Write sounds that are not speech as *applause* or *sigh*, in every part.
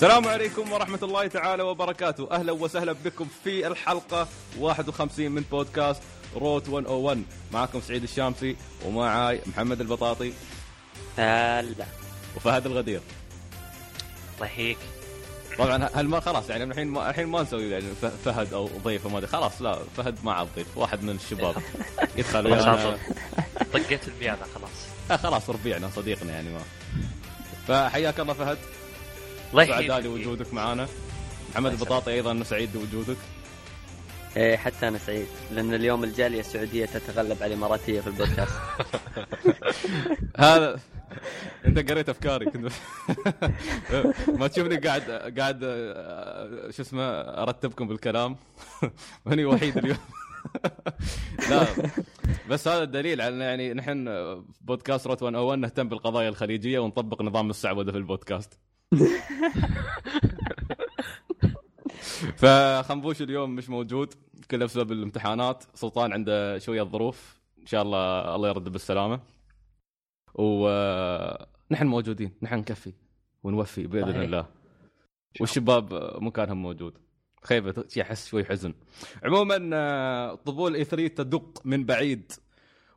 السلام عليكم ورحمة الله تعالى وبركاته. أهلا وسهلا بكم في الحلقة 51 من بودكاست روت 101 معكم سعيد الشامسي ومعاي محمد البطاطي. هلا. وفهد الغدير. الله يحييك طبعا هل ما خلاص يعني الحين ما الحين ما نسوي يعني فهد أو ضيف ما أدري. خلاص لا فهد ما عاد ضيف. واحد من الشباب. *laughs* يدخل ويانا طقيت البيانة خلاص. آه خلاص ربيعنا صديقنا يعني ما. فحياك الله فهد. الله سعداء لوجودك معانا. محمد البطاطي أيضا سعيد بوجودك. إيه حتى أنا سعيد لأن اليوم الجالية السعودية تتغلب على الاماراتيه في البودكاست. *laughs* هذا أنت قريت أفكاري كنت *laughs* ما تشوفني قاعد قاعد آه، شو اسمه أرتبكم بالكلام. *laughs* ماني وحيد اليوم. لا. بس هذا الدليل على يعني نحن في بودكاست روت 101 نهتم بالقضايا الخليجية ونطبق نظام السعودة في البودكاست. فخنبوش اليوم مش موجود كله بسبب الامتحانات. سلطان عنده شوية ظروف. إن شاء الله الله يرد بالسلامة. ونحن موجودين. نحن نكفي ونوفي بإذن صحيح. الله. والشباب مكانهم موجود. خيبة احس شوي حزن. عموما آه، طبول إي 3 تدق من بعيد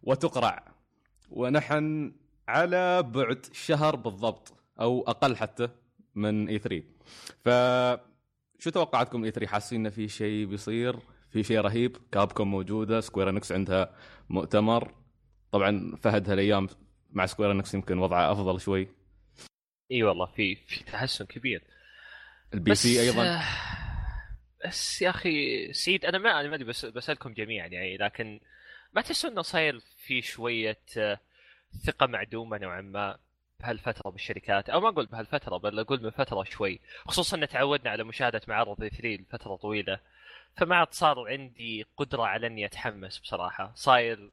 وتقرع. ونحن على بعد شهر بالضبط أو أقل حتى. من E3 ف شو توقعاتكم E3 حاسين انه في شيء بيصير؟ في شيء رهيب؟ Capcom موجودة Square Enix عندها مؤتمر. طبعا فهد هالأيام مع Square Enix يمكن وضعه أفضل شوي. إي والله في في تحسن كبير. ال PC أيضا؟ آه، بس يا أخي سعيد أنا ما أنا ما أدري بس بسألكم جميعا يعني لكن ما تحسوا إنه صاير في شوية آه، ثقة معدومة نوعا ما؟ بهالفترة بالشركات أو ما أقول بهالفترة بل أقول من فترة شوي. خصوصا إن تعودنا على مشاهدة معارض E3 لفترة طويلة. فما عاد صار عندي قدرة على إني أتحمس بصراحة. صاير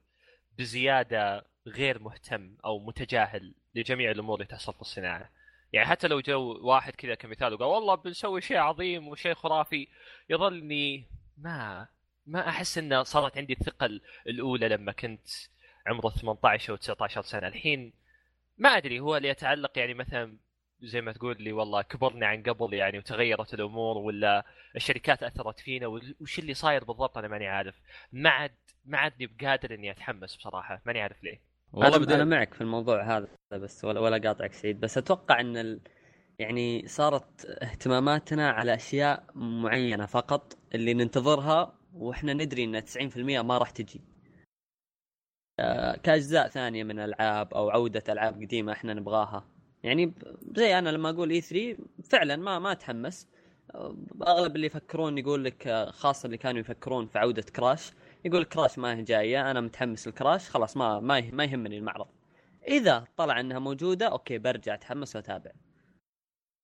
بزيادة غير مهتم أو متجاهل لجميع الأمور اللي تحصل في الصناعة. يعني حتى لو جو واحد كذا كمثال وقال والله بنسوي شيء عظيم وشيء خرافي. يظلني ما ما أحس إنه صارت عندي الثقه ال- الأولى لما كنت عمره 18 أو 19 سنة. الحين ما أدري هو اللي يتعلق يعني مثلا زي ما تقول لي والله كبرنا عن قبل يعني وتغيرت الأمور ولا الشركات أثرت فينا وش اللي صاير بالضبط أنا ماني عارف. ما عاد ما عادني بقادر إني أتحمس بصراحة ماني عارف ليه. والله أنا أنا معك في الموضوع هذا بس ولا ولا قاطعك سعيد. بس أتوقع إن ال... يعني صارت اهتماماتنا على أشياء معينة فقط اللي ننتظرها وإحنا ندري إن 90% ما راح تجي. كأجزاء ثانية من ألعاب أو عودة ألعاب قديمة إحنا نبغاها. يعني زي أنا لما أقول اي 3 فعلا ما ما أتحمس. آه، أغلب اللي يفكرون يقول لك آه، خاصة اللي كانوا يفكرون في عودة كراش يقول Crash ما هي جاية أنا متحمس ل Crash خلاص ما ما يه- ما يهمني المعرض. إذا طلع إنها موجودة okay برجع أتحمس وأتابع.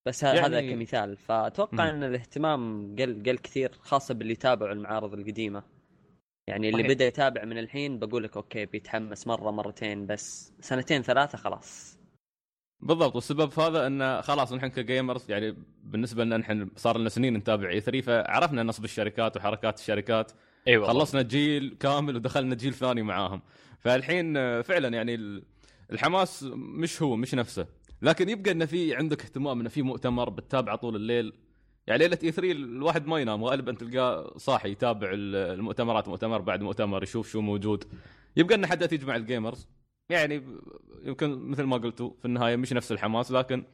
بس يعني- هذا كمثال. فأتوقع مم. إن الاهتمام قل قل كثير خاصة باللي يتابعوا المعارض القديمة. يعني اللي. بدأ يتابع من الحين بقول لك okay بيتحمس مرة مرتين بس. سنتين ثلاثة خلاص. بالضبط. والسبب في هذا إنه خلاص نحن ك gamers يعني بالنسبة لنا نحن صار لنا سنين نتابع E3 فعرفنا نصب الشركات وحركات الشركات. أيوه خلصنا جيل كامل ودخلنا جيل ثاني معاهم. فالحين فعلا يعني ال- الحماس مش هو مش نفسه. لكن يبقى إنه في عندك اهتمام إنه في مؤتمر بتتابعه طول الليل. يعني ليلة اي 3 الواحد ما ينام غالبا تلقاه صاحي يتابع ال- المؤتمرات مؤتمر بعد مؤتمر يشوف شو موجود. يبقى إنه حدث يجمع الجيمرز يعني يمكن مثل ما قلتوا في النهاية مش نفس الحماس لكن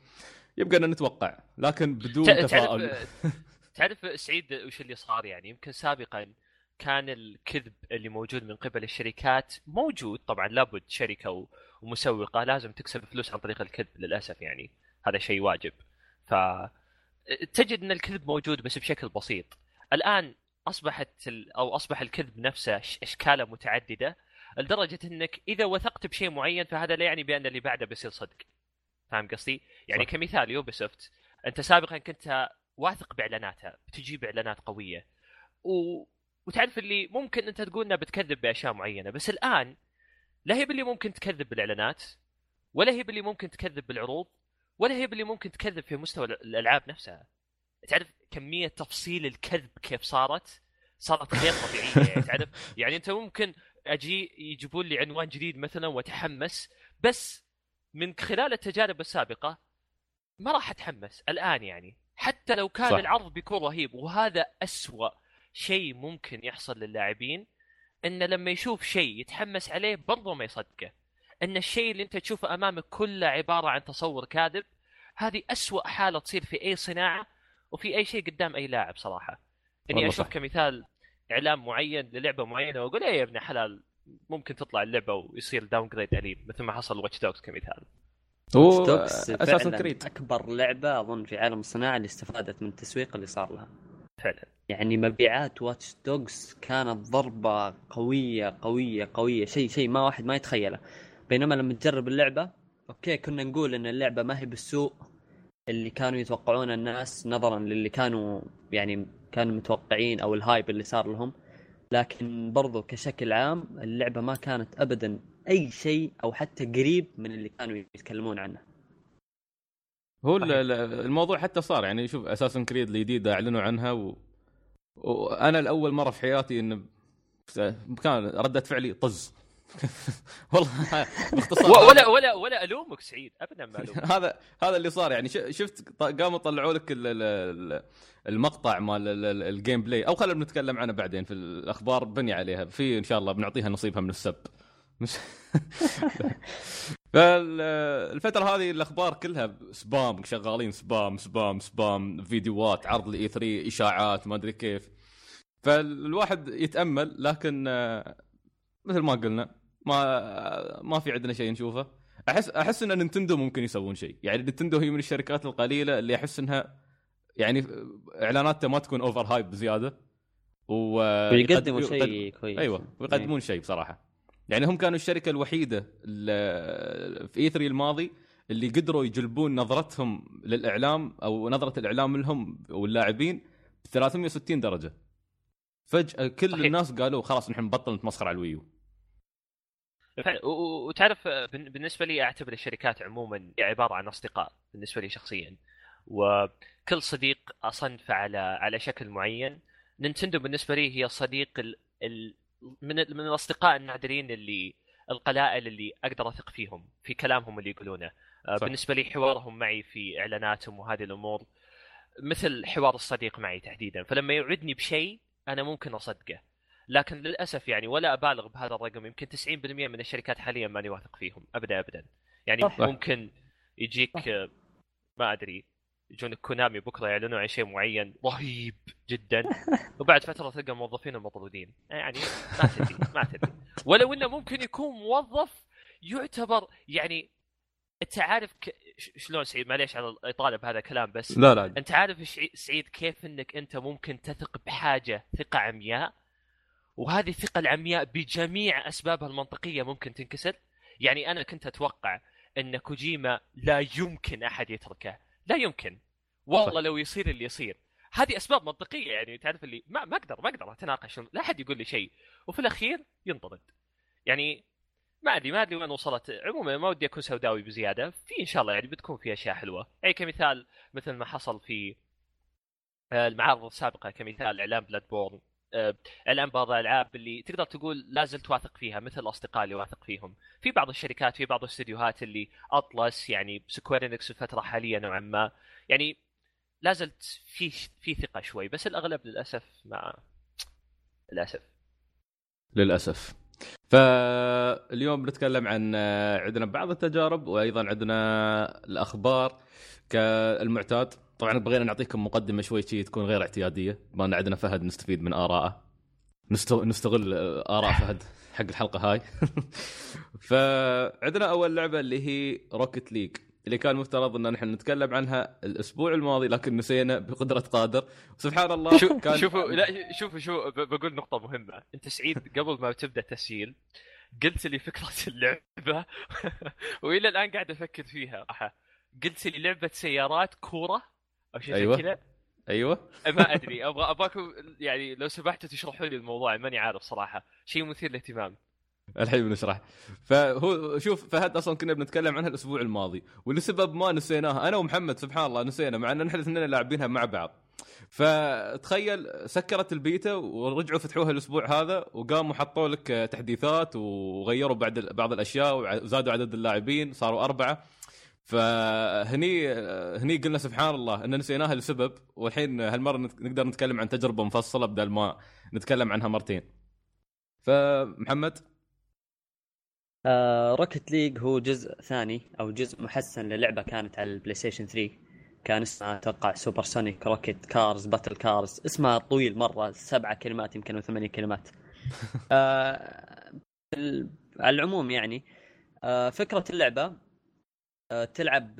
يبقى ان نتوقع. لكن بدون تفاؤل. *laughs* تعرف سعيد وش اللي صار يعني؟ يمكن سابقا كان الكذب اللي موجود من قبل الشركات موجود. طبعا لابد شركة ومسوقة لازم تكسب فلوس عن طريق الكذب للأسف يعني. هذا شيء واجب. ف تجد إن الكذب موجود بس بشكل بسيط الآن أصبحت ال... أو أصبح الكذب نفسه اشكاله متعددة لدرجة إنك إذا وثقت بشيء معين فهذا لا يعني بأن اللي بعده بيصير صدق فاهم قصدي؟ يعني صح. كمثال يوبيسوفت أنت سابقا كنت واثق بإعلاناتها بتجيب اعلانات قوية و... وتعرف اللي ممكن أنت تقول إنها بتكذب بأشياء معينة بس الآن لا هي باللي ممكن تكذب بالإعلانات ولا هي باللي ممكن تكذب بالعروض ولا هي باللي ممكن تكذب في مستوى الألعاب نفسها. تعرف كمية تفصيل الكذب كيف صارت؟ صارت غير طبيعية يعني *laughs* تعرف؟ يعني أنت ممكن أجي يجيبون لي عنوان جديد مثلا وأتحمس بس من خلال التجارب السابقة ما راح أتحمس الآن يعني. حتى لو كان صح. العرض بيكون رهيب وهذا أسوأ شيء ممكن يحصل للاعبين انه لما يشوف شيء يتحمس عليه برضه ما يصدقه. إن الشيء اللي أنت تشوفه أمامك كله عبارة عن تصور كاذب هذه أسوأ حالة تصير في أي صناعة وفي أي شيء قدام أي لاعب صراحة. إني أشوف صح. كمثال اعلان معين للعبة معينة وأقول إيه يا ابن حلال ممكن تطلع اللعبة ويصير downgrade أليم. مثل ما حصل Watch Dogs كمثال. هو ستوكس أساسا كريد أكبر لعبة أظن في عالم الصناعة اللي استفادت من التسويق اللي صار لها. فعلا. يعني مبيعات Watch Dogs كانت ضربة قوية قوية قوية شيء شيء ما واحد ما يتخيله. بينما لما تجرب اللعبة okay كنا نقول إن اللعبة ما هي بالسوء. اللي كانوا يتوقعون الناس نظرا للي كانوا يعني كانوا متوقعين أو الهايب اللي صار لهم. لكن برضو كشكل عام اللعبة ما كانت ابدا أي شيء أو حتى قريب من اللي كانوا يتكلمون عنه. هو ال- صحيح. ال- الموضوع حتى صار يعني شوف أساسا كريد الجديدة أعلنوا عنها و... وأنا الأول مرة في حياتي إن كان ردة فعلي طز. *laughs* والله باختصار ولا ولا ولا ألومك سعيد ابدا ما ألومك. *laughs* هذا هذا اللي صار يعني شفت قاموا طلعوا لك ال- ال- ال- المقطع مال ال- ال- ال gameplay أو خلينا بنتكلم عنه بعدين في الأخبار بني عليها. في إن شاء الله بنعطيها نصيبها من السب. مش *laughs* فالفترة هذه الأخبار كلها spam شغالين spam spam spam فيديوهات عرض ال E3 إشاعات ما أدري كيف. فالواحد يتأمل لكن آه، مثل ما قلنا ما ما في عندنا شيء نشوفه. احس أحس إن Nintendo ممكن يسوون شيء. يعني Nintendo هي من الشركات القليلة اللي أحس إنها يعني إعلاناتها ما تكون over hype بزيادة. و ويقدموا يقد- شيء كويس. أيوه ويقدمون شيء بصراحة. يعني هم كانوا الشركة الوحيدة في E3 الماضي اللي قدروا يجلبون نظرتهم للإعلام أو نظرة الإعلام لهم واللاعبين ب 360 درجة. فجأة كل صحيح. الناس قالوا خلاص نحن نبطل نتمسخر على ال Wii U. وتعرف آه، بالنسبة لي أعتبر الشركات عموما هي عبارة عن أصدقاء بالنسبة لي شخصيا. وكل صديق اصنفه على على شكل معين. نينتندو بالنسبة لي هي صديق ال... ال... من ال... من الأصدقاء النادرين اللي القلائل اللي أقدر أثق فيهم في كلامهم اللي يقولونه. آه، صح. بالنسبة لي حوارهم معي في إعلاناتهم وهذه الأمور مثل حوار الصديق معي تحديدا. فلما يوعدني بشيء أنا ممكن أصدقه. لكن للأسف يعني ولا أبالغ بهذا الرقم. يمكن 90% من الشركات حاليا ماني واثق فيهم. ابدا ابدا. يعني صح. ممكن يجيك آه، ما أدري يجونك كونامي بكرة يعلنون عن شيء معين. رهيب جدا. وبعد فترة تلقى موظفين مطرودين. يعني ما تدري ما تدري. ولو إنه ممكن يكون موظف يعتبر يعني أنت عارف ك... شلون سعيد؟ معليش على الإطالة بهذا الكلام بس لا لا. أنت عارف سعيد؟ كيف إنك أنت ممكن تثق بحاجة ثقة عمياء؟ وهذه الثقة العمياء بجميع أسبابها المنطقية ممكن تنكسر. يعني أنا كنت أتوقع أن كوجيما لا يمكن أحد يتركه. لا يمكن. والله. لو يصير اللي يصير. هذه أسباب منطقية يعني تعرف اللي ما ما أقدر ما أقدر أتناقش. لا أحد يقول لي شيء. وفي الأخير ينطرد. يعني ما أدري ما أدري وين وصلت. عموما ما ودي أكون سوداوي بزيادة. في إن شاء الله يعني بتكون في أشياء حلوة. يعني كمثال مثل ما حصل في آه، المعارض السابقة كمثال إعلان بلاد بورن اعلان بعض الألعاب اللي تقدر تقول لا زلت واثق فيها مثل الاصدقاء اللي واثق فيهم. في بعض الشركات في بعض الاستديوهات اللي Atlus يعني Square Enix الفترة حاليا نوعا ما. يعني لا زلت في في ثقة شوي بس الأغلب للأسف ما للأسف. للأسف. فاليوم بنتكلم عن آه، عندنا بعض التجارب وأيضا عندنا الأخبار كالمعتاد. طبعا بغينا نعطيكم مقدمة شوي شي تكون غير اعتيادية. بما ان عندنا فهد نستفيد من آرائه. نست- نستغل آراء فهد حق الحلقة هاي. *laughs* فعندنا أول لعبة اللي هي Rocket League اللي كان مفترض ان نحن نتكلم عنها الأسبوع الماضي لكن نسينا بقدرة قادر. سبحان الله شو كان شوفوا لا شوفوا شو بقول نقطة مهمة، أنت سعيد قبل ما تبدأ تسجيل قلت لي فكرة اللعبة *laughs* وإلى الآن قاعد أفكر فيها. قلت لي لعبة سيارات كورة أو شيء أيوة. زي كذا. أيوه. ما أدري. أبغى أبغاكم يعني لو سمحتوا تشرحوا لي الموضوع ماني عارف صراحة، شيء مثير للاهتمام. الحين بنشرح. فهو شوف فهد أصلا كنا بنتكلم عنها الأسبوع الماضي ولسبب ما نسيناها. أنا ومحمد سبحان الله نسينا مع ان نحن الاثنين لاعبينها مع بعض. فتخيل سكرت البيتا ورجعوا فتحوها الأسبوع هذا وقاموا حطوا لك تحديثات وغيروا بعد بعض الأشياء وزادوا عدد اللاعبين صاروا أربعة. فهني هني قلنا سبحان الله إن نسيناها لسبب والحين هالمرة نقدر نتكلم عن تجربة مفصلة بدل ما نتكلم عنها مرتين. فمحمد؟ Rocket uh, League هو جزء ثاني أو جزء محسن للعبة كانت على ال PlayStation 3 كان اسمها أتوقع Supersonic Rocket cars Battle-Cars اسمها طويل مرة سبعة كلمات يمكن أو ثمانية كلمات. *laughs* آه على العموم يعني آه فكرة اللعبة آه تلعب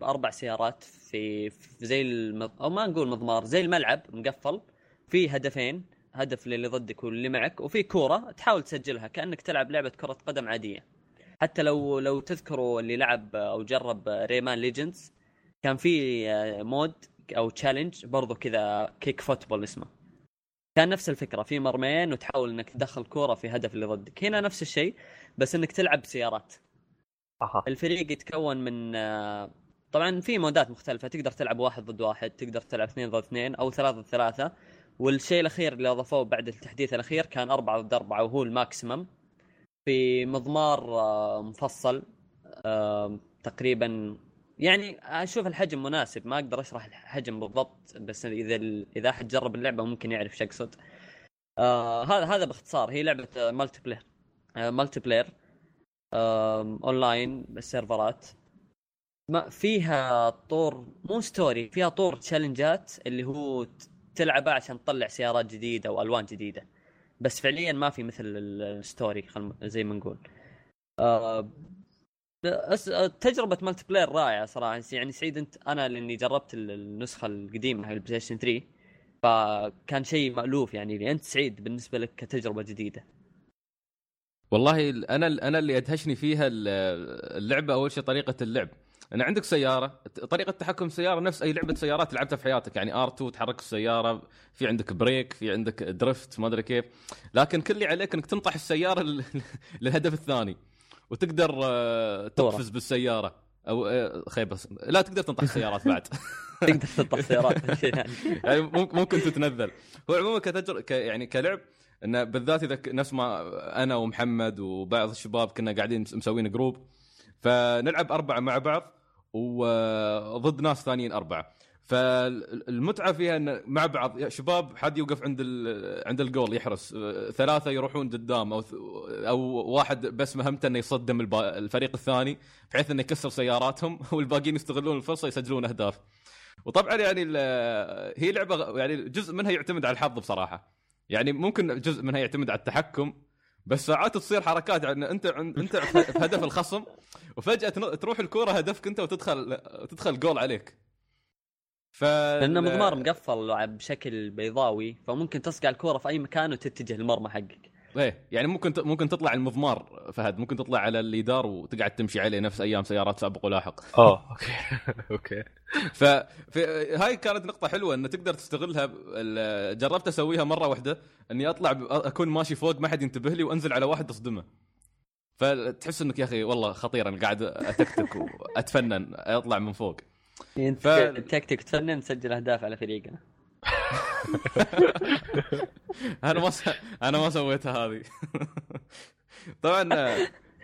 بأربع سيارات في, في زي المض... أو ما نقول مضمار زي الملعب مقفل في هدفين هدف للي ضدك واللي معك وفي كورة تحاول تسجلها كأنك تلعب لعبة كرة قدم عادية. حتى لو لو تذكروا اللي لعب أو جرب Rayman Legends كان في mode أو challenge برضو كذا kick football اسمه. كان نفس الفكرة في مرمين وتحاول إنك تدخل كورة في هدف اللي ضدك. هنا نفس الشيء بس إنك تلعب بسيارات. أها. الفريق يتكون من طبعا في مودات مختلفة تقدر تلعب واحد ضد واحد تقدر تلعب اثنين ضد اثنين أو ثلاثة ضد ثلاثة. والشيء الأخير اللي أضافوه بعد التحديث الأخير كان أربعة ضد أربعة وهو الماكسيمم. في مضمار مفصل تقريبا يعني أشوف الحجم مناسب ما أقدر أشرح الحجم بالضبط بس إذا إذا أحد جرب اللعبة ممكن يعرف إيش أقصد. آه هذا هذا باختصار هي لعبة multiplayer آه multiplayer آه اونلاين بالسيرفرات ما فيها طور مو story فيها طور challenge ات اللي هو تلعبها عشان تطلع سيارات جديدة والوان جديدة. بس فعليا ما في مثل ال story زي ما نقول. آه تجربة multiplayer رائعة صراحة. يعني سعيد أنت أنا لأني جربت النسخة القديمة ال PlayStation 3 فكان شيء مألوف يعني. أنت سعيد بالنسبة لك كتجربة جديدة؟ والله أنا أنا اللي أدهشني فيها اللعبة أول شيء طريقة اللعب. أنا عندك سيارة طريقة تحكم السياره نفس أي لعبة سيارات لعبتها في حياتك يعني R2 تحرك السيارة في عندك brake في عندك drift ما أدري كيف. لكن كل اللي عليك إنك تنطح السيارة *laughs* للهدف الثاني وتقدر تقفز بالسيارة. أو خيبه لا تقدر تنطح السيارات *laughs* بعد. تقدر تنطح السيارات *laughs* يعني ممكن تتنزل. هو عموما كتجر يعني كلعب انه بالذات إذا نفس ما أنا ومحمد وبعض الشباب كنا قاعدين مسوين جروب فنلعب أربعة مع بعض وضد *hesitation* ناس ثانيين أربعة. فالمتعة فيها إن مع بعض شباب حد يوقف عند عند الجول يحرس ثلاثة يروحون قدام أو أو واحد بس مهمته إنه يصدم الفريق الثاني بحيث إنه يكسر سياراتهم *laughs* والباقيين يستغلون الفرصة يسجلون أهداف. وطبعا يعني هي لعبة يعني جزء منها يعتمد على الحظ بصراحة. يعني ممكن جزء منها يعتمد على التحكم بس ساعات تصير حركات يعني أنت أنت في *laughs* هدف الخصم وفجأة تروح الكورة هدفك أنت وتدخل تدخل جول عليك. ف لأنه مضمار مقفل بشكل بيضاوي فممكن تصقع الكورة في أي مكان وتتجه المرمى حقك. إيه يعني ممكن ت... ممكن تطلع المضمار فهد ممكن تطلع على اليدار وتقعد تمشي عليه نفس أيام سيارات سابق ولاحق. آه *laughs* okay. *laughs* okay. ف هاي كانت نقطة حلوة إن تقدر تستغلها جربت أسويها مرة واحدة إني أطلع. أكون ماشي فوق ما حد ينتبه لي وأنزل على واحد أصدمه. فتحس إنك يا أخي والله خطير أنا قاعد أتكتك *laughs* وأتفنن أطلع من فوق. إنت ف... تكتك تفنن تسجل أهداف على فريقنا. *laughs* أنا ما. أنا ما سويتها هذه. *laughs* طبعا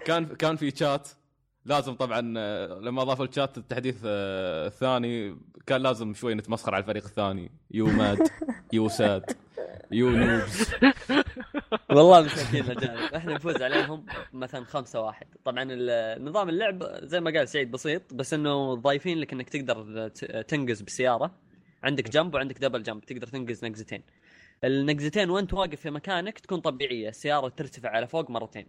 كان كان في شات لازم طبعا لما اضافوا الشات التحديث الثاني كان لازم شوي نتمسخر على الفريق الثاني. you mad you sad you noobs والله مساكين الاجانب إحنا نفوز عليهم مثلا خمسة واحد. طبعا نظام اللعب زي ما قال سعيد بسيط بس إنه ضايفين لك إنك تقدر تنقز بالسياره عندك jump وعندك double jump تقدر تنقز نقزتين. النقزتين وانت واقف في مكانك تكون طبيعية السيارة ترتفع على فوق مرتين.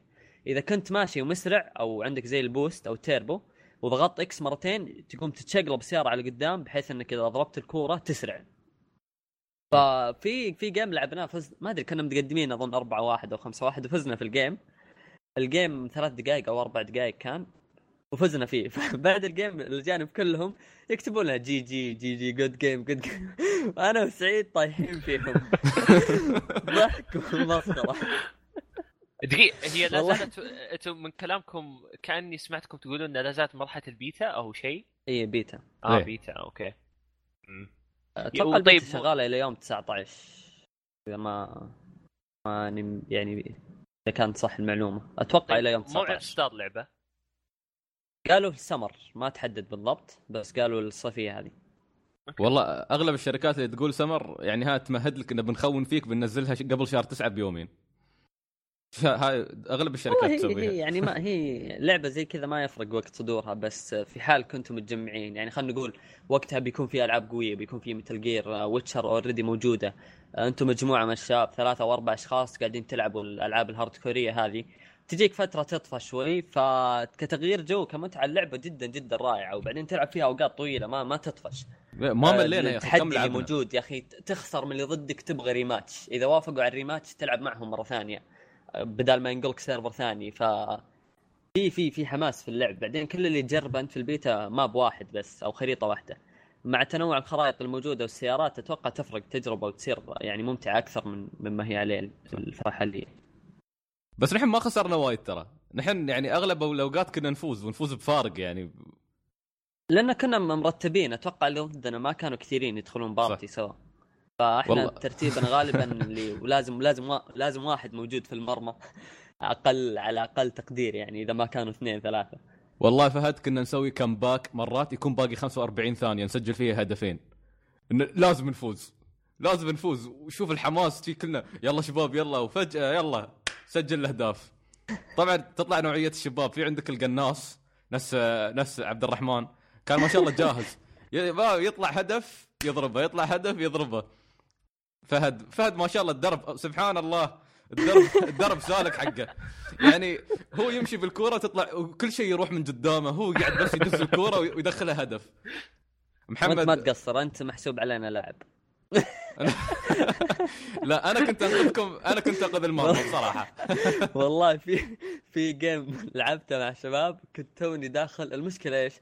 إذا كنت ماشي ومسرع أو عندك زي ال boost أو التيربو وضغطت X مرتين تقوم تتشقلب السيارة على قدام بحيث إنك إذا ضربت الكورة تسرع. ففي في game لعبناه فز ما أدري كنا متقدمين أظن 4 1 أو 5 1 وفزنا في ال game ال game ثلاث دقائق أو أربع دقائق كان. وفزنا فيه. *laughs* فبعد ال game الاجانب كلهم يكتبون لها GG GG good game good game أنا وسعيد طايحين فيهم. *laughs* ضحك ومسخره دقيقة هي لا زالت أنتم من كلامكم كأني سمعتكم تقولون إنها لا زالت مرحلة البيتا أو شيء؟ اي بيتا. آه إيه. beta okay. أتوقع طيب شغالة إلى يوم 19 إذا ما ما يعني إذا كانت صح المعلومة. أتوقع طيب إلى يوم 19 موعد اصدار لعبة. قالوا السمر ما تحدد بالضبط بس قالوا الصيفية هذه. والله أغلب الشركات اللي تقول سمر يعني ها تمهد لك انه بنخون فيك بننزلها قبل شهر تسعة بيومين. هاي أغلب الشركات والله هي, هي تسويها يعني ما هي لعبة زي كذا ما يفرق وقت صدورها بس في حال كنتم متجمعين يعني خلينا نقول وقتها بيكون في ألعاب قوية بيكون في مثل Gear Witcher already موجودة. آه، أنتم مجموعة من الشباب ثلاثة أو أربع أشخاص قاعدين تلعبوا الألعاب ال hardcore هذه. تجيك فترة تطفى شوي فكتغيير جو كمتعه اللعبة جدا جدا رائعة وبعدين تلعب فيها أوقات طويلة ما ما تطفش. ما ملينا يا أخي التحدي اللي موجود يا أخي تخسر من اللي ضدك تبغى rematch. إذا وافقوا على ال rematch تلعب معهم مرة ثانية بدال ما ينقلك server ثاني. ف في في في حماس في اللعب. بعدين كل اللي تجربه أنت في ال beta map واحد بس أو خريطة واحدة. مع تنوع الخرائط الموجودة والسيارات أتوقع تفرق تجربة وتصير يعني ممتعة أكثر من مما هي عليه في الفترة الحاليه بس نحن ما خسرنا وايد ترى. نحن يعني أغلب الأوقات كنا نفوز ونفوز بفارق يعني. لأن كنا مرتبين. أتوقع اللي ضدنا ما كانوا كثيرين يدخلون بارتي سوا. فإحنا والله. ترتيبنا غالبا *laughs* اللي ولازم لازم. لازم واحد موجود في المرمى. أقل على أقل تقدير يعني إذا ما كانوا اثنين ثلاثة. والله فهد كنا نسوي كمباك مرات يكون باقي 45 ثانية نسجل فيها هدفين. لازم نفوز. لازم نفوز. وشوف الحماس شي كلنا يلا شباب يلا وفجأة يلا. سجل الأهداف. طبعا تطلع نوعية الشباب. في عندك القناص نفس نفس عبد الرحمن. كان ما شاء الله جاهز. *laughs* يطلع هدف يضربه يطلع هدف يضربه. فهد فهد ما شاء الله الدرب سبحان الله. الدرب الدرب سالك حقه. يعني هو يمشي بالكورة تطلع وكل شيء يروح من قدامه. هو قاعد بس يدز الكورة ويدخلها هدف. وانت ما محمد. تقصر أنت محسوب علينا لاعب. *laughs* *laughs* لا أنا كنت أنقذكم أنا كنت أنقذ المرمى بصراحة. *laughs* والله في في game لعبته مع شباب كنت توني داخل. المشكلة إيش؟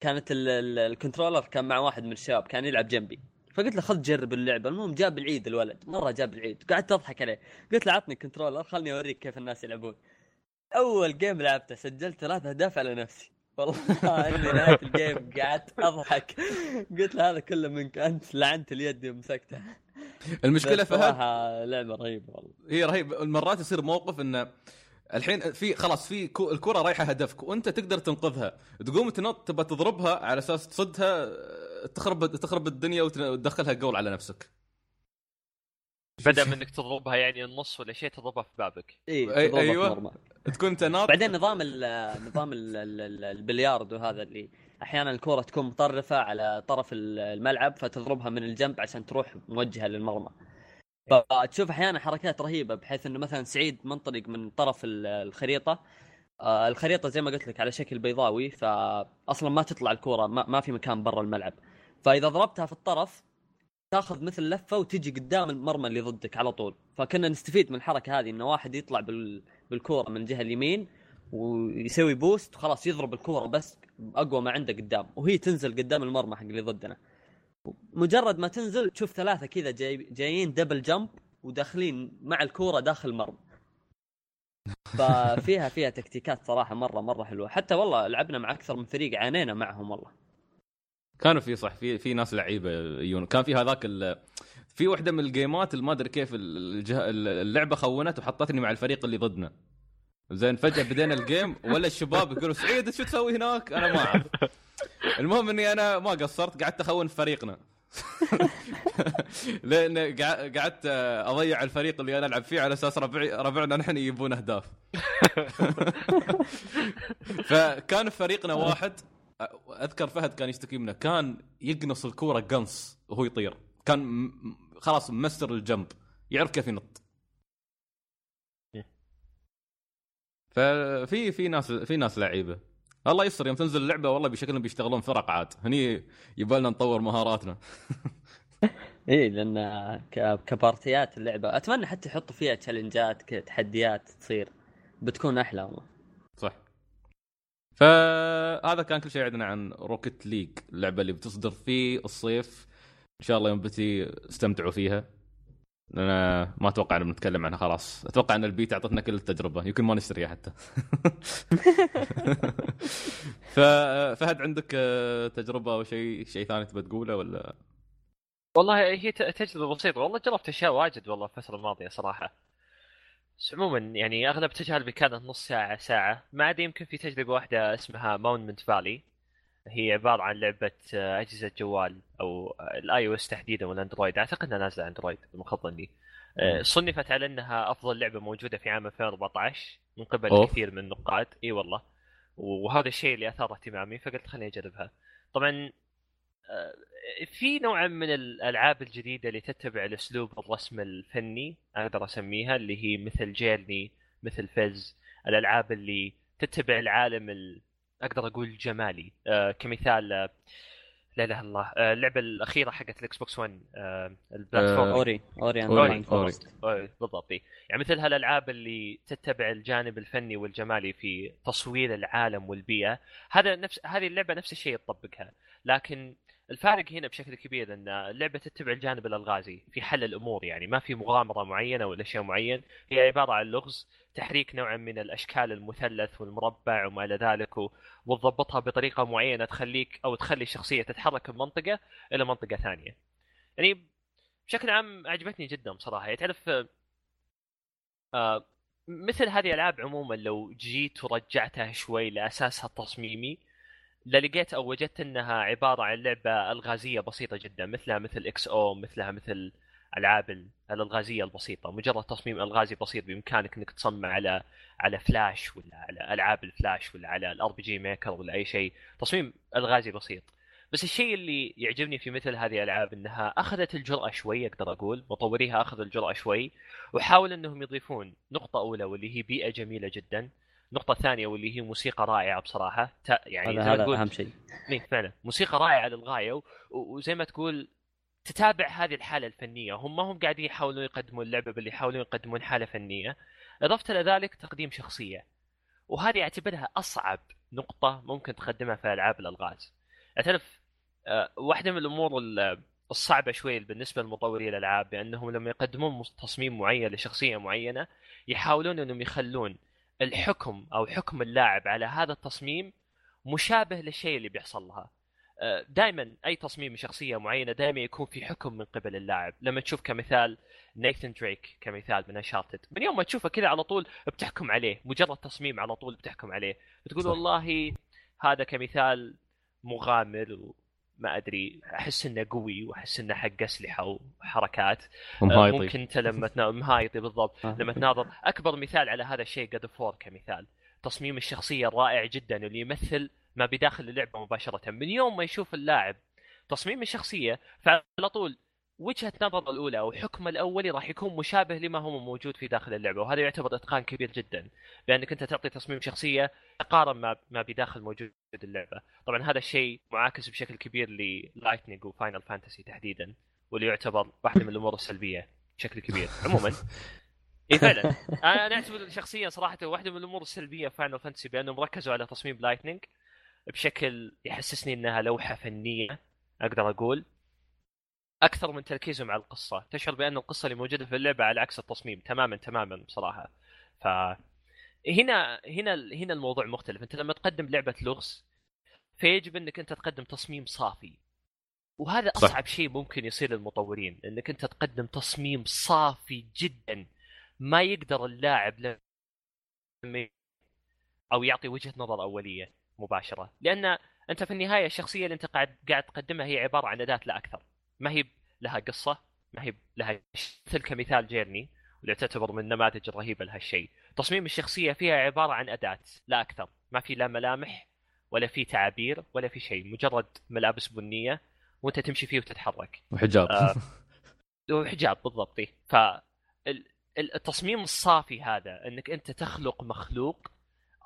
كانت ال- ال- ال controller كان مع واحد من الشباب كان يلعب جنبي. فقلت له خذ جرب اللعبة. المهم جاب العيد الولد مرة جاب العيد. قعدت أضحك عليه. قلت له عطني controller خلني أوريك كيف الناس يلعبون. أول game لعبته سجلت ثلاث أهداف على نفسي. والله *laughs* إني نهاية ال game قعدت أضحك. قلت له هذا كله منك أنت لعنت اليد يوم مسكته. المشكلة فهد صراحة لعبة رهيبة والله. هي رهيب مرات يصير موقف انه الحين في خلاص في الكرة رايحة هدفك وأنت تقدر تنقذها. تقوم تنط تبى تضربها على أساس تصدها تخرب تخرب الدنيا وت- وتدخلها جول على نفسك. بدأ *laughs* من انك تضربها يعني النص ولا شيء تضربها في بابك. اي في أيوة. مرمى. تكون أنت ناط. بعدين نظام ال نظام ال ال البلياردو هذا اللي أحيانا الكره تكون مطرفة على طرف ال- الملعب فتضربها من الجنب عشان تروح موجهة للمرمى. فتشوف أحيانا حركات رهيبة بحيث إنه مثلا سعيد منطلق من طرف ال- الخريطة. آه، الخريطة زي ما قلت لك على شكل بيضاوي فاصلا ما تطلع الكره ما, ما في مكان برا الملعب. فإذا ضربتها في الطرف تاخذ مثل لفة وتجي قدام المرمى اللي ضدك على طول. فكنا نستفيد من الحركة هذه انه واحد يطلع بال... بالكورة من الجهه اليمين ويسوي boost وخلاص يضرب الكورة بس أقوى ما عنده قدام. وهي تنزل قدام المرمى حق اللي ضدنا. مجرد ما تنزل تشوف ثلاثة كذا جاي جايين double jump وداخلين مع الكورة داخل المرمى. *laughs* ففيها فيها تكتيكات صراحة مرة مرة حلوة. حتى والله لعبنا مع أكثر من فريق عانينا معهم والله. كانوا في صح في في ناس لعيبة يجون كان في هذاك في واحدة من الجيمات ما أدري كيف الجه... اللعبة خونت وحطتني مع الفريق اللي ضدنا. زين فجأة بدينا الجيم ولا الشباب يقولوا سعيد شو تسوي هناك؟ أنا ما أعرف. المهم إني أنا ما قصرت قعدت أخون فريقنا. *laughs* لأن قع- قعدت أضيع الفريق اللي أنا ألعب فيه على أساس ربعي ربعنا نحن يجيبون أهداف. *laughs* فكان فريقنا واحد. أذكر فهد كان يشتكي منه. كان يقنص الكورة قنص وهو يطير. كان خلاص ممسر الجنب. يعرف كيف ينط. ففي في ناس في ناس لعيبة. الله يستر يوم تنزل اللعبة والله بشكلهم بيشتغلون فرق عاد. هني يبالنا نطور مهاراتنا. *laughs* إيه لأن كبارتيات اللعبة أتمنى حتى يحطوا فيها تشالنجات تحديات تصير. بتكون أحلى والله. صح. فهذا كان كل شيء عندنا عن Rocket League اللعبة اللي بتصدر في الصيف. إن شاء الله يوم بتجي استمتعوا فيها. أنا ما أتوقع ان بنتكلم عنها خلاص. أتوقع إن البيت أعطتنا كل التجربة. يمكن ما نشتريها حتى. *laughs* ففهد عندك آه، تجربة أو شيء شيء ثاني تبى تقوله ولا؟ والله هي تجربة بسيطة. والله جربت أشياء واجد والله الفترة الماضية صراحة. بس عموما يعني اغلب تجاربي كانت نص ساعة ساعة. ما عدا يمكن في تجربة واحدة اسمها Monument Valley هي عبارة عن لعبة آه، أجهزة جوال أو ال iOS تحديدا وال Android أعتقد إنها نازلة Android لي. آه، صنفت على إنها أفضل لعبة موجودة في عام 2014 من قبل أوف. كثير من النقاد. إي والله. وهذا الشيء اللي اثار اهتمامي فقلت خليني أجربها. طبعا في نوع من الألعاب الجديدة اللي تتبع الأسلوب الرسم الفني أقدر أسميها اللي هي مثل Journey مثل Fez الألعاب اللي تتبع العالم ال... أقدر أقول جمالي آه كمثال آه، لا إله إلا الله آه، اللعبة الأخيرة حقت ال Xbox 1 آه ال platform Ori Ori and Ori. Ori. بالضبط. يعني مثل هالألعاب اللي تتبع الجانب الفني والجمالي في تصوير العالم والبيئة هذا نفس هذه اللعبة نفس الشيء تطبقها لكن الفارق هنا بشكل كبير إن اللعبة تتبع الجانب الألغازي. في حل الأمور يعني ما في مغامرة معينة ولا شيء معين. هي عبارة عن لغز تحريك نوعا من الأشكال المثلث والمربع وما إلى ذلك وتضبطها بطريقة معينة تخليك أو تخلي الشخصية تتحرك من منطقة إلى منطقة ثانية. يعني بشكل عام عجبتني جدا بصراحه يعني تعرف آه مثل هذه الألعاب عموما لو جيت ورجعتها شوي لأساسها التصميمي للقيت أو وجدت إنها عبارة عن لعبة ألغازية بسيطة جدا مثلها مثل إكس أو مثلها مثل ألعاب ال- الألغازية البسيطة. مجرد تصميم ألغازي بسيط بإمكانك إنك تصمم على على فلاش ولا على ألعاب الفلاش ولا على ال RPG Maker ولا أي شيء. تصميم ألغازي بسيط. بس الشيء اللي يعجبني في مثل هذه الألعاب إنها أخذت الجرأة شوي أقدر أقول. مطوريها اخذوا الجرأة شوي وحاول إنهم يضيفون نقطة أولى واللي هي بيئة جميلة جدا. النقطة الثانية واللي هي موسيقى رائعة بصراحة. تا- يعني هذا هذا تقول أهم شيء. إيه فعلا. موسيقى رائعة للغاية و- وزي ما تقول تتابع هذه الحالة الفنية. هم ما هم قاعدين يحاولون يقدمون اللعبه بل يحاولون يقدمون حالة فنية. اضفت إلى ذلك تقديم شخصية. وهذه أعتبرها أصعب نقطة ممكن تقدمها في ألعاب الألغاز. تعرف آه، واحدة من الأمور ال- الصعبة شوي بالنسبة لمطوري الألعاب بأنهم لما يقدمون تصميم معين لشخصية معينة يحاولون إنهم يخلون الحكم أو حكم اللاعب على هذا التصميم مشابه للشيء اللي بيحصل لها. دائما أي تصميم شخصية معينة دائما يكون في حكم من قبل اللاعب. لما تشوف كمثال نيثن دريك كمثال من انشارتد من يوم ما تشوفه كذا على طول بتحكم عليه مجرد تصميم على طول بتحكم عليه. بتقول صح. والله هذا كمثال مغامر وما أدري أحس إنه قوي وأحس إنه حق أسلحة وحركات. آه، ومهايطي ممكن أنت لما تنا... مهايطي بالضبط. آه. لما تناظر. أكبر مثال على هذا الشيء جاد فور كمثال. تصميم الشخصية الرائع جدا اللي يمثل ما بداخل اللعبة مباشرة. من يوم ما يشوف اللاعب تصميم الشخصية فعلى طول وجهة نظره الأولى أو حكمه الاولي راح يكون مشابه لما هو موجود في داخل اللعبة وهذا يعتبر إتقان كبير جدا بانك أنت تعطي تصميم شخصية تقارن ما ما بداخل موجود اللعبة. طبعا هذا الشيء معاكس بشكل كبير لـ Lightning و Final Fantasy تحديدا واللي يعتبر واحدة من الأمور السلبية بشكل كبير. عموما إي فعلا. أنا أعتبر شخصيا صراحة واحدة من الأمور السلبية في Final Fantasy بأنهم ركزوا على تصميم Lightning بشكل يحسسني إنها لوحة فنية أقدر أقول. أكثر من تركيزهم على القصة. تشعر بأن القصة اللي موجودة في اللعبة على عكس التصميم تماما تماما بصراحة. ف هنا هنا هنا الموضوع مختلف. أنت لما تقدم لعبة لغز فيجب أنك أنت تقدم تصميم صافي. وهذا. أصعب شيء ممكن يصير للمطورين أنك أنت تقدم تصميم صافي جدا. ما يقدر اللاعب لما أو يعطي وجهة نظر أولية مباشرة. لأن أنت في النهاية الشخصية اللي أنت قاعد قاعد تقدمها هي عبارة عن أداة لا أكثر ما هي لها قصة ما هي لها مثل كمثال جيرني واللي تعتبر من النماذج الرهيبة لهالشيء تصميم الشخصية فيها عبارة عن أداة لا أكثر. ما في لا ملامح ولا في تعابير ولا في شيء. مجرد ملابس بنية وأنت تمشي فيه وتتحرك. وحجاب. آه. *laughs* وحجاب بالضبط. إيه. ف ال- ال- التصميم الصافي هذا إنك أنت تخلق مخلوق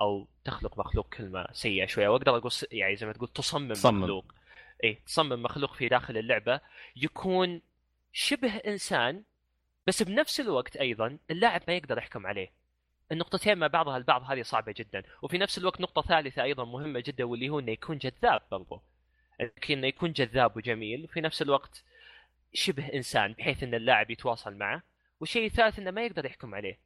أو تخلق مخلوق كلمة سيئة شوية. وأقدر أقول يعني زي ما تقول تصمم, تصمم. مخلوق. اي تصمم مخلوق في داخل اللعبة يكون شبه إنسان بس بنفس الوقت أيضا اللاعب ما يقدر يحكم عليه. النقطتين مع بعضها البعض هذه صعبة جدا. وفي نفس الوقت نقطة ثالثة أيضا مهمة جدا واللي هو إنه يكون جذاب برضو. إنه يكون جذاب وجميل وفي نفس الوقت شبه إنسان بحيث إن اللاعب يتواصل معه. والشيء الثالث إنه ما يقدر يحكم عليه.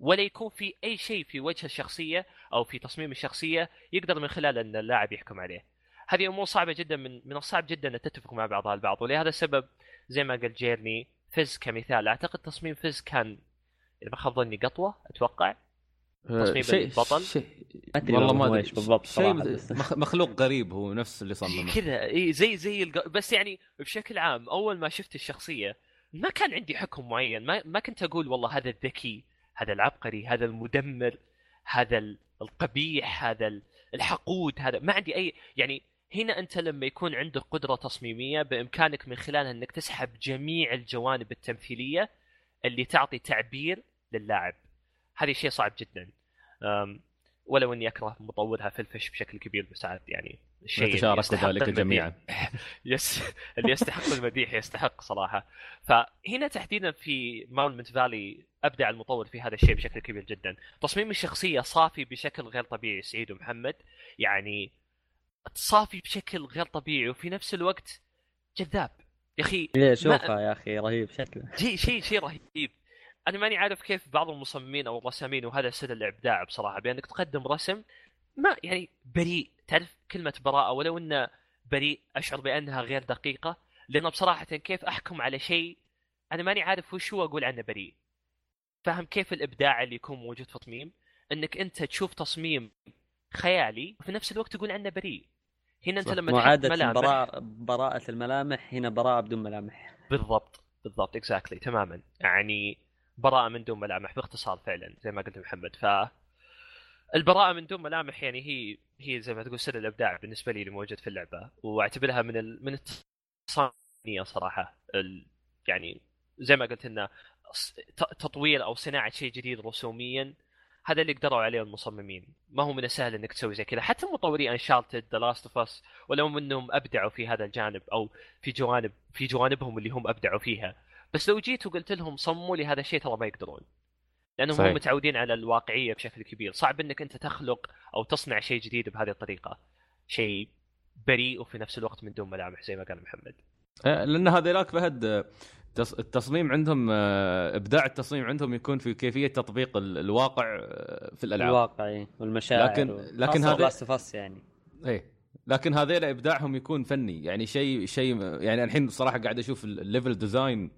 ولا يكون في أي شيء في وجه الشخصية أو في تصميم الشخصية يقدر من خلال إن اللاعب يحكم عليه. هذه أمور صعبة جدا من من الصعب جدا أن تتفق مع بعضها البعض. ولهذا السبب زي ما قال Journey و Fez كمثال. أعتقد تصميم Fez كان إذا ما خاب ظني قطوة أتوقع. آه، تصميم شيء البطل؟ شيء والله ما أدري إيش بالضبط شيء *laughs* مخلوق غريب هو نفس اللي صممه. *laughs* كذا إي زي زي الق... بس يعني بشكل عام أول ما شفت الشخصية ما كان عندي حكم معين. ما ما كنت أقول والله هذا الذكي هذا العبقري هذا المدمر هذا ال- القبيح هذا ال- الحقود هذا ما عندي اي يعني هنا أنت لما يكون عندك قدرة تصميمية بإمكانك من خلالها إنك تسحب جميع الجوانب التمثيلية اللي تعطي تعبير للاعب. هذا شيء صعب جدا. ولو إني أكره مطورها Phil Fish بشكل كبير بس عاد يعني الشيء اللي نتشارك يستحق ذلك. جميعا. *laughs* yes اللي يستحق المديح يستحق صراحة. فهنا تحديدا في Monument Valley أبدع المطور في هذا الشيء بشكل كبير جدا. تصميم الشخصية صافي بشكل غير طبيعي سعيد ومحمد. يعني صافي بشكل غير طبيعي وفي نفس الوقت جذاب. يا أخي ليه شوفها يا أخي رهيب شكله. شيء شيء شيء رهيب. أنا ماني عارف كيف بعض المصممين أو الرسامين وهذا سر الإبداع بصراحة بأنك تقدم رسم ما يعني بريء. تعرف كلمة براءة ولو إنه بريء أشعر بأنها غير دقيقة. لأنه بصراحة كيف أحكم على شيء أنا ماني عارف وش هو أقول عنه بريء. فاهم كيف الإبداع اللي يكون موجود في تصميم؟ إنك أنت تشوف تصميم خيالي وفي نفس الوقت تقول عنه بريء. هنا أنت. لما معادة ملامح براءة براءة الملامح هنا براءة بدون ملامح. بالضبط بالضبط exactly تماما. يعني براءة من دون ملامح باختصار فعلا زي ما قلت محمد. ف البراءة من دون ملامح يعني هي هي زي ما تقول سر الإبداع بالنسبة لي اللي موجود في اللعبة. وأعتبرها من ال... من التصميمية صراحة. ال... يعني زي ما قلت إنه تطوير أو صناعة شيء جديد رسوميا هذا اللي قدروا عليه المصممين. ما هو من السهل إنك تسوي زي كذا. حتى مطوري Uncharted The Last of Us ولو انهم أبدعوا في هذا الجانب أو في جوانب في جوانبهم اللي هم أبدعوا فيها. بس لو جيت وقلت لهم صمموا لي هذا الشيء ترى ما يقدرون. لأنهم صحيح. هم متعودين على الواقعية بشكل كبير. صعب إنك أنت تخلق أو تصنع شيء جديد بهذه الطريقة. شيء بريء وفي نفس الوقت من دون ملامح زي ما قال محمد. آه، لأن هذيلاك فهد التصميم عندهم آه، إبداع التصميم عندهم يكون في كيفية تطبيق ال- الواقع آه، في الألعاب. الواقعي والمشاعر لكن- لكن هذا Us يعني. إيه. لكن هذيل إبداعهم يكون فني. يعني شيء شيء يعني الحين بصراحه قاعد أشوف ال- ال level design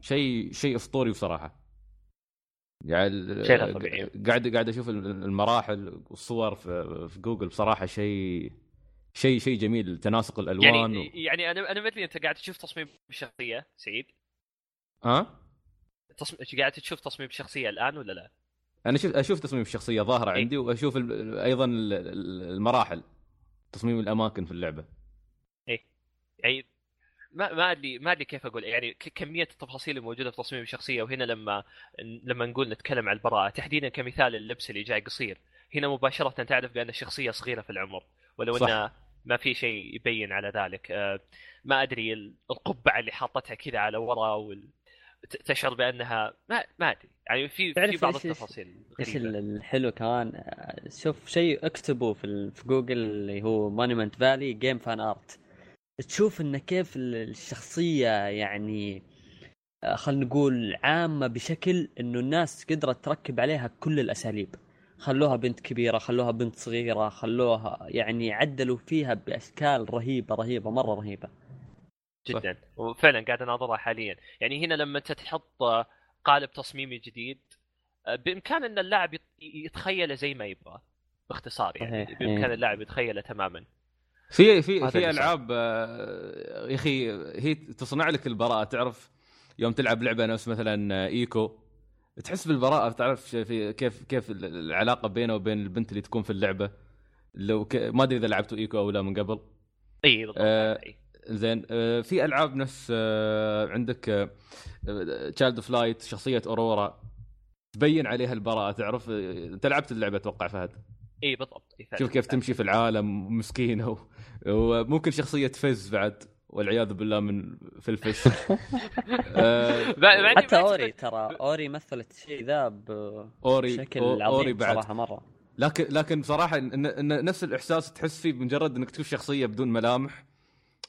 شيء شيء أسطوري بصراحة. يعني شيء غير طبيعي. قاعد قاعد أشوف المراحل والصور في, في جوجل بصراحه شيء شيء شيء جميل. تناسق الألوان يعني و... يعني أنا أنا ما ادري أنت قاعد تشوف تصميم الشخصيه سعيد. ها تصم... قاعد تشوف تصميم الشخصيه الآن ولا لا؟ أنا شوف أشوف تصميم الشخصية ظاهرة إيه. عندي وأشوف ال- أيضا ال- ال- المراحل تصميم الأماكن في اللعبة يعني ما ما ادري ما أدري كيف أقول يعني كمية التفاصيل الموجودة في تصميم الشخصية وهنا لما لما نقول نتكلم عن البراءة تحديدا كمثال اللبس اللي جاي قصير هنا مباشرة تعرف بأن الشخصية صغيرة في العمر ولو. انه ما في شيء يبين على ذلك آه، ما أدري ال- القبعة اللي حاطتها كذا على ورا وال... تشعر بأنها ما ما أدري. يعني في في بعض التفاصيل إيش الحلو كمان؟ آه، شوف شيء اكتبه في في جوجل اللي هو Monument Valley game fan art تشوف انه كيف ال- الشخصية يعني آه، خلينا نقول عامة بشكل إنه الناس قدرت تركب عليها كل الأساليب. خلوها بنت كبيرة خلوها بنت صغيرة خلوها يعني عدلوا فيها بأشكال رهيبة رهيبة مرة رهيبة. جدا. وفعلا قاعد أناظرها حاليا. يعني هنا لما انت تحط آه، قالب تصميمي جديد آه، بإمكان أن اللاعب يت- يتخيله زي ما يبغى باختصار يعني. بإمكان إيه. اللاعب يتخيله تماما. في في في ألعاب آه، يا أخي هي تصنع لك البراءة. تعرف يوم تلعب لعبة نفس مثلا إيكو تحس بالبراءة. تعرف في كيف كيف العلاقة بينه وبين البنت اللي تكون في اللعبة؟ لو ك... ما أدري إذا لعبتوا Ico أو لا من قبل. اي بالضبط. آه، إي. زين. آه، في ألعاب نفس آه، عندك Child of Light شخصية Aurora. تبين عليها البراءة. تعرف آه، أنت لعبت اللعبة أتوقع فهد؟ اي بالضبط. إي فعلاً. شوف كيف تمشي في العالم مسكينة و- وممكن شخصية Fez بعد والعياذ بالله من *laughs* آه، *laughs* ما عندي- حتى Ori ترى Ori مثلت الشيء ذا اوري بشكل أو- عظيم أوري بعد. صراحة مرة. لكن لكن بصراحه إن, إن نفس الإحساس تحس فيه بمجرد إنك تشوف شخصية بدون ملامح.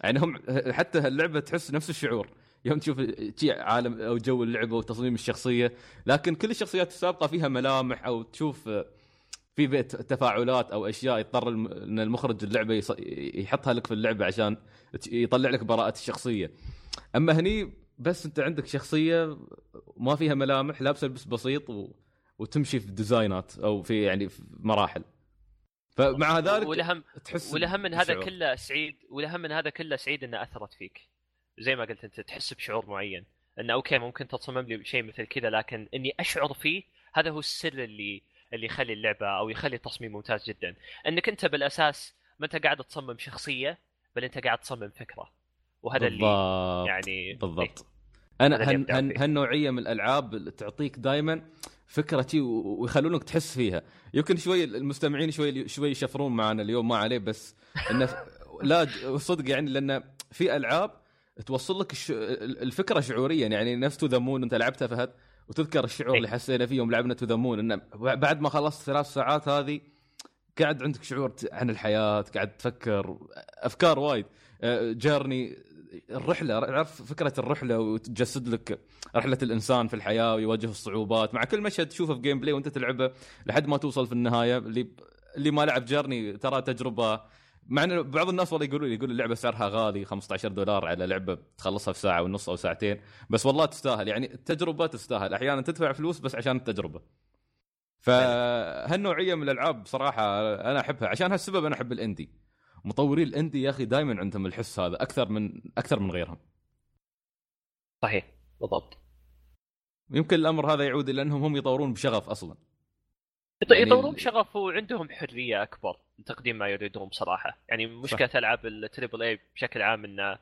يعني هم حتى اللعبه تحس نفس الشعور. يوم تشوف عالم أو جو اللعبة وتصميم الشخصية لكن كل الشخصيات السابقة فيها ملامح أو تشوف في بيت تفاعلات أو أشياء يضطر إن المخرج اللعبة يحطها لك في اللعبة عشان يطلع لك براءة الشخصية. أما هني بس أنت عندك شخصية ما فيها ملامح لابسة لبس بسيط و... وتمشي في design ات أو في يعني في مراحل. فمع ذلك والاهم تحس والاهم من هذا. كله سعيد والاهم من هذا كله سعيد انها أثرت فيك. زي ما قلت أنت تحس بشعور معين. إنه أوكي ممكن تصمم لي شيء مثل كذا لكن إني أشعر فيه هذا هو السر اللي اللي يخلي اللعبة أو يخلي التصميم ممتاز جدا. إنك أنت بالأساس ما أنت قاعد تصمم شخصية بل أنت قاعد تصمم فكرة. وهذا اللي بالضبط يعني بالضبط. هذا أنا اللي. هالنوعية من الألعاب تعطيك دائما و- ويخلونك تحس فيها. يمكن شوي المستمعين شوي شوي يشفرون معنا اليوم ما عليه بس إنه *laughs* لا صدق يعني لأن في ألعاب توصل لك الش... الفكرة شعوريا. يعني نفس To the Moon أنت لعبتها فهد وتذكر الشعور. اللي حسينا فيه يوم لعبنا To the Moon إنه بعد ما خلصت ثلاث ساعات هذه قاعد عندك شعور عن الحياة قاعد تفكر أفكار وايد. آه، Journey الرحلة عرف فكرة الرحلة وتجسد لك رحلة الإنسان في الحياة ويواجه الصعوبات مع كل مشهد تشوفه في gameplay وأنت تلعبه لحد ما توصل في النهاية. اللي اللي ما لعب Journey ترى تجربة مع ان بعض الناس والله يقولوا لي يقول اللعبة سعرها غالي 15 دولار على لعبة تخلصها في ساعة ونص أو ساعتين. بس والله تستاهل. يعني التجربة تستاهل. أحيانا تدفع فلوس بس عشان التجربة. فهالنوعية من الألعاب بصراحه أنا أحبها. عشان هالسبب أنا أحب ال indie مطوري ال indie يا أخي دائما عندهم الحس هذا أكثر من أكثر من غيرهم. صحيح بالضبط. يمكن الأمر هذا يعود إلى أنهم هم يطورون بشغف أصلا. يعني يطورون بشغف وعندهم حرية أكبر لتقديم ما يريدون بصراحة. يعني مشكلة ألعاب ال triple A بشكل عام إنه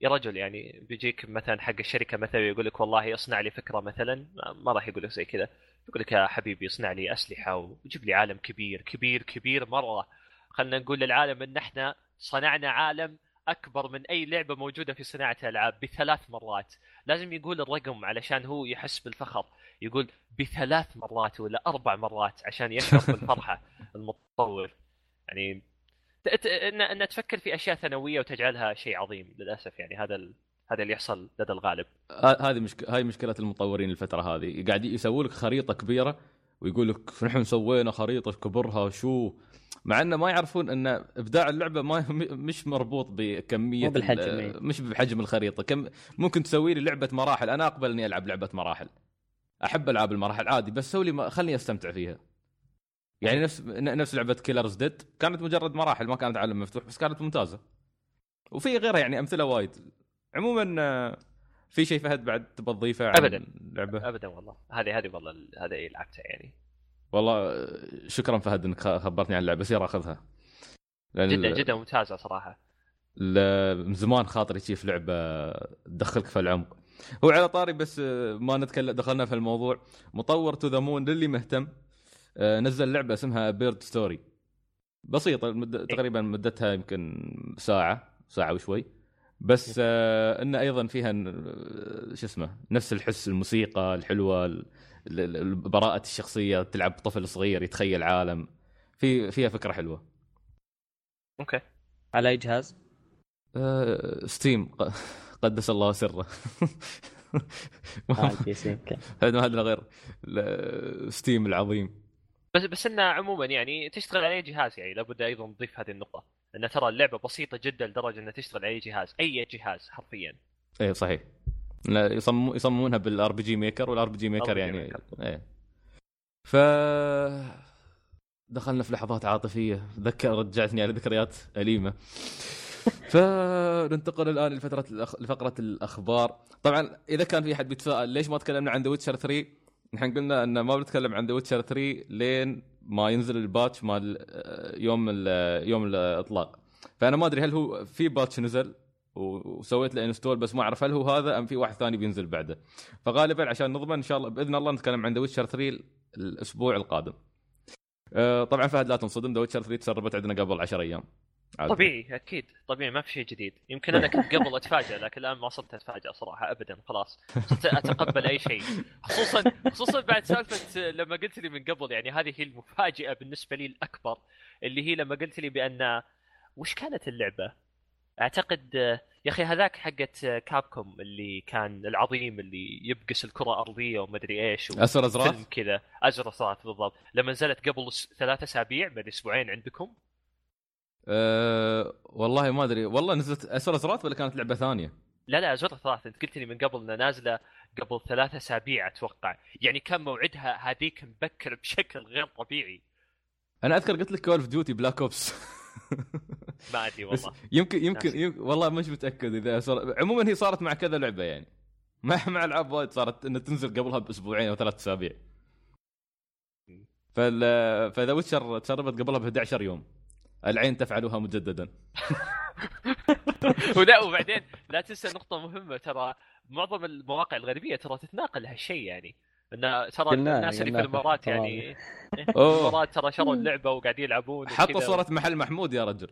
يا رجل يعني بيجيك مثلا حق الشركة مثلا يقول لك والله اصنع لي فكرة مثلا ما راح يقول لك زي كذا. يقول لك يا حبيبي اصنع لي أسلحة وجيب لي عالم كبير كبير كبير مرة. خلينا نقول للعالم إن إحنا صنعنا عالم أكبر من أي لعبة موجودة في صناعة الألعاب بثلاث مرات. لازم يقول الرقم علشان هو يحس بالفخر. يقول بثلاث مرات ولا أربع مرات عشان يشعر بالفرحة *laughs* المطور. يعني ان إن تفكر في أشياء ثانوية وتجعلها شيء عظيم للأسف. يعني هذا ال... هذا اللي يحصل لدى الغالب. هذه مشك... هاي مشكلة المطورين الفترة هذه. قاعد يسووا لك خريطة كبيرة ويقول لك نحن سوينا خريطة كبرها شو مع إنه ما يعرفون إن إبداع اللعبة ما *laughs* مش مربوط بكمية بالحجم، ال- إيه. مش بحجم الخريطة. كم ممكن تسوي لي لعبة مراحل. أنا اقبل اني ألعب لعبة مراحل. أحب ألعاب المراحل عادي بس سوي لي ما... خلني أستمتع فيها. يعني نفس ن- نفس لعبة كيلرز ديد كانت مجرد مراحل ما كانت عالم مفتوح بس كانت ممتازة. وفي غيرها يعني أمثلة وايد. عموما آه، في شيء فهد بعد تبى تضيفه عن أبداً. اللعبه ابدا والله. هذه هذه والله ال- هذا اللي لعبته يعني. والله شكرا فهد إنك خبرتني عن اللعبة سير أخذها. جدا جدا ممتازة صراحة. من زمان خاطري في لعبة تدخلك في العمق. هو على طاري بس آه، ما نتكلم دخلنا في الموضوع. مطور To the Moon للي مهتم آه، نزل لعبة اسمها Bird Story بسيطة المد... تقريبا مدتها يمكن ساعة ساعة وشوي. بس آه انه أيضا فيها آه، شو اسمه نفس الحس الموسيقى الحلوة ال- ال- ال- براءه الشخصية تلعب طفل صغير يتخيل عالم. في فيها فكرة حلوة. أوكي. على أي جهاز؟ آه ستيم. قدس الله سره. *laughs* آه هذا ما هذا غير ستيم العظيم. بس بس انها عموما يعني تشتغل على أي جهاز يعني لابد أيضا نضيف هذه النقطة. ان ترى اللعبة بسيطة جدا لدرجة إنها تشتغل على أي جهاز أي جهاز حرفيا. إيه صحيح. يصمم يصممونها بال RPG Maker وال RPG Maker يعني Maker. إيه. ف دخلنا في لحظات عاطفية. ذكر رجعتني على ذكريات أليمة. فننتقل الآن لفترة الأخ... لفقرة الأخبار. طبعا إذا كان في أحد بيتساءل ليش ما تكلمنا عن The Witcher 3 نحن قلنا إن ما بنتكلم عن The Witcher 3 لين ما ينزل ال patch مال آه، يوم ال- يوم الإطلاق. فأنا ما أدري هل هو في patch نزل وسويت له install بس ما أعرف هل هو هذا أم في واحد ثاني بينزل بعده. فغالبا عشان نضمن إن شاء الله بإذن الله نتكلم عن The Witcher 3 الأسبوع القادم. آه، طبعا فهد لا تنصدم The Witcher 3 تسربت عندنا قبل 10 أيام. عادي. طبيعي أكيد. طبيعي ما في شيء جديد. يمكن أنا كنت قبل اتفاجئ لكن الآن ما صرت اتفاجئ صراحة ابدا خلاص. صرت أتقبل أي شيء. خصوصا خصوصا بعد سالفة لما قلت لي من قبل يعني هذه هي المفاجأة بالنسبة لي الأكبر اللي هي لما قلت لي بأن وش كانت اللعبة؟ أعتقد يا أخي هذاك حقت كابكوم اللي كان العظيم اللي يبقس الكرة أرضية ومدري إيش و... اسر أزراف؟ كذا. ازرصات بالضبط. لما نزلت قبل ثلاثة أسابيع من أسبوعين عندكم؟ أه والله ما أدري. والله نزلت اسر ازراف ولا كانت لعبة ثانية؟ لا لا زرت ثلاث أنت قلت لي من قبل إنها نازلة قبل ثلاثة أسابيع أتوقع. يعني كان موعدها هذيك مبكر بشكل غير طبيعي. أنا أذكر قلت لك Call of Duty Black Ops ما أدري والله. يمكن يمكن. يمكن والله مش متأكد إذا صار... عموما هي صارت مع كذا لعبة يعني. مع مع ألعاب وايد صارت إنها تنزل قبلها بأسبوعين أو ثلاث أسابيع. فال... ف The Witcher تسربت قبلها ب 11 يوم. العين تفعلها مجددا. *laughs* ولا وبعدين لا تنسى نقطة مهمة ترى معظم المواقع الغربية ترى تتناقل هالشيء يعني. إن ترى الناس اللي في الإمارات. يعني إيه،. الإمارات ترى شروا اللعبة وقاعدين يلعبون حطوا. صورة محل محمود يا رجل.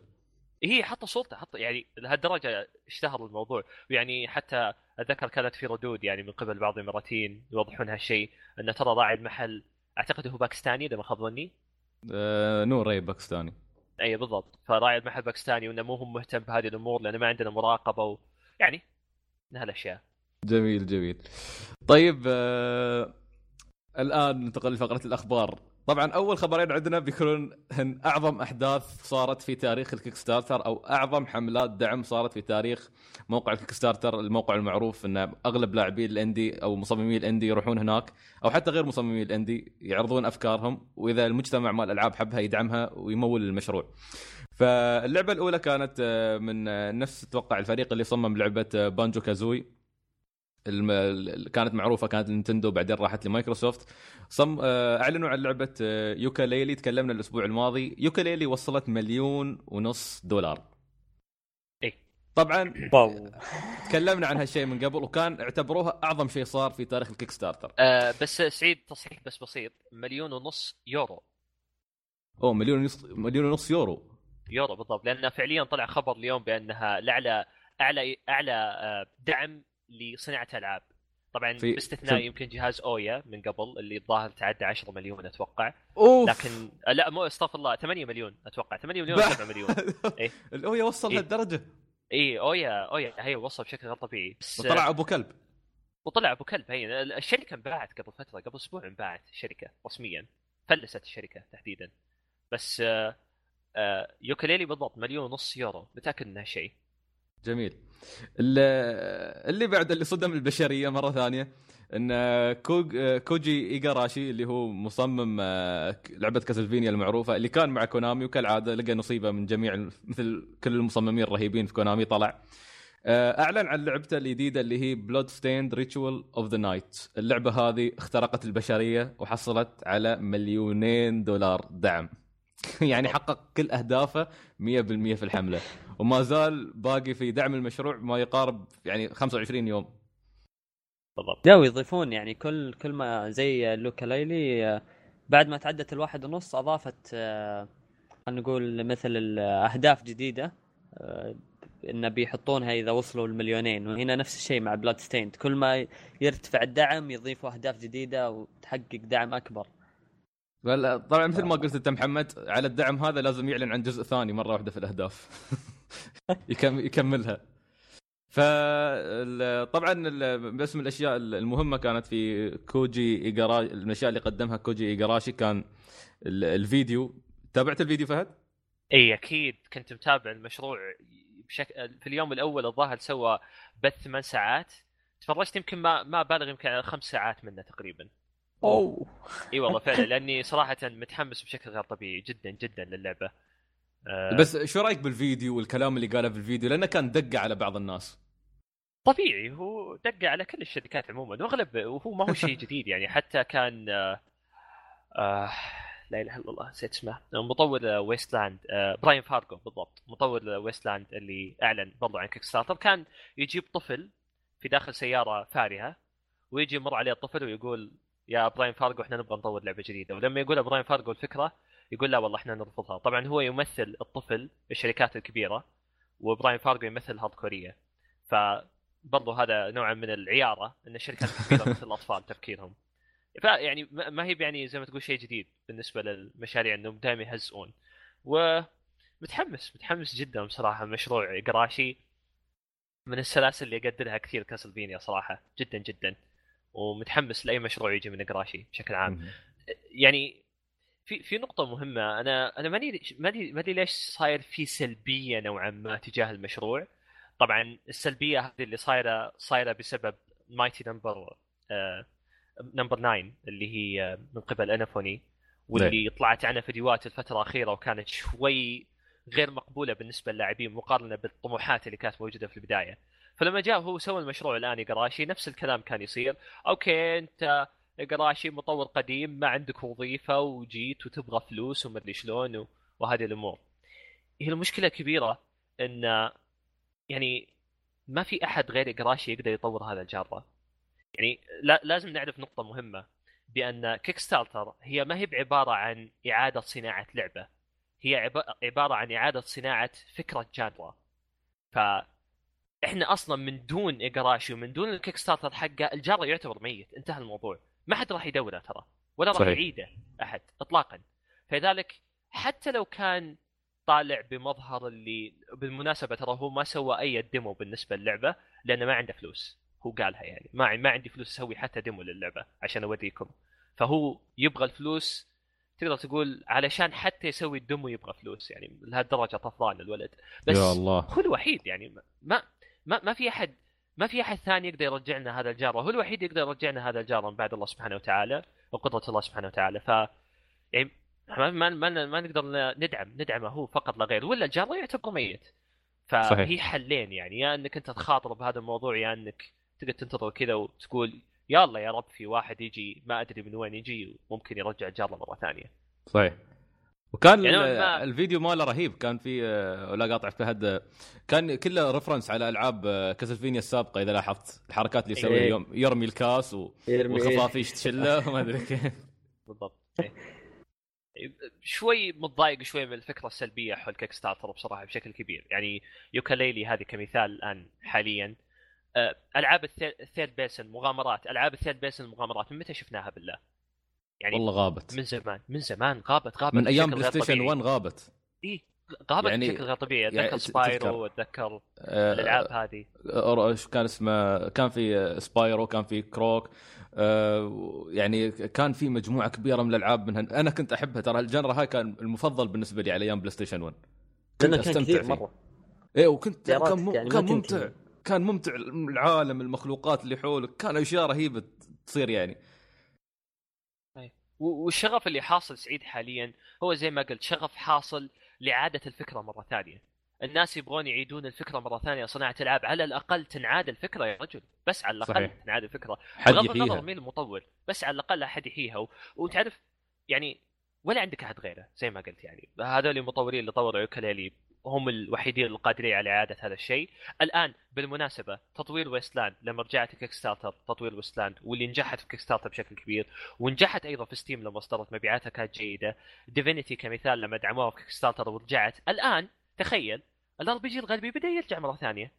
هي حطوا صورته حط يعني لهالدرجة اشتهر الموضوع. ويعني حتى أتذكر كانت في ردود يعني من قبل بعض الإماراتيين يوضحون هالشيء انه ترى راعي المحل أعتقد هو باكستاني إذا ما خاب ظني؟ آه نور باكستاني. أي بالضبط. فراعي المحل باكستاني وإنه مو هو مهتم بهذه الأمور لأنه ما عندنا مراقبة و... يعني من هالأشياء. جميل جميل. طيب آه الآن ننتقل لفقرة الأخبار. طبعا أول خبرين عندنا بيكونون هن أعظم أحداث صارت في تاريخ ال Kickstarter أو أعظم حملات دعم صارت في تاريخ موقع ال Kickstarter الموقع المعروف إن أغلب لاعبين ال indie أو مصممي ال indie يروحون هناك أو حتى غير مصممي ال indie يعرضون أفكارهم وإذا المجتمع مال الألعاب حبها يدعمها ويمول المشروع. فاللعبة الأولى كانت آه، من آه، نفس أتوقع الفريق اللي صمم لعبة آه، Banjo-Kazooie الم... ال- كانت معروفة كانت نينتندو بعدين راحت لمايكروسوفت. صم... آه، أعلنوا عن لعبة آه، Yooka-Laylee تكلمنا الأسبوع الماضي. Yooka-Laylee وصلت مليون ونص دولار. إيه. طبعا واو. تكلمنا عن هالشيء من قبل وكان اعتبروها أعظم شيء صار في تاريخ ال Kickstarter. آه بس سعيد تصحيح بس بسيط. مليون ونص يورو. اوه مليون ونص مليون ونص يورو. يورو بالضبط. لأن فعليا طلع خبر اليوم بأنها لأعلى أعلى أعلى آه، دعم لصناعة ألعاب. طبعا في- باستثناء في- يمكن جهاز أويا من قبل اللي الظاهر تعدى 10 مليون أتوقع. أوف! لكن آه، لا مو استغفر الله 8 مليون أتوقع. 8 مليون *laughs* 7 مليون. إيه. الأويا وصل إيه. هالدرجه اي أويا أويا هي وصل بشكل غير طبيعي. بس آه، وطلع أبو كلب. وطلع أبو كلب هي الشركة انباعت قبل فترة قبل أسبوع انباعت الشركة رسميا. فلست الشركة تحديدا. بس آه، آه، Yooka-Laylee بالضبط مليون ونص يورو. متأكد إنها شيء؟ جميل. اللي, بعد اللي صدم البشرية مرة ثانية إن كوج كوجي إيجاراشي اللي هو مصمم آه، لعبة Castlevania المعروفة اللي كان مع كونامي وكالعادة لقى نصيبه من جميع مثل كل المصممين الرهيبين في كونامي طلع. آه، أعلن عن لعبته الجديدة اللي هي Bloodstained Ritual of the Night اللعبة هذه اخترقت البشرية وحصلت على مليونين دولار دعم. *laughs* يعني حقق كل أهدافه 100% في الحملة. وما زال باقي في دعم المشروع ما يقارب يعني 25 يوم. بالضبط. لا ويضيفون يعني كل كل ما زي لوكا ليلي آه، بعد ما تعدت الواحد ونص أضافت آه، خلينا نقول مثل الأهداف جديدة آه، انه بيحطونها إذا وصلوا المليونين. وهنا نفس الشيء مع بلاد ستيند كل ما يرتفع الدعم يضيفوا أهداف جديدة وتحقق دعم أكبر. طبعا مثل ما قلت أنت محمد على الدعم هذا لازم يعلن عن جزء ثاني مرة واحدة في الأهداف. *laughs* *laughs* يكملها. فطبعا بس من الأشياء المهمة كانت في كوجي إيجارا الأشياء اللي قدمها كوجي إيجاراشي كان ال- الفيديو. تابعت الفيديو فهد؟ إي أكيد. كنت متابع المشروع بشكل في اليوم الأول الظاهر سوى بث ثمان ساعات. تفرجت يمكن ما ما بالغ يمكن على خمس ساعات منه تقريبا. أوه. إي والله فعلا *laughs* لأني صراحة متحمس بشكل غير طبيعي جدا جدا للعبة. آه، بس شو رأيك بالفيديو والكلام اللي قاله في الفيديو؟ لأنه كان دقة على بعض الناس. طبيعي هو دق على كل الشركات عموما وأغلب وهو ما هو شيء *laughs* جديد يعني حتى كان آه آه لا إله إلا الله نسيت اسمه. مطور Wasteland آه براين فارجو بالضبط. مطور Wasteland اللي أعلن برضو عن Kickstarter كان يجيب طفل في داخل سيارة فارهة ويجي يمر عليه الطفل ويقول يا براين فارجو إحنا نبغى نطور لعبة جديدة. ولما يقول براين فارجو الفكرة يقول لا والله إحنا نرفضها. طبعا هو يمثل الطفل الشركات الكبيرة وبراين فارجو يمثل hardcore يا فبرضو هذا نوع من العيارة إن الشركات الكبيرة مثل الأطفال تفكيرهم. فيعني ما ما هي يعني زي ما تقول شيء جديد بالنسبة للمشاريع إنهم دائما يهزئون. ومتحمس متحمس جدا بصراحه مشروع إيجاراشي من السلاسل اللي اقدرها كثير Castlevania صراحة جدا جدا. ومتحمس لأي مشروع يجي من إيقاراشي بشكل عام. يعني في في نقطة مهمة. أنا أنا ماني ماني ماني ليش صاير في سلبية نوعا ما تجاه المشروع. طبعا السلبية هذه اللي صايرة صايرة بسبب Mighty Number Number 9 اللي هي من قبل إينافوني واللي طلعت عنها فيديوهات الفترة الأخيرة وكانت شوي غير مقبولة بالنسبة للاعبين مقارنة بالطموحات اللي كانت موجودة في البداية. فلما جاء هو سوى المشروع الآن إيقاراشي نفس الكلام كان يصير. okay أنت إيقاراشي مطور قديم ما عندك وظيفة وجيت وتبغى فلوس ومدري شلون وهذه الأمور. هي المشكلة كبيرة إن يعني ما في أحد غير إيقاراشي يقدر يطور هذا الجاره يعني لا لازم نعرف نقطة مهمة بأن Kickstarter هي ما هي بعبارة عن إعادة صناعة لعبة. هي عبارة عن إعادة صناعة فكرة جاره ف إحنا أصلا من دون إيقاراشي ومن دون ال Kickstarter حقه الجاره يعتبر ميت. انتهى الموضوع. ما حد راح يدوره ترى ولا راح يعيده أحد اطلاقا. فلذلك حتى لو كان طالع بمظهر اللي بالمناسبة ترى هو ما سوى أي demo بالنسبة للعبة لأنه ما عنده فلوس هو قالها يعني. ما ما عندي فلوس أسوي حتى demo للعبة عشان أوريكم. فهو يبغى الفلوس تقدر تقول علشان حتى يسوي الدمو يبغى فلوس يعني لهالدرجة طفران الولد. بس يا الله. هو الوحيد يعني ما ما ما في أحد ما في أحد ثاني يقدر يرجع لنا هذا الجار هو الوحيد يقدر يرجع لنا هذا الجار من بعد الله سبحانه وتعالى وقدرة الله سبحانه وتعالى ف يعني ما ما ما, ما نقدر ندعم ندعمه هو فقط لا غير ولا الجار يعتبر ميت فهي حلين يعني يا إنك أنت تخاطر بهذا الموضوع يا إنك تقدر تنتظر كذا وتقول يا الله يا رب في واحد يجي ما أدري من وين يجي وممكن يرجع الجاره مرة ثانية. صحيح. وكان يعني ما... الفيديو ماله رهيب. كان في آه، لا قاطع فهد كان كله reference على ألعاب آه، Castlevania السابقة إذا لاحظت. الحركات اللي يسويها يوم يرمي الكاس و... والخفافيش تشله وما أدري *laughs* كيف. بالضبط. إيه. شوي متضايق شوي من الفكرة السلبية حول Kickstarter بصراحة بشكل كبير. يعني Yooka-Laylee هذه كمثال الآن حاليا. آه، ألعاب ال third person مغامرات. ألعاب ال third person مغامرات من متى شفناها بالله؟ يعني والله غابت. من زمان من زمان غابت غابت من أيام PlayStation 1 غابت. اي غابت يعني بشكل غير طبيعي. أتذكر يعني Spyro وأتذكر آه الألعاب هذه. إيش كان اسمه كان في Spyro كان في Croc آه يعني كان في مجموعة كبيرة من الألعاب منها. أنا كنت أحبها ترى ال genre هاي كان المفضل بالنسبة لي على أيام PlayStation 1 كنت أستمتع فيه. مرة. إيه وكنت كان, م... يعني كان ممتع. كان ممتع العالم المخلوقات اللي حولك. كان أشياء رهيبة تصير يعني. والشغف اللي حاصل سعيد حاليا هو زي ما قلت شغف حاصل لاعاده الفكرة مرة ثانية. الناس يبغون يعيدون الفكرة مرة ثانية صناعة العاب على الأقل تنعاد الفكرة يا رجل بس على الأقل صحيح. تنعاد الفكرة. بغض النظر مين المطور بس على الأقل احد يحييها. و... وتعرف يعني ولا عندك أحد غيره زي ما قلت يعني. هذول المطورين اللي طوروا Yooka-Laylee هم الوحيدين القادرين على إعادة هذا الشيء. الآن بالمناسبة تطوير Wasteland لما رجعت Kickstarter تطوير Wasteland واللي نجحت في Kickstarter بشكل كبير ونجحت أيضا في Steam لما اصدرت مبيعاتها كانت جيدة. Divinity كمثال لما دعموها في Kickstarter ورجعت. الآن تخيل ال RPG الغربي بدأ يرجع مرة ثانية.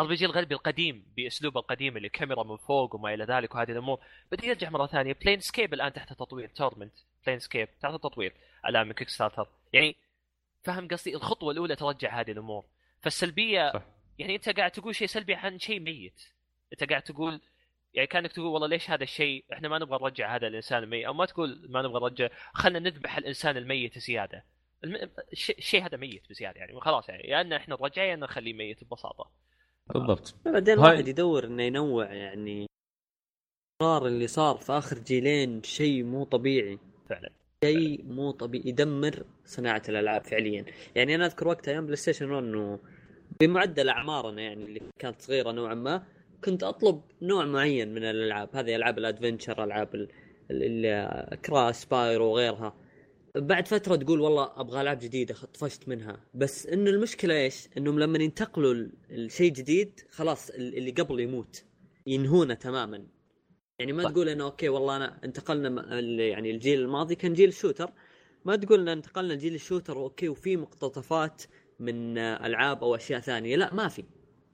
RPG الغربي القديم باسلوبه القديم اللي كاميرا من فوق وما إلى ذلك وهذه الأمور بدأ يرجع مرة ثانية. Planescape الآن تحت تطوير. Torment Planescape تحت تطوير. الآن من Kickstarter يعني فاهم قصدي؟ الخطوة الأولى ترجع هذه الأمور. فالسلبية صح. يعني أنت قاعد تقول شيء سلبي عن شيء ميت. أنت قاعد تقول يعني كأنك تقول والله ليش هذا الشيء؟ إحنا ما نبغى نرجع هذا الإنسان الميت. أو ما تقول ما نبغى نرجع خلينا نذبح الإنسان الميت زيادة. الم... الشيء هذا ميت بزيادة يعني خلاص يعني. يا إن إحنا نرجعه يا إن نخليه ميت ببساطة. بالضبط. بعدين الواحد يدور إنه ينوع يعني القرار اللي صار في آخر جيلين شيء مو طبيعي. فعلا. شيء مو طبيعي يدمر صناعة الألعاب فعليا. يعني أنا أذكر وقتها أيام PlayStation 1 إنه بمعدل اعمارنا يعني اللي كانت صغيرة نوعا ما كنت أطلب نوع معين من الألعاب. هذه ألعاب ال adventure ألعاب Crash Spyro وغيرها. بعد فترة تقول والله أبغى ألعاب جديدة طفشت منها. بس انه المشكلة إيش؟ إنهم لما ينتقلوا الشيء جديد خلاص اللي قبل يموت ينهونه تماما. يعني ما تقول إنه okay والله أنا انتقلنا يعني الجيل الماضي كان جيل shooter. ما تقول ان انتقلنا جيل ال shooter okay وفي مقتطفات من ألعاب أو أشياء ثانية. لا ما في.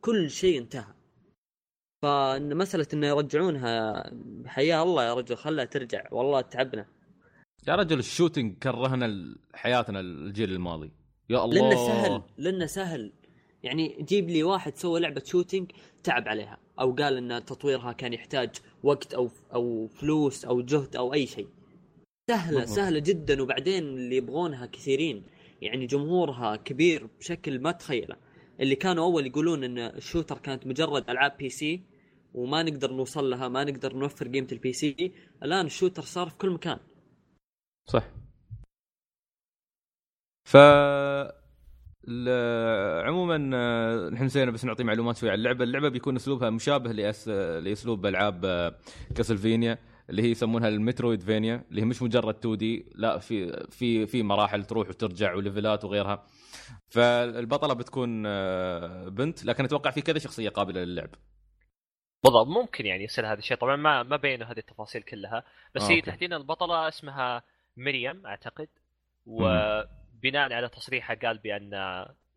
كل شيء انتهى. فإن مسألة إنه يرجعونها حيا الله يا رجل خلها ترجع. والله تعبنا. يا رجل ال shooting كرهنا حياتنا الجيل الماضي. يا الله. لأنه سهل. لأنه سهل. يعني جيب لي واحد سوى لعبة shooting تعب عليها. أو قال إن تطويرها كان يحتاج وقت أو أو فلوس أو جهد أو أي شيء. سهلة مم. سهلة جدا. وبعدين اللي يبغونها كثيرين. يعني جمهورها كبير بشكل ما تخيله. اللي كانوا أول يقولون إن ال shooter كانت مجرد ألعاب PC وما نقدر نوصل لها ما نقدر نوفر قيمة ال PC الآن ال shooter صار في كل مكان. صح. ف عموما آه، نحن نسينا بس نعطي معلومات شوي عن اللعبة، اللعبة بيكون أسلوبها مشابه لأس... لأسلوب ألعاب كاسلفينيا اللي هي يسمونها المترويد فينيا اللي هي مش مجرد 2 دي لا في في في مراحل تروح وترجع وليفلات وغيرها. فالبطلة بتكون آه، بنت لكن أتوقع في كذا شخصية قابلة للعب. بالضبط ممكن يعني يصير هذا الشيء. طبعا ما ما بينوا هذه التفاصيل كلها. بس آه هي تحديدا البطلة اسمها مريم أعتقد. وبناء على تصريحه قال بأن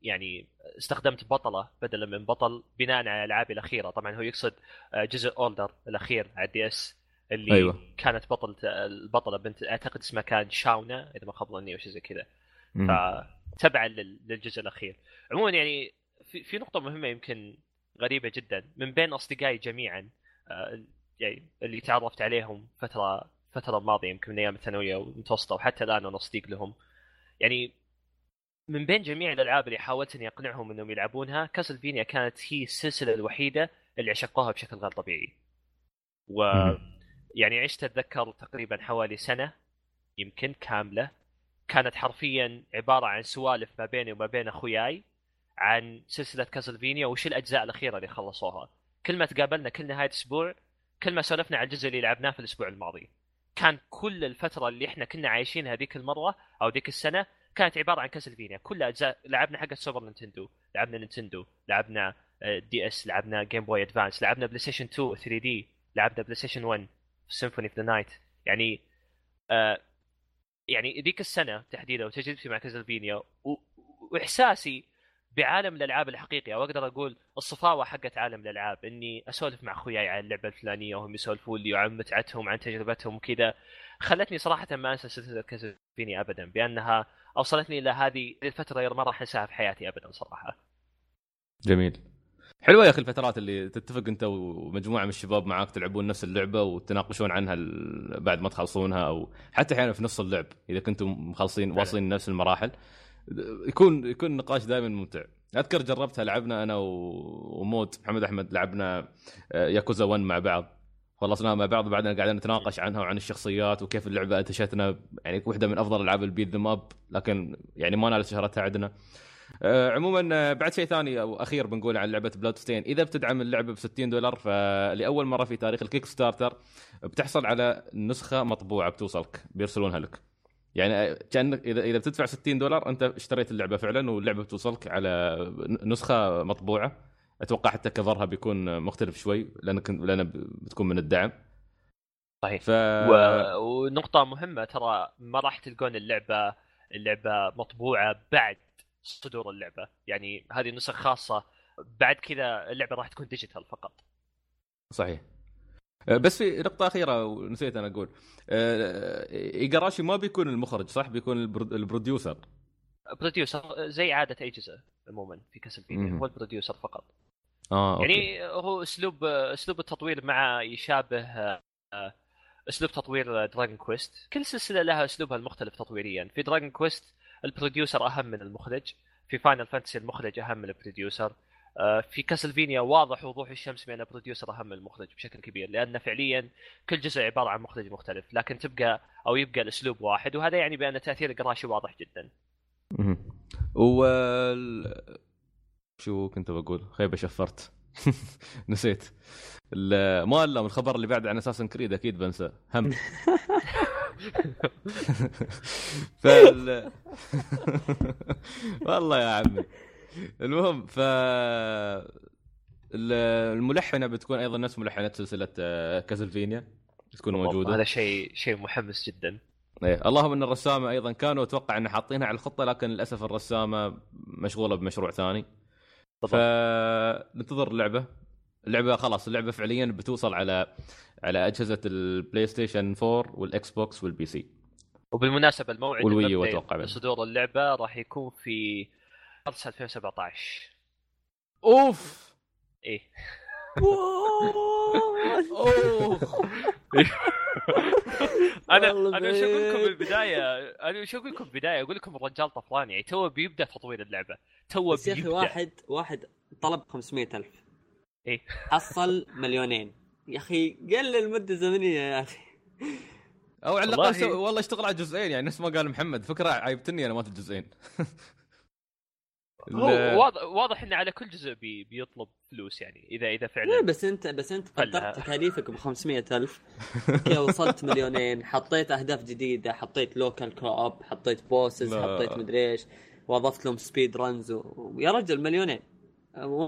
يعني استخدمت بطلة بدلا من بطل بناء على الالعاب الأخيرة. طبعا هو يقصد آه، جزء أولدر الأخير على الدي إس اللي أيوة. كانت بطلة البطلة بنت أعتقد اسمها كان شاونا إذا ما خاب ظني أو شيء زي كذا. فتبعا للجزء الأخير. عموما يعني في, في نقطة مهمة يمكن غريبة جدا. من بين أصدقائي جميعا آه، يعني اللي تعرفت عليهم فترة فترة ماضية يمكن من أيام الثانوية والمتوسطة وحتى الآن أنا صديق لهم. يعني من بين جميع الألعاب اللي حاولت إني أقنعهم إنهم يلعبونها كاسلفينيا كانت هي السلسلة الوحيدة اللي عشقوها بشكل غير طبيعي. و يعني عشت أتذكر تقريبا حوالي سنة يمكن كاملة كانت حرفيا عبارة عن سوالف ما بيني وما بين أخوياي عن سلسلة Castlevania وش الأجزاء الأخيرة اللي خلصوها. كل ما تقابلنا كل نهاية أسبوع كل ما سولفنا عن الجزء اللي لعبناه في الأسبوع الماضي. كان كل الفترة اللي إحنا كنا عايشينها ذيك المرة أو ذيك السنة كانت عبارة عن Castlevania كل أجزاء لعبنا حق ال Super Nintendo لعبنا Nintendo لعبنا D آه، S لعبنا Game Boy Advance لعبنا PlayStation 2 3 D لعبنا PlayStation 1 Symphony of the Night يعني آه يعني ذيك السنة تحديدا وتجربتي مع كاسلفينيا وإحساسي بعالم الألعاب الحقيقي أو أقدر أقول الصفاوة حقت عالم الألعاب إني أسولف مع أخوياي عن اللعبة الفلانية وهم يسولفوا لي عن متعتهم عن تجربتهم وكذا. خلتني صراحة ما أنسى سلسلة كاسلفينيا ابدا بأنها أوصلتني إلى هذه الفترة ما راح انساها في حياتي ابدا صراحة. جميل. حلوة يا أخي الفترات اللي تتفق أنت ومجموعة من الشباب معاك تلعبون نفس اللعبة وتناقشون عنها بعد ما تخلصونها أو حتى أحيانا في نص اللعب إذا كنتم مخلصين واصلين نفس المراحل يكون يكون النقاش دائما ممتع أذكر جربتها لعبنا أنا ومود محمد أحمد لعبنا آه، ياكوزا 1 مع بعض خلصناها مع بعض وبعدين قاعدين نتناقش عنها وعن الشخصيات وكيف اللعبة انتشتنا يعني واحدة من أفضل ألعاب ال beat 'em up لكن يعني ما نالت شهرتها عندنا. آه، عموما آه، بعد شيء ثاني أو أخير بنقول عن لعبة Bloodstained إذا بتدعم اللعبة ب 60 دولار فلأول مرة في تاريخ ال Kickstarter بتحصل على نسخة مطبوعة بتوصلك بيرسلونها لك. يعني آه، كأنك إذا إذا بتدفع 60 دولار أنت اشتريت اللعبة فعلا واللعبة بتوصلك على نسخة مطبوعة. أتوقع حتى كفرها بيكون مختلف شوي لأن لأن بتكون من الدعم. صحيح. ف... و... ونقطة مهمة ترى ما راح تلقون اللعبة اللعبة مطبوعة بعد صدور اللعبة. يعني هذه نسخ خاصة بعد كذا اللعبة راح تكون ديجيتال فقط. صحيح. أه، بس في نقطة أخيرة ونسيت أنا أقول. أه، إيجاراشي ما بيكون المخرج صح؟ بيكون ال producer. producer زي عادة أي جزء عموما في Castlevania هو ال producer فقط. آه يعني هو أسلوب أسلوب التطوير مع يشابه أه، أسلوب تطوير Dragon Quest كل سلسلة لها أسلوبها المختلف تطويريا. في Dragon Quest ال producer أهم من المخرج. في Final Fantasy المخرج أهم من ال producer. آه، في Castlevania واضح وضوح الشمس بأن ال producer أهم من المخرج بشكل كبير لأن فعليا كل جزء عبارة عن مخرج مختلف لكن تبقى أو يبقى الأسلوب واحد وهذا يعني بأن تأثير إيقاراشي واضح جدا. و شو كنت بقول؟ خيبة شفرت. *laughs* نسيت. ما الا الخبر اللي بعد عن Assassin's Creed أكيد بنسى. هم. *laughs* *laughs* فال والله يا عمي. المهم ف الملحنة بتكون أيضا نفس ملحنة سلسلة Castlevania تكون موجودة. هذا شيء شيء محمس جدا. إيه. اللهم إن الرسامة أيضا كانوا أتوقع ان حاطينها على الخطة لكن للأسف الرسامة مشغولة بمشروع ثاني. فننتظر اللعبة. اللعبة خلاص اللعبة فعليا بتوصل على على أجهزة ال PlayStation 4 وال Xbox وال PC وبالمناسبة الموعد الأولي أتوقع صدور اللعبة راح يكون في مارس 2017 أوف! إيه. أنا أنا وش أقول لكم. بالبداية؟ أنا وش أقول لكم بالبداية؟ أقول لكم الرجال طفران يعني تو بيبدأ تطوير اللعبة. تو بس يا أخي بيبدأ. واحد واحد طلب 500 ألف. إيه. حصل مليونين. يا أخي قلل مده زمنيه يا أخي. أو على والله- الاقل والله اشتغل على جزئين يعني نفس ما قال محمد. فكرة عيبتني أنا مالت الجزئين *laughs* واضح واضح انه على كل جزء بي بيطلب فلوس يعني اذا إذا لا فعلا بس انت بس أنت. قدرت تكاليفك ب 500 ألف. okay وصلت مليونين. حطيت أهداف جديدة حطيت local co-op حطيت bosses لا. حطيت مدري إيش. وأضفت لهم speed runs و... ويا رجل مليونين. و-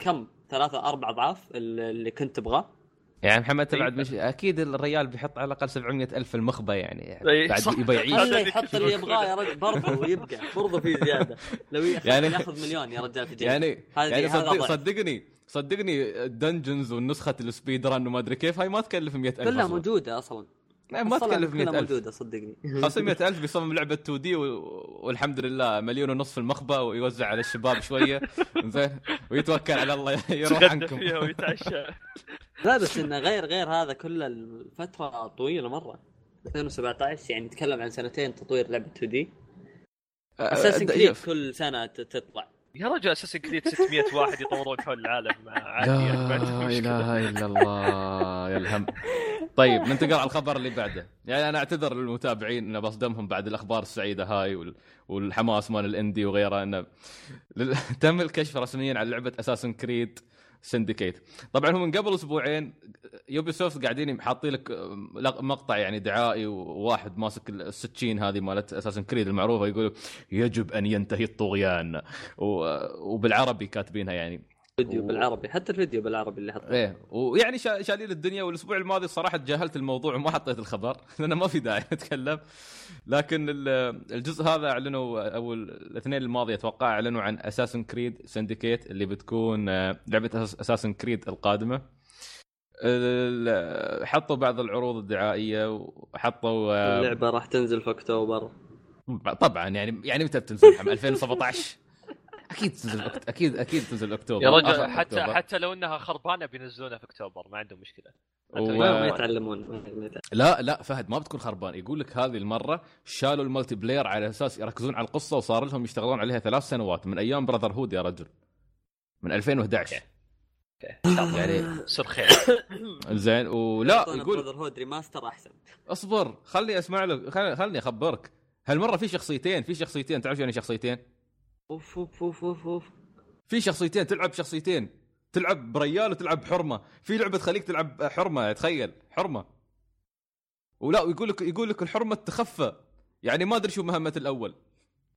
كم؟ ثلاثة أربع أضعاف اللي كنت تبغاه. يعني محمد تبعد إيه. مش أكيد الريال بيحط على الأقل 700 ألف في المخبة يعني إيه، بعد اللي يحط اللي. يبغاه يا رجل برضه *laughs* يبقى برضه في زيادة لو ياخذ يعني- ياخذ مليون يا رجال في جيبه. يعني يعني صدق. صدقني صدقني ال dungeons والنسخة ال speed run وما أدري كيف هاي ما تكلف 100000 كلها أصلاً. موجودة أصلا لا، ما تكلف كلها 100000 موجودة صدقني. *laughs* 500000 بيصمم لعبة 2D والحمد لله مليون ونص في المخبه ويوزع على الشباب شوية. *laughs* زين ويتوكل على الله *laughs* يروح عنكم. فيها ويتعشى. لا بس إنه غير غير هذا كل الفترة طويلة مرة. 2017 يعني نتكلم عن سنتين تطوير لعبة 2 دي. اساسن أه، كريد كل سنة ت- تطلع. يا رجل اساسن كريد 600 واحد يطورون حول العالم عادي لا. إله إلا الله يا الهم طيب ننتقل على الخبر اللي بعده يعني أنا أعتذر للمتابعين ان بصدمهم بعد الأخبار السعيدة هاي وال- والحماس مال ال indie وغيره إنه *laughs* تم الكشف رسميا عن لعبة Assassin's Creed Syndicate طبعا هو من قبل أسبوعين Ubisoft قاعدين حاطين لك مقطع يعني دعائي وواحد ماسك السكين هذه مالت Assassin's Creed المعروفة يقول يجب أن ينتهي الطغيان. وبالعربي كاتبينها يعني. فيديو و- بالعربي حتى الفيديو بالعربي اللي حطه إيه ويعني شا- شالين الدنيا والأسبوع الماضي الصراحه تجاهلت الموضوع وما حطيت الخبر *laughs* لأنه ما في داعي *laughs* نتكلم. لكن ال- الجزء هذا أعلنوا أو الاثنين الماضي أتوقع أعلنوا عن اساسن كريد سندكيت اللي بتكون آه، لعبة اساسن كريد القادمة. ال- حطوا بعض العروض الدعائية وحطوا آه، اللعبة راح تنزل في أكتوبر. طبعا يعني يعني متى بتنزل؟ محمد 2017 *laughs* أكيد تنزل أكت- أكيد أكيد تنزل اكتوبر يا رجل حتى أكتوبر. حتى لو إنها خربانة بينزلونها في أكتوبر ما عندهم مشكلة. و- ما يتعلمون. لا لا فهد ما بتكون خربان يقول لك هذه المرة شالوا ال multiplayer على أساس يركزون على القصة وصار لهم يشتغلون عليها ثلاث سنوات. من أيام Brotherhood يا رجل. من 2011 ان شاء الله يعني يصير خير. *coughs* زين ولا يقول Brother hood remaster أحسن. اصبر خلني أسمع له خل- خلني أخبرك. هالمرة في شخصيتين في شخصيتين تعرف يعني شخصيتين؟ أوف أوف أوف أوف أوف. في شخصيتين تلعب شخصيتين. تلعب بريال وتلعب بحرمه في لعبة تخليك تلعب حرمة تخيل حرمة. ولا ويقول لك يقول لك الحرمة تخفى. يعني ما أدري شو مهمة الأول.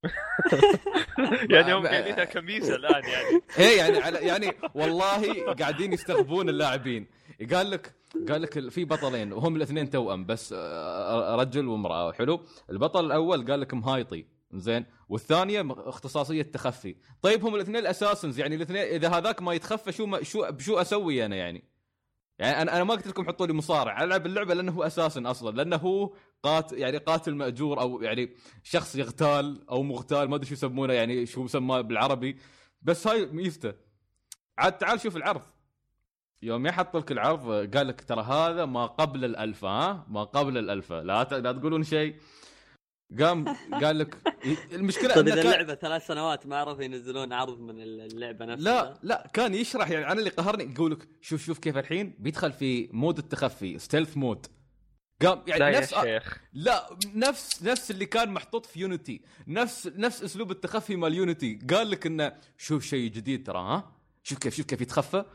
*laughs* يعني هم قايلينها كميسة *laughs* الآن يعني. إيه يعني على يعني والله قاعدين يستغبون اللاعبين. قال لك قال لك في بطلين وهم الاثنين توأم بس آه، رجل وامرأة. حلو. البطل الأول قال لك مهايطي. زين؟ والثانية اختصاصية تخفي. طيب هم الاثنين ال assassins يعني الاثنين إذا هذاك ما يتخفى شو ما شو بشو أسوي أنا يعني؟ يعني أنا أنا ما قلت لكم حطوا لي مصارع ألعب اللعبة لأنه هو أساسا أصلا لأنه هو قات يعني قاتل مأجور أو يعني شخص يغتال أو مغتال ما أدري شو يسمونه يعني شو مسماه بالعربي. بس هاي ميزته. عاد تعال شوف العرض. يوم يحط لك العرض قال لك ترى هذا ما قبل الالفا ها؟ ما قبل الالفا لا ت- لا تقولون شيء. قام قال لك *laughs* المشكلة طيب إنه إذا كان- اللعبة ثلاث سنوات ما عرفوا ينزلون عرض من اللعبة نفسها. لا لا كان يشرح يعني أنا اللي قهرني يقول لك شوف شوف كيف الحين بيدخل في mode التخفي stealth mode قام لا يعني يا نفس شيخ. لا نفس نفس اللي كان محطوط في Unity نفس نفس أسلوب التخفي مال Unity قال لك إنه شوف شيء جديد ترى ها؟ شوف كيف شوف كيف يتخفى.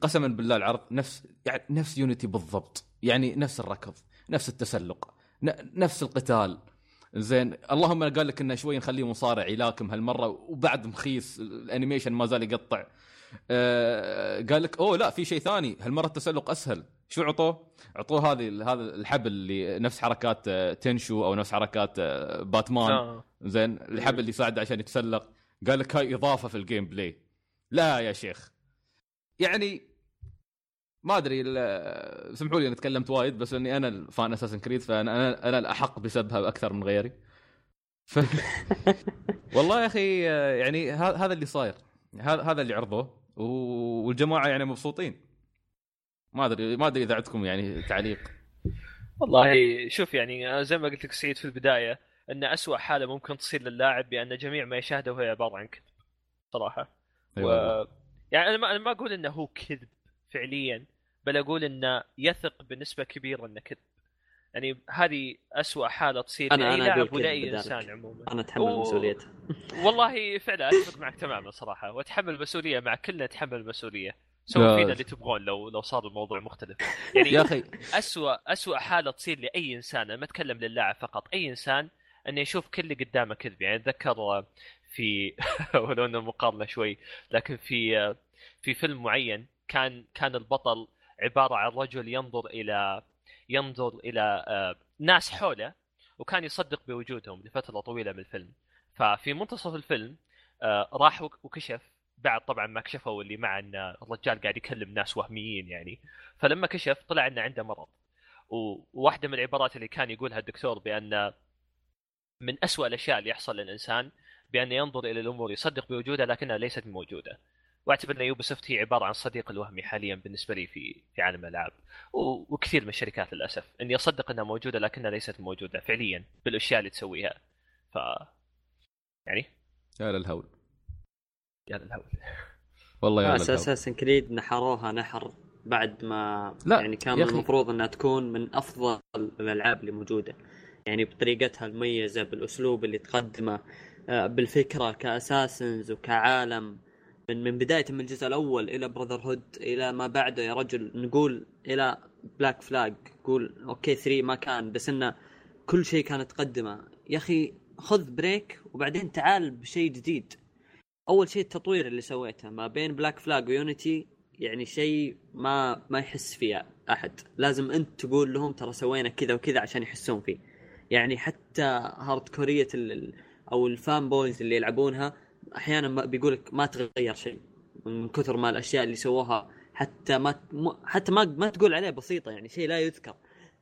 قسما بالله العرض نفس يعني نفس Unity بالضبط. يعني نفس الركض نفس التسلق ن- نفس القتال. زين. اللهم قال لك إنه شوي نخليه مصارع يلاكم هالمرة وبعد مخيس ال animation ما زال يقطع. آه قال لك أوه لا في شيء ثاني. هالمرة التسلق أسهل. شو عطوه؟ عطوه هذه هذا الحبل اللي نفس حركات آه، Tenchu أو نفس حركات آه، باتمان. آه. زين الحبل اللي يساعده عشان يتسلق. قال لك هاي إضافة في ال gameplay لا يا شيخ. يعني ما أدري سمحوا لي أنا تكلمت وايد بس لاني أنا فان اساسن كريد فانا أنا أنا الأحق بسبها أكثر من غيري. ف... *laughs* والله يا أخي يعني هذا اللي صاير. هذا هذا اللي عرضوه والجماعة يعني مبسوطين. ما أدري ما أدري إذا عندكم يعني تعليق. والله شوف يعني زي ما قلت لك سعيد في البداية إن أسوأ حالة ممكن تصير للاعب بأن جميع ما يشاهده هو عبارة عن كذب صراحة. أيوة. و... يعني أنا ما أنا ما أقول إنه هو كذب فعليا. بل أقول انه يثق بنسبة كبيرة انه كذب. يعني هذه أسوأ حالة تصير أنا- لأي أنا لاعب ولاي بذلك. إنسان عموما. أنا أتحمل و- مسؤوليته *laughs* والله فعلا أتفق معك تماما صراحة وأتحمل المسؤولية مع كلنا نتحمل المسؤولية سووا. فينا اللي تبغون لو لو صار الموضوع مختلف. *laughs* يعني يا أخي. أسوأ أسوأ حالة تصير لأي إنسان أنا ما أتكلم للاعب فقط أي إنسان أنه يشوف كل اللي قدامه كذب. يعني أتذكر في *laughs* ولو أنه مقارنة شوي لكن في في فيلم معين كان كان البطل عبارة عن رجل ينظر إلى ينظر إلى آه، ناس حوله وكان يصدق بوجودهم لفترة طويلة من الفيلم. ففي منتصف الفيلم آه، راح وك- وكشف. بعد طبعا ما كشفوا اللي مع إن الرجال قاعد يكلم ناس وهميين يعني. فلما كشف طلع إنه عنده مرض. وواحدة من العبارات اللي كان يقولها الدكتور بأن من أسوأ الأشياء اللي يحصل للإنسان بأن ينظر إلى الأمور يصدق بوجودها لكنها ليست موجودة. واعتبر أن يوبسوفت هي عبارة عن الصديق الوهمي حاليا بالنسبة لي في في عالم الألعاب. وكثير من الشركات للأسف. إني أصدق إنها موجودة لكنها ليست موجودة فعليا بالأشياء اللي تسويها. ف يعني؟ يا للهول. يا للهول. *laughs* والله يا للهول. Assassin's Creed نحروها نحر بعد ما لا، يعني كان. المفروض إنها تكون من أفضل الألعاب اللي موجودة. يعني بطريقتها المميزة بالأسلوب اللي تقدمه آه، بالفكرة ك assassins وكعالم. من من بداية من الجزء الأول إلى Brotherhood إلى ما بعده يا رجل نقول إلى Black Flag قول okay 3 ما كان بس انه كل شيء كانت تقدمه. يا أخي خذ break وبعدين تعال بشيء جديد. أول شيء التطوير اللي سويته ما بين Black Flag و Unity يعني شيء ما ما يحس فيه أحد. لازم أنت تقول لهم ترى سوينا كذا وكذا عشان يحسون فيه. يعني حتى hard ال- أو ال fanboys اللي يلعبونها أحيانا بيقول لك ما تغير شيء من كثر ما الأشياء اللي سووها حتى ما حتى ما ما تقول عليه بسيطة يعني شيء لا يذكر.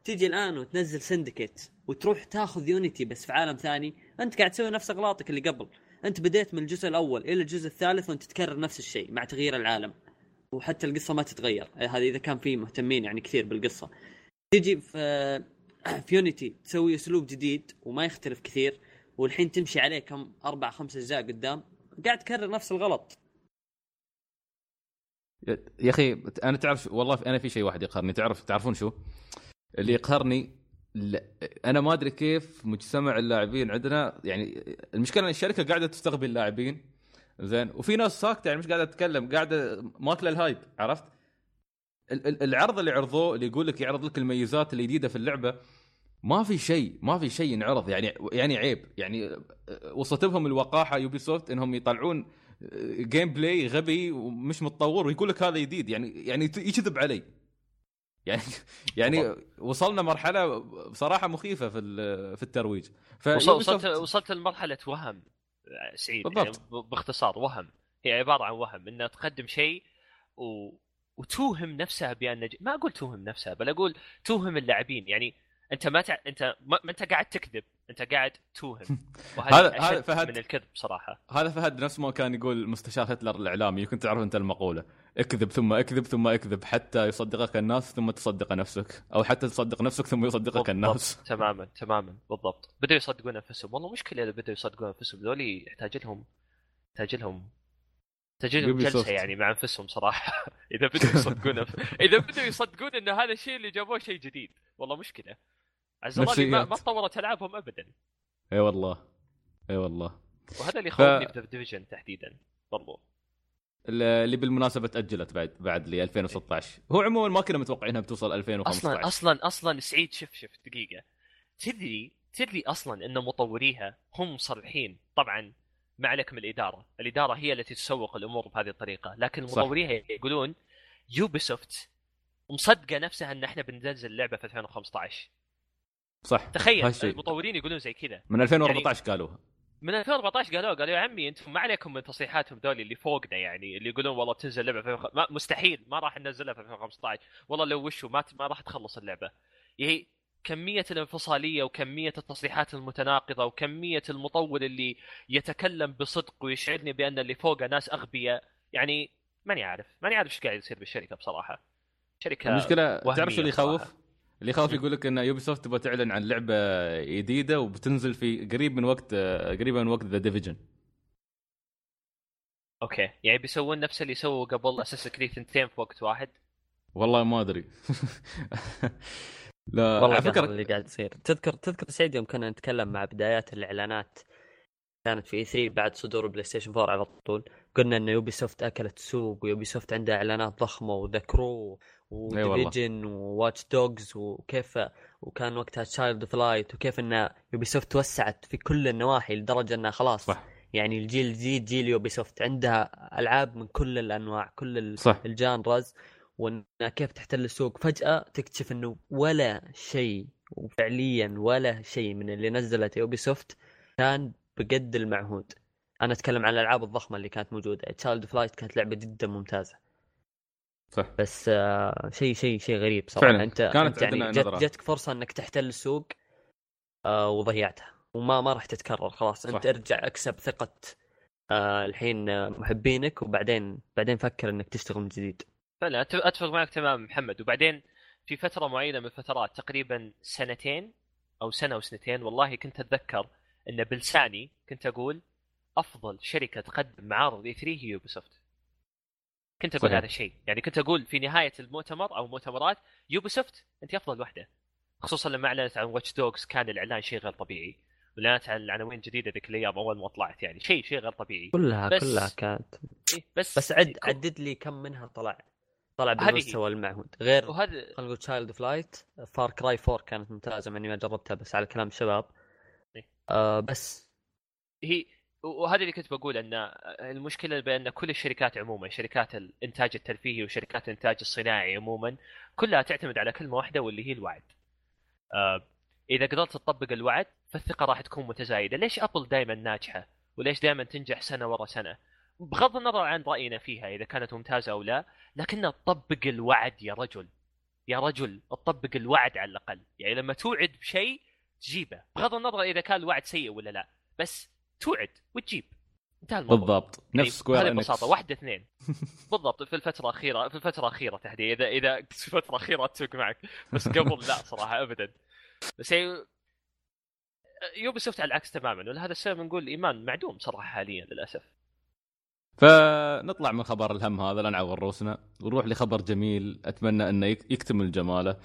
تيجي الآن وتنزل Syndicate وتروح تاخذ Unity بس في عالم ثاني أنت قاعد تسوي نفس اغلاطك اللي قبل. أنت بديت من الجزء الأول إلى الجزء الثالث وأنت تكرر نفس الشيء مع تغيير العالم. وحتى القصة ما تتغير. هذا إذا كان في مهتمين يعني كثير بالقصة. تيجي في في يونيتي تسوي أسلوب جديد وما يختلف كثير والحين تمشي عليه كم؟ أربع خمس أجزاء قدام. قاعد تكرر نفس الغلط. يا أخي أنا تعرف والله أنا في شيء واحد يقهرني. تعرف تعرفون شو؟ اللي يقهرني أنا ما أدري كيف مجتمع اللاعبين عندنا. يعني المشكلة إن الشركة قاعدة تستقبل اللاعبين. زين. وفي ناس ساكتة يعني مش قاعدة تتكلم قاعدة ماكلة ال hype عرفت؟ ال- ال- العرض اللي عرضوه اللي يقول لك يعرض لك الميزات الجديدة في اللعبة ما في شيء ما في شيء ينعرض يعني يعني عيب. يعني وصلت لهم الوقاحة Ubisoft إنهم يطلعون gameplay غبي ومش متطور ويقول لك هذا جديد. يعني يعني يكذب علي. يعني يعني وصلنا مرحلة بصراحة مخيفة في في الترويج. وص- وصلت ف Ubisoft- وصلت لمرحلة وهم سعيد. بالضبط. يعني باختصار وهم. هي عبارة عن وهم إنها تقدم شيء و... وتوهم نفسها بأن ما أقول توهم نفسها بل أقول توهم اللاعبين. يعني أنت ما تع... أنت ما... ما أنت قاعد تكذب أنت قاعد توهم. *laughs* وهذا هذا- هذا فهد- من الكذب صراحة. هذا فهد نفس ما كان يقول مستشار هتلر الإعلامي يمكن تعرف أنت المقولة. اكذب ثم اكذب ثم اكذب حتى يصدقك الناس ثم تصدق نفسك أو حتى تصدق نفسك ثم يصدقك بالضبط. الناس. *laughs* تماما تماما بالضبط. بدأوا يصدقون أنفسهم. والله مشكلة إذا بدأوا يصدقون أنفسهم ذولي يحتاج لهم يحتاج لهم Ubisoft. جلسة يعني مع أنفسهم صراحة. *laughs* إذا بدأوا يصدقون *laughs* إذا بدأوا يصدقون إن هذا الشيء اللي جابوه شيء جديد. والله مشكلة. عز الله ما. ما تطورت ألعابهم ابدا. أي والله. أي والله. وهذا اللي يخوفني في Division تحديدا برضو. اللي بالمناسبة تأجلت بعد بعد ل 2016 هو عموما ما كنا متوقعينها بتوصل 2015 أصلا أصلا أصلا سعيد شف شف دقيقة. تدري تدري أصلا إن مطوريها هم مصرحين. طبعا ما عليك من الإدارة، الإدارة هي التي تسوق الأمور بهذه الطريقة، لكن. مطوريها يقولون Ubisoft مصدقة نفسها أن إحنا بننزل اللعبة في 2015 صح. تخيل هالشيء. المطورين يقولون زي كذا. من 2014 قالوها. من 2014 قالوا قالوا يا عمي أنتم ما عليكم من تصريحاتهم ذولي اللي فوقنا يعني اللي يقولون والله بتنزل لعبه في 2005 ما مستحيل ما راح ننزلها في 2015 والله لو وشوا ما ما راح تخلص اللعبة. هي كمية الانفصالية وكمية التصريحات المتناقضة وكمية المطور اللي يتكلم بصدق ويشعرني بأن اللي فوقه ناس أغبياء يعني ماني عارف ماني عارف إيش قاعد يصير بالشركة بصراحة. شركة المشكلة وهمية تعرف شو اللي. يخوف؟ اللي يخاف يقول لك إن Ubisoft تبغى تعلن عن لعبة جديدة وبتنزل في قريب من وقت قريبا من وقت The Division okay يعني بيسوون نفس اللي سووا قبل Assassin's Creed ثنتين في وقت واحد؟ والله ما أدري. *laughs* لا والله على فكرة اللي قاعد يصير. تذكر تذكر سعيد يوم كنا نتكلم مع بدايات الإعلانات كانت في 3 بعد صدور PlayStation 4 على طول. قلنا إن Ubisoft اكلت سوق و Ubisoft عندها إعلانات ضخمة و The Crew و Division و Watch Dogs وكيف وكان وقتها Child of Light وكيف إن Ubisoft توسعت في كل النواحي لدرجة إنها خلاص صح. يعني الجيل الجديد جيل Ubisoft عندها ألعاب من كل الأنواع كل صح. ال genres. وإنها كيف تحتل السوق. فجأة تكتشف إنه ولا شيء وفعليا ولا شيء من اللي نزلت Ubisoft كان بقد المعهود. أنا أتكلم عن الألعاب الضخمة اللي كانت موجودة. Child of Light كانت لعبة جدا ممتازة. صح. بس آه شيء شيء شيء غريب صراحة. فعلا. أنت كانت أنت يعني جت. جتك فرصة إنك تحتل السوق آه وضيعتها. وما ما راح تتكرر. خلاص صح. انت ارجع اكسب ثقة آه الحين آه، محبينك. وبعدين بعدين فكر إنك تشتغل من جديد. فعلا أتفق معك تمام محمد. وبعدين في فترة معينة من الفترات تقريبا سنتين أو سنة وسنتين والله كنت أتذكر إن بلساني كنت أقول أفضل شركة تقدم معارض E3 هي Ubisoft كنت أقول صحيح. هذا الشيء. يعني كنت أقول في نهاية المؤتمر أو مؤتمرات Ubisoft أنت أفضل وحدة. خصوصا لما أعلنت عن Watch Dogs كان الإعلان شيء غير طبيعي. واعلنت عن العناوين الجديده ذيك الأيام أول ما طلعت يعني شيء شيء غير طبيعي. كلها بس- كلها كانت إيه، بس بس عد عدد لي كم منها طلع؟ طلع بالمستوى المعهود غير وهذا خلينا نقول Child of Light Far Cry 4 كانت ممتازة مع إني ما جربتها بس على كلام الشباب إيه. آه بس هي وهذا اللي كنت بقول إن المشكلة بأن كل الشركات عموما شركات الإنتاج الترفيهي وشركات الإنتاج الصناعي عموما كلها تعتمد على كلمة واحدة واللي هي الوعد. آه إذا قدرت تطبق الوعد فالثقة راح تكون متزايدة، ليش Apple دائما ناجحة؟ وليش دائما تنجح سنة ورا سنة؟ بغض النظر عن رأينا فيها إذا كانت ممتازة أو لا، لكنها تطبق الوعد يا رجل. يا رجل تطبق الوعد على الأقل، يعني لما توعد بشيء تجيبه، بغض النظر إذا كان الوعد سيء ولا لا، بس توعد وتجيب. انتهى الموضوع. بالضبط. يعني نفس Square هذه ببساطة. واحدة اثنين. *laughs* بالضبط. في الفترة الأخيرة في الفترة الأخيرة تحديدا. إذا إذا في الفترة الأخيرة أتفق معك. بس قبل لا صراحة ابدا. بس يعني Ubisoft على العكس تماما. ولهذا السبب نقول الايمان معدوم صراحة حاليا للأسف. فنطلع من خبر الهم هذا لا نعور رؤوسنا ونروح لخبر جميل أتمنى أنه يك- يكتمل جماله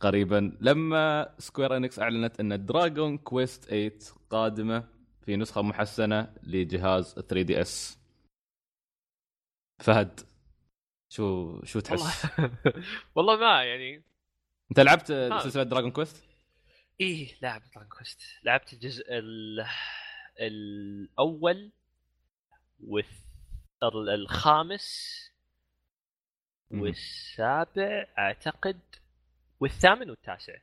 قريبا لما Square Enix أعلنت أن Dragon Quest 8 قادمة في نسخة محسنة لجهاز 3DS فهد شو شو تحس؟ والله *laughs* والله ما يعني أنت لعبت آه. سلسلة Dragon Quest؟ إيه لعبت دراجون كويست لعبت الجزء ال... الأول والخامس مم. والسابع أعتقد والثامن والتاسع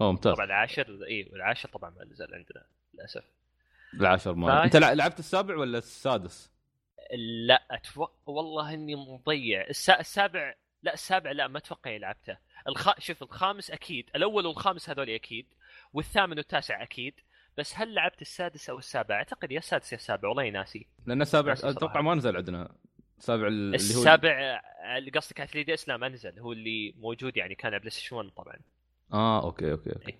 أوه ممتاز طبعا العاشر إي والعاشر طبعا ما نزل عندنا للأسف العاشر ما. أنت لع- لعبت السابع ولا السادس؟ لا أتوقع والله إني مضيع السا... السابع لا السابع لا ما أتوقع لعبته الخ... شوف الخامس أكيد الأول والخامس هذول أكيد والثامن والتاسع أكيد بس هل لعبت السادس أو السابع؟ أعتقد يا السادس يا السابع والله ناسي. لأن السابع أتوقع. ما نزل عندنا. السابع اللي هو السابع اللي قصدك على 3DS لا ما نزل هو اللي موجود يعني كان على PlayStation 1 طبعا. آه okay okay, okay.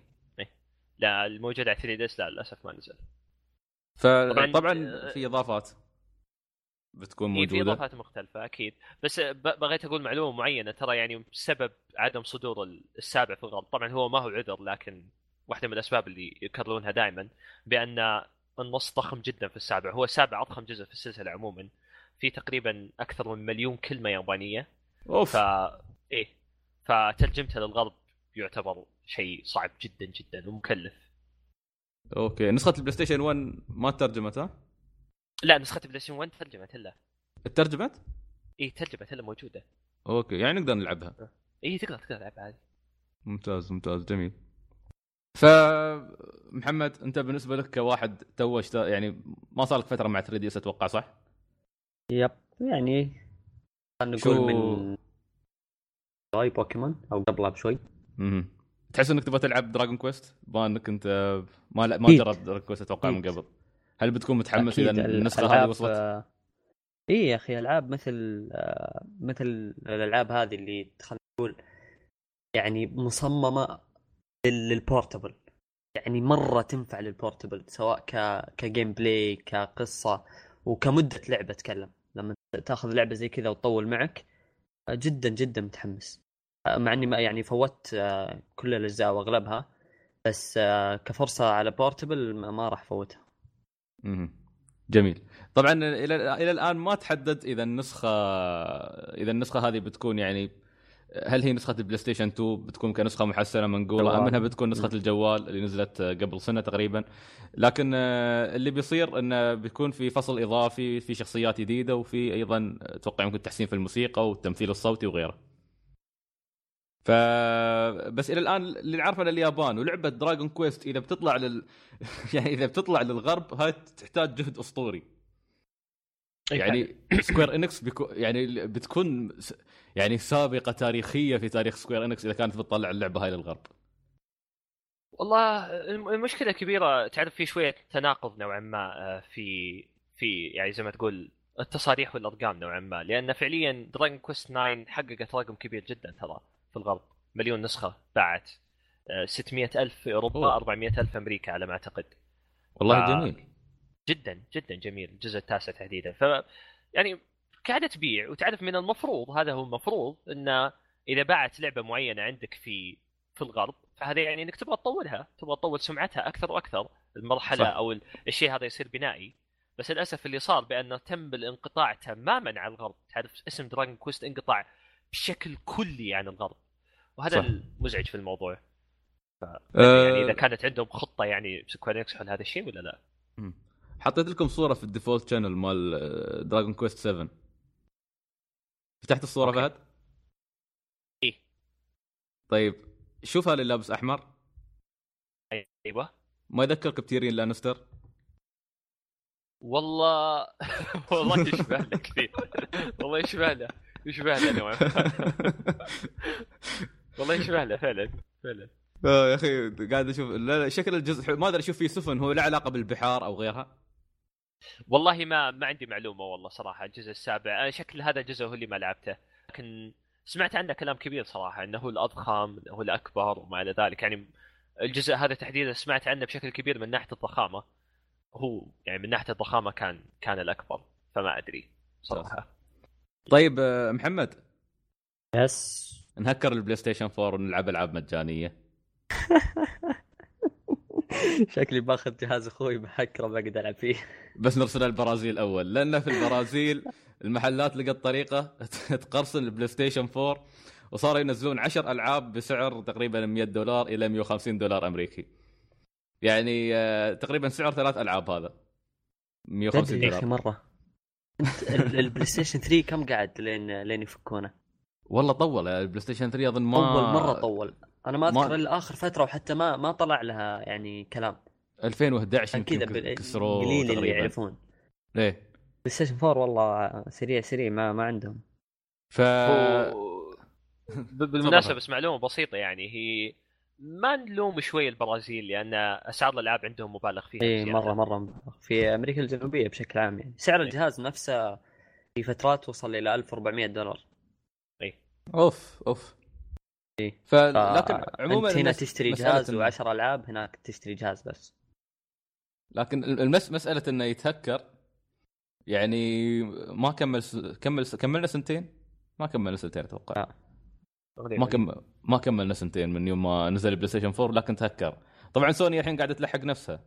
لا الموجود على 3DS لا للأسف ما نزل. فطبعا طبعاً- طبعا في إضافات بتكون في موجودة. إضافات مختلفة أكيد. بس ب- بغيت أقول معلومة معينة ترى يعني بسبب عدم صدور ال- السابع في الغرب. طبعا هو ما هو عذر لكن واحدة من الأسباب اللي يكررونها دائما بأن النص ضخم جدا في السابع. هو السابع أضخم جزء في السلسلة عموما. في تقريبا أكثر من مليون كلمة يابانية. أوف. ف إيه. فترجمتها للغرب يعتبر شيء صعب جدا جدا ومكلف. أوكي. نسخة البلاي ستيشن 1 ما ترجمت ها؟ لا نسخة بلاي ستيشن 1 ترجمت إلا. ترجمت؟ اي ترجمت إلا موجودة. أوكي. يعني نقدر نلعبها. اي تقدر تقدر تلعبها عادي ممتاز ممتاز. جميل. ف محمد انت بالنسبة لك كواحد تو يعني ما صار لك فترة مع 3 DS أتوقع صح؟ yep يعني خلينا شو- نقول من شوي بوكيمون أو قبلها بشوي أها تحس إنك تبغى تلعب دراجون كويست؟ بما إنك أنت ما لا ما. جربت دراجون كويست أتوقع من. قبل هل بتكون متحمس إذا النسخة هذه وصلت؟ آه، اي يا أخي ألعاب مثل آه، مثل الألعاب هذه اللي خلينا نقول يعني مصممة لل portable يعني مرة تنفع لل portable سواء ك ك gameplay كقصة وكمدة لعبة اتكلم لما تاخذ لعبة زي كذا وتطول معك جدا جدا متحمس. مع إني ما يعني فوت آه، كل الأجزاء وأغلبها بس آه، كفرصة على portable ما راح افوتها جميل. طبعا إلى إلى الآن ما تحدد إذا النسخة إذا النسخة هذه بتكون يعني هل هي نسخة البلاي ستيشن 2 بتكون كنسخة محسنة منقوله ام انها بتكون نسخة الجوال اللي نزلت قبل سنة تقريبا. لكن آه، اللي بيصير انه بيكون في فصل إضافي في شخصيات جديدة وفي أيضا أتوقع يمكن تحسين في الموسيقى والتمثيل الصوتي وغيره. ف بس إلى الآن اللي نعرفه اليابان ولعبة دراجون كويست إذا بتطلع لل *laughs* يعني إذا بتطلع للغرب هاي تحتاج جهد أسطوري. يعني سكوير انكس بيكو يعني بتكون يعني سابقة تاريخية في تاريخ سكوير إنكس إذا كانت بتطلع اللعبة هاي للغرب. والله المشكلة كبيرة تعرف في شوية تناقض نوعا ما آه، في في يعني زي ما تقول التصاريح والأرقام نوعا ما. لأن فعليا دراجون كويست 9 حققت رقم كبير جدا ترى في الغرب. مليون نسخة باعت. 600 آه، ألف في أوروبا أوه. 400 ألف في أمريكا على ما أعتقد. والله ف... جميل. جدا جدا جميل. الجزء التاسع تحديدا. ف يعني قاعدة تبيع وتعرف من المفروض هذا هو المفروض انه إذا باعت لعبة معينة عندك في في الغرب فهذا يعني إنك تبغى تطورها تبغى تطور سمعتها أكثر وأكثر المرحلة صح. أو الشيء هذا يصير بنائي بس للأسف اللي صار بانه تم الانقطاع تماما عن الغرب تعرف اسم دراجون كويست انقطع بشكل كلي عن الغرب وهذا صح. المزعج في الموضوع ف... أه... يعني إذا كانت عندهم خطة يعني سكوير حل هذا الشيء ولا لا؟ حطيت لكم صورة في ال default channel مال دراجون كويست 7 فتحت الصورة أوكي. فهد؟ إيه. طيب شوف اللي لابس أحمر؟ أيوه. ما يذكرك بتيريون لانستر؟ والله *laughs* والله يشبه له كثير. والله يشبه له. يشبه له نوعا *laughs* والله يشبه له فعلا فعلا. آه يا أخي قاعد أشوف لا لا شكل الجزء ما أدري أشوف فيه سفن هو له علاقة بالبحار أو غيرها؟ والله ما ما عندي معلومة والله صراحة الجزء السابع. شكل هذا الجزء هو اللي ما لعبته. لكن سمعت عنه كلام كبير صراحة إنه هو الأضخم هو الأكبر وما إلى ذلك. يعني الجزء هذا تحديدا سمعت عنه بشكل كبير من ناحية الضخامة. هو يعني من ناحية الضخامة كان كان الأكبر فما أدري صراحة. طيب آه، محمد. yes. نهكر البلاي ستيشن 4 ونلعب ألعاب مجانية. *laughs* *laughs* شكلي باخذ جهاز أخوي بحكره بقدر العب فيه. بس نرسل البرازيل أول. لأن في البرازيل المحلات لقت طريقه *laughs* تقرصن البلاي ستيشن 4 وصاروا ينزلون 10 ألعاب بسعر تقريبا 100 دولار إلى 150 دولار أمريكي. يعني آه، تقريبا سعر ثلاث ألعاب هذا. 150 دولار. أخي مرة. البلاي ستيشن 3 كم قعد لين لين يفكونه؟ والله طول. البلاي ستيشن 3 أظن ما طول مرة طول. أنا ما أذكر الا اخر فترة وحتى ما ما طلع لها يعني كلام. 2011 كذا كسروا قليل اللي يعرفون. ليه؟ بلاي ستيشن 4 والله سريع سريع ما ما عندهم. ف *laughs* بالمناسبة بس معلومة بسيطة يعني هي ما نلوم شوي البرازيل لأن أسعار الألعاب عندهم مبالغ فيها اي مره مرة مبالغ. في أمريكا الجنوبية بشكل عام يعني. سعر الجهاز نفسه في فترات وصل إلى 1400 دولار. اي أوف أوف. ف... لكن عموما هنا تشتري جهاز و10 ألعاب هناك تشتري جهاز بس. لكن المس مسألة إنه يتهكر يعني ما كمل س... كمل كملنا سنتين؟ ما كملنا سنتين أتوقع. آه. ما كم ما كملنا سنتين من يوم ما نزل البلاي ستيشن 4 لكن تهكر. طبعا سوني الحين قاعدة تلحق نفسها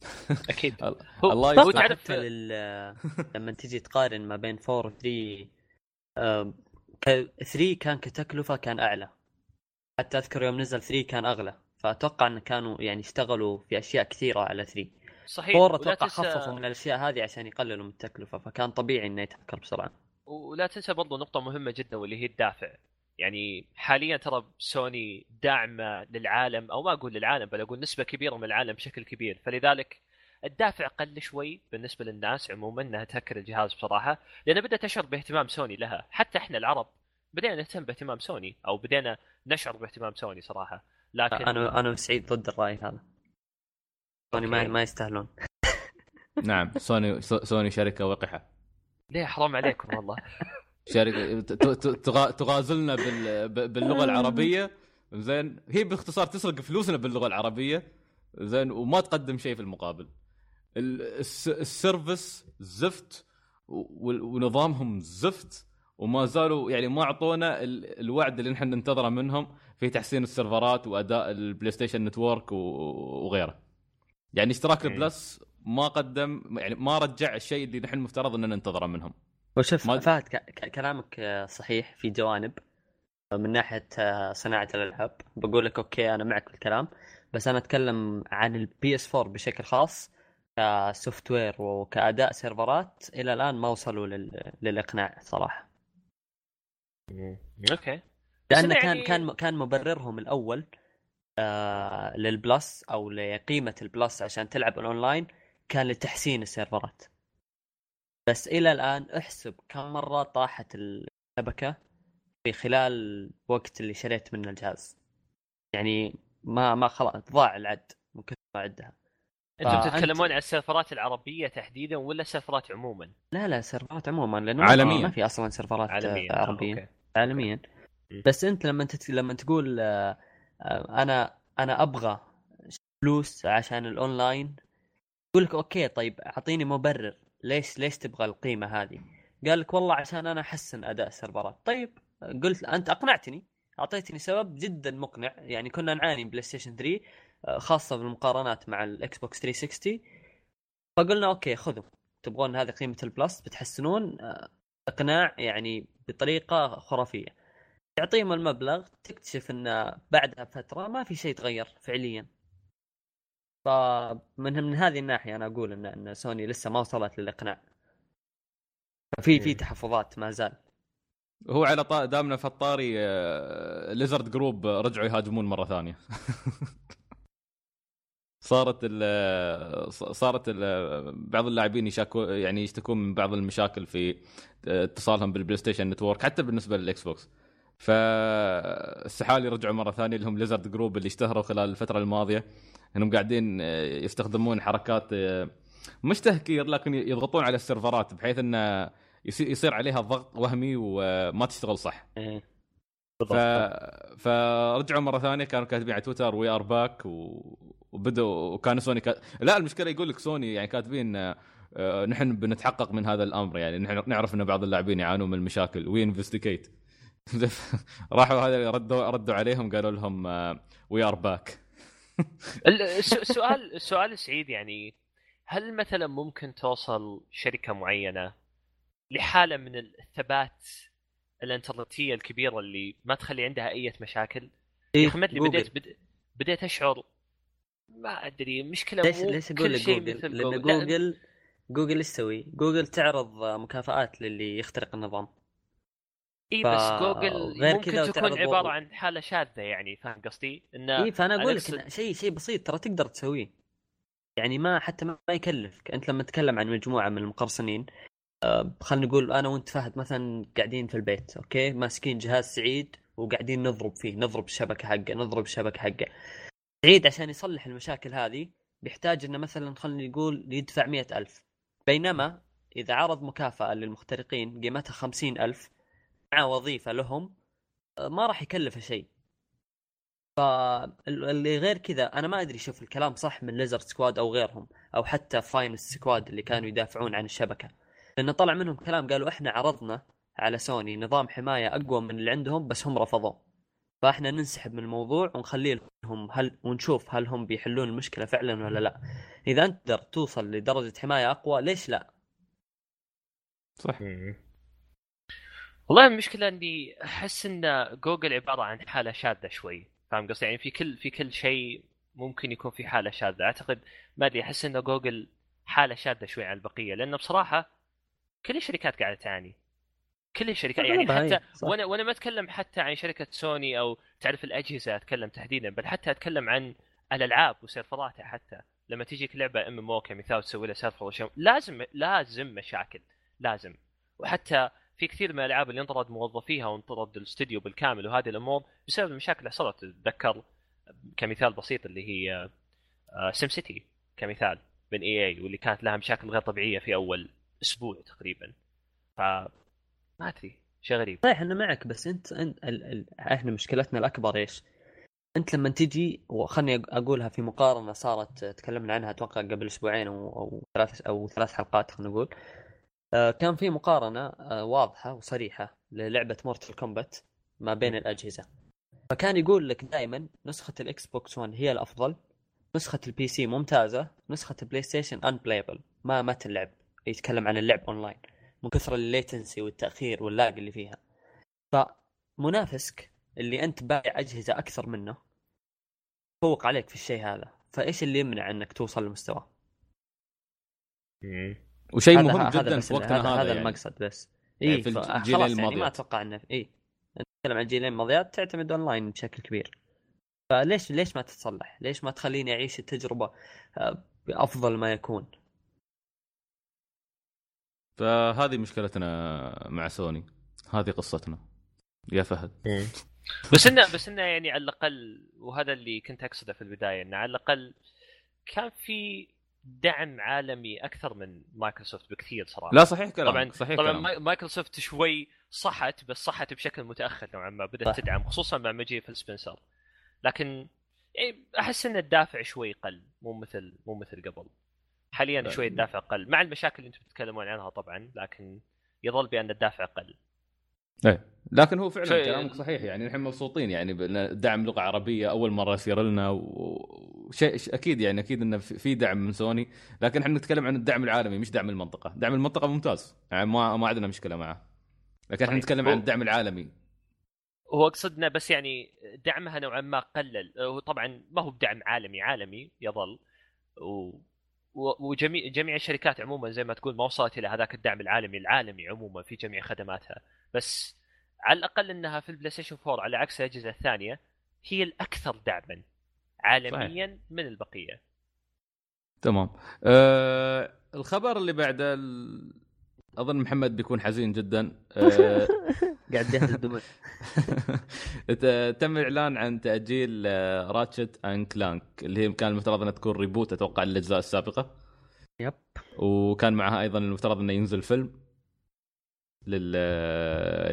*laughs* أكيد. الله يسلمك تعرف لل... لما تجي تقارن ما بين 4 و 3 3 كان كتكلفة كان أعلى. حتى أذكر يوم نزل 3 كان أغلى. فأتوقع إن كانوا يعني اشتغلوا في أشياء كثيرة على 3 صحيح 4 أتوقع تنسى... خففوا من الأشياء هذه عشان يقللوا من التكلفة فكان طبيعي إنه يتهكر بسرعة. ولا تنسى برضو نقطة مهمة جدا واللي هي الدافع. يعني حاليا ترى سوني داعمة للعالم أو ما أقول للعالم بل أقول نسبة كبيرة من العالم بشكل كبير. فلذلك الدافع قل شوي بالنسبة للناس عموما إنها تهكر الجهاز بصراحة لأن بدأت تشعر باهتمام سوني لها. حتى إحنا العرب بدينا نهتم باهتمام سوني أو بدينا نشعر باهتمام سوني صراحة. لكن أنا أنا سعيد ضد الرأي هذا. سوني ما ما يستاهلون. *laughs* نعم سوني سوني شركة وقحة. ليه حرام عليكم والله. *laughs* شركه تغازلنا باللغة العربية. زين هي باختصار تسرق فلوسنا باللغة العربية. زين وما تقدم شيء في المقابل. ال- الس- ال service زفت ونظامهم زفت. وما زالوا يعني ما أعطونا ال- الوعد اللي نحن ننتظره منهم في تحسين السيرفرات وأداء البلاي ستيشن نتورك وغيره. يعني اشتراك. البلس ما قدم يعني ما رجع الشيء اللي نحن المفترض ان ننتظره منهم. وشوف ما- فهد كلامك صحيح في جوانب من ناحية صناعة الألعاب بقول لك أوكي أنا معك بالكلام بس أنا أتكلم عن البي إس 4 بشكل خاص ك software وكأداء سيرفرات إلى الآن ما وصلوا لل... للإقناع صراحة أوكي لأن أنا كان يعني- كان كان مبررهم الأول آه للبلس أو لقيمة البلس عشان تلعب الأونلاين كان لتحسين السيرفرات بس إلى الآن احسب كم مرة طاحت الشبكة في خلال الوقت اللي شريت منه الجهاز يعني ما ما خلاص ضاع العد من كثر ما عدها أنتم فأنت- تتكلمون عن السيرفرات العربية تحديدا ولا السيرفرات عموما؟ لا لا سيرفرات عموما لأنه عالمياً. ما في أصلا سيرفرات عالمية. آه، عربية أوكي. عالميا. م. بس أنت لما تت... لما تقول آه، آه، أنا أنا أبغى فلوس عشان الأونلاين يقول لك okay طيب أعطيني مبرر. ليش ليش تبغى القيمة هذه؟ قال لك والله عشان أنا أحسن أداء السيرفرات. طيب قلت أنت أقنعتني. أعطيتني سبب جدا مقنع. يعني كنا نعاني PlayStation 3 آه، خاصة بالمقارنات مع ال Xbox 360 فقلنا أوكي خذوا تبغون هذه قيمة ال Plus بتحسنون. آه، إقناع يعني بطريقة خرافية. تعطيهم المبلغ تكتشف إن بعدها فتره ما في شيء تغير فعليا. فمن من هذه الناحية أنا أقول ان إن سوني لسه ما وصلت للإقناع. في في مم. تحفظات ما زال. هو على طا... دامنا في الطاري آه، Lizard Group رجعوا يهاجمون مرة ثانية. *laughs* صارت ال صارت ال بعض اللاعبين يشاكو يعني يشتكون من بعض المشاكل في اتصالهم بال PlayStation Network حتى بالنسبة لل Xbox. فالسحالي رجعوا مرة ثانية اللي هم Lizard Group اللي اشتهروا خلال الفترة الماضية. انهم قاعدين آه، يستخدمون حركات آه، مش تهكير لكن يضغطون على السيرفرات بحيث انه يصير يصير عليها ضغط وهمي وما تشتغل صح. ف... فرجعوا مرة ثانية كانوا كاتبين على تويتر we are back و... وبدوا وكان سوني كات... لا المشكلة يقول لك سوني يعني كاتبين آه، آه، نحن بنتحقق من هذا الأمر يعني نحن نعرف إن بعض اللاعبين يعانون من المشاكل we investigate راحوا هذا ردوا ردوا عليهم قالوا لهم we are back ال- *laughs* الس- السؤال السؤال سعيد يعني هل مثلا ممكن توصل شركة معينة لحالة من الثبات الانترنتية الكبيرة اللي ما تخلي عندها أي مشاكل؟ يا أخي ادري جوجل. بديت بد- بديت أشعر ما أدري مشكلة ليش ليش أقول لك جوجل؟ لأن لا، جوجل جوجل إيش تسوي؟ جوجل تعرض مكافآت للي يخترق النظام إي ف- بس جوجل ممكن تكون عبارة وضع. عن حالة شاذة يعني فاهم قصدي؟ انه إي فأنا أقول لك شيء شيء بسيط ترى تقدر تسويه يعني ما حتى ما ما يكلفك أنت لما تتكلم عن مجموعة من المقرصنين آه، خلينا نقول أنا وأنت فهد مثلا قاعدين في البيت okay ماسكين جهاز سعيد وقاعدين نضرب فيه نضرب الشبكة حقه نضرب الشبكة حقه سعيد عشان يصلح المشاكل هذه بيحتاج إنه مثلا خلينا نقول يدفع مئة ألف. بينما إذا عرض مكافأة للمخترقين قيمتها خمسين ألف مع وظيفة لهم ما راح يكلفه شيء. فاللي غير كذا أنا ما أدري شوف الكلام صح من Lizard Squad أو غيرهم أو حتى Finest Squad اللي كانوا يدافعون عن الشبكة. لأنه طلع منهم كلام قالوا إحنا عرضنا على سوني نظام حماية أقوى من اللي عندهم بس هم رفضوه. فاحنا ننسحب من الموضوع ونخليه لهم هل ونشوف هل هم بيحلون المشكلة فعلا ولا لا. إذا أنت تقدر توصل لدرجة حماية أقوى ليش لا؟ صح. والله المشكلة إني أحس إن جوجل عبارة عن حالة شاذة شوي. فاهم قصدي؟ يعني في كل في كل شيء ممكن يكون في حالة شاذة. أعتقد ما أدري أحس إن جوجل حالة شاذة شوي عن البقية. لأنه بصراحة كل الشركات قاعدة تعاني. كل الشركات يعني حتى صح. وأنا وأنا ما أتكلم حتى عن شركة سوني أو تعرف الأجهزة أتكلم تحديدا بل حتى أتكلم عن الألعاب وسيرفراتها حتى. لما تجيك لعبة MMO كمثال تسوي لها سيرفر لازم لازم مشاكل لازم. وحتى في كثير من الألعاب اللي انطرد موظفيها وانطرد الاستوديو بالكامل وهذه الأمور بسبب المشاكل اللي حصلت. تتذكر كمثال بسيط اللي هي SimCity كمثال من EA واللي كانت لها مشاكل غير طبيعية في أول أسبوع تقريبا. ف ما أدري شيء غريب. صحيح أنا معك بس أنت, أنت ال... ال... إحنا مشكلتنا الأكبر إيش؟ أنت لما تجي وخلني أقولها في مقارنة صارت تكلمنا عنها أتوقع قبل أسبوعين أو أو ثلاث أو ثلاث حلقات خلينا نقول. آه، كان في مقارنة آه، واضحة وصريحة للعبة Mortal Kombat ما بين الأجهزة. فكان يقول لك دائما نسخة ال Xbox 1 هي الأفضل نسخة ال PC ممتازة نسخة ال PlayStation unplayable ما ما تلعب يتكلم عن اللعب اونلاين من كثر ال latency والتأخير وال lag اللي فيها فمنافسك اللي أنت بايع أجهزة أكثر منه فوق عليك في الشيء هذا فإيش اللي يمنع أنك توصل لمستواه وشيء هذا- مهم هذا جدا في وقتنا هذا, هذا يعني. المقصد بس يعني اي في الجيلين خلاص يعني ما. أتوقع انه اي نتكلم عن الجيلين الماضيات تعتمد أونلاين بشكل كبير فليش ليش ما تتصلح؟ ليش ما تخليني أعيش التجربة آه، بأفضل ما يكون؟ فهذه مشكلتنا مع سوني. هذه قصتنا. يا فهد. بس انه بس إنه يعني على الأقل وهذا اللي كنت أقصده في البداية إنه على الأقل كان في دعم عالمي أكثر من مايكروسوفت بكثير صراحة. لا صحيح كلام طبعا صحيح طبعا كلام. ماي- مايكروسوفت شوي صحت بس صحت بشكل متأخر نوعا ما بدأت صح. تدعم خصوصا مع مجيء فيل سبنسر. لكن يعني أحس ان الدافع شوي قل مو مثل مو مثل قبل. حاليا لا. شوي الدافع قل مع المشاكل اللي أنتم تتكلمون عنها طبعا لكن يظل بأن الدافع قل إيه. لكن هو فعلا شيء- كلامك صحيح. يعني نحن مبسوطين. يعني دعم لغة عربية أول مرة يصير لنا وشيء ش- أكيد يعني أكيد انه في دعم من سوني. لكن إحنا نتكلم عن الدعم العالمي مش دعم المنطقة، دعم المنطقة ممتاز. يعني ما ما عندنا مشكلة معه. لكن إحنا صحيح. نتكلم عن الدعم العالمي. هو قصدنا بس يعني دعمها نوعا ما قلل. هو طبعا ما هو بدعم عالمي عالمي يظل. و... وجميع جميع الشركات عموما زي ما تقول ما وصلت إلى هذاك الدعم العالمي العالمي عموما في جميع خدماتها بس على الأقل إنها في ال PlayStation 4 على عكس الأجهزة الثانية هي الأكثر دعما عالميا صحيح. من البقية تمام. أه الخبر اللي بعده. أظن محمد بيكون حزين جدا. *laughs* أه قاعد يهز دموع *laughs* ت- تم الاعلان عن تأجيل Ratchet and Clank اللي هي كان المفترض انها تكون reboot أتوقع للاجزاء السابقة. Yep. وكان معها أيضا المفترض انه ينزل فيلم لل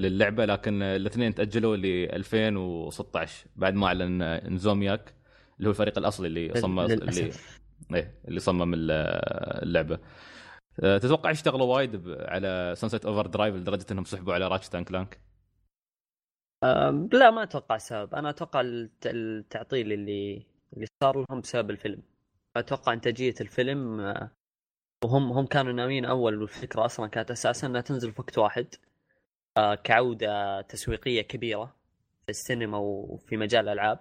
للعبة لكن الاثنين تأجلوا ل 2016 بعد ما أعلن Insomniac اللي هو الفريق الأصلي اللي صمم اللي إيه اللي صمم ال- اللعبة. تتوقع اشتغلوا وايد على Sunset Overdrive لدرجة إنهم سحبوا على Ratchet and Clank لا ما أتوقع سبب. أنا أتوقع الت- التعطيل اللي اللي صار لهم بسبب الفيلم. أتوقع انتاجيه الفيلم آه، وهم هم كانوا ناويين أول والفكرة أصلا كانت أساسا إنها تنزل في وقت واحد آه، كعودة تسويقية كبيرة في السينما وفي مجال الألعاب.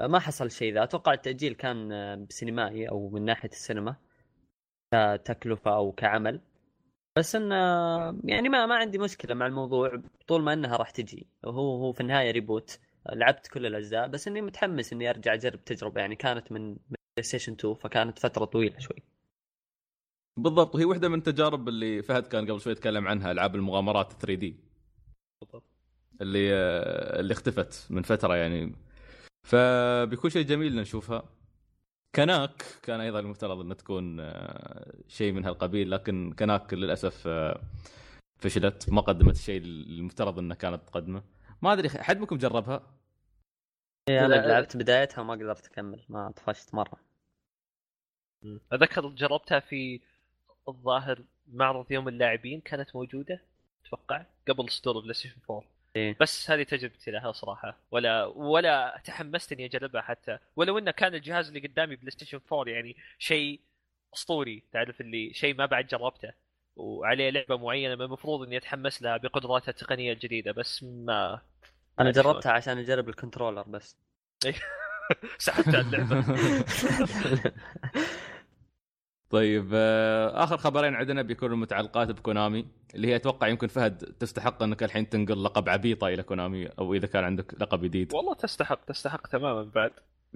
ما حصل شيء ذا. أتوقع التأجيل كان سينمائي أو من ناحية السينما. كتكلفة أو كعمل. بس انه يعني ما ما عندي مشكلة مع الموضوع طول ما إنها راح تجي. وهو هو في النهاية reboot لعبت كل الأجزاء بس إني متحمس إني أرجع أجرب تجربة. يعني كانت من PlayStation 2 فكانت فترة طويلة شوي. بالضبط. وهي واحدة من التجارب اللي فهد كان قبل شوي يتكلم عنها ألعاب المغامرات 3D اللي آه، اللي اختفت من فترة يعني. فبيكون شيء جميل نشوفها. كناك كان أيضا المفترض انها تكون آه، شيء من هالقبيل لكن كناك للأسف آه، فشلت ما قدمت الشيء المفترض أنها كانت تقدمه. ما أدري حد منكم جربها؟ إيه، أنا لعبت بدايتها وما قدرت أكمل ما طفشت مرة. أتذكر جربتها في الظاهر معرض يوم اللاعبين كانت موجودة أتوقع قبل صدور PlayStation 4 إيه. بس هذه تجربتي لها صراحة. ولا ولا تحمست إني أجربها حتى. ولو إنه كان الجهاز اللي قدامي PlayStation 4 يعني شيء أسطوري تعرف اللي شيء ما بعد جربته. وعليه لعبة معينة من المفروض إني أتحمس لها بقدراتها التقنية الجديدة بس ما أنا جربتها عشان أجرب ال controller بس. *laughs* سحبت على اللعبة. *laughs* طيب آه، آخر خبرين عندنا بيكونوا متعلقات ب Konami اللي هي أتوقع يمكن فهد تستحق أنك الحين تنقل لقب عبيطة إلى Konami أو إذا كان عندك لقب جديد. والله تستحق تستحق تماما بعد.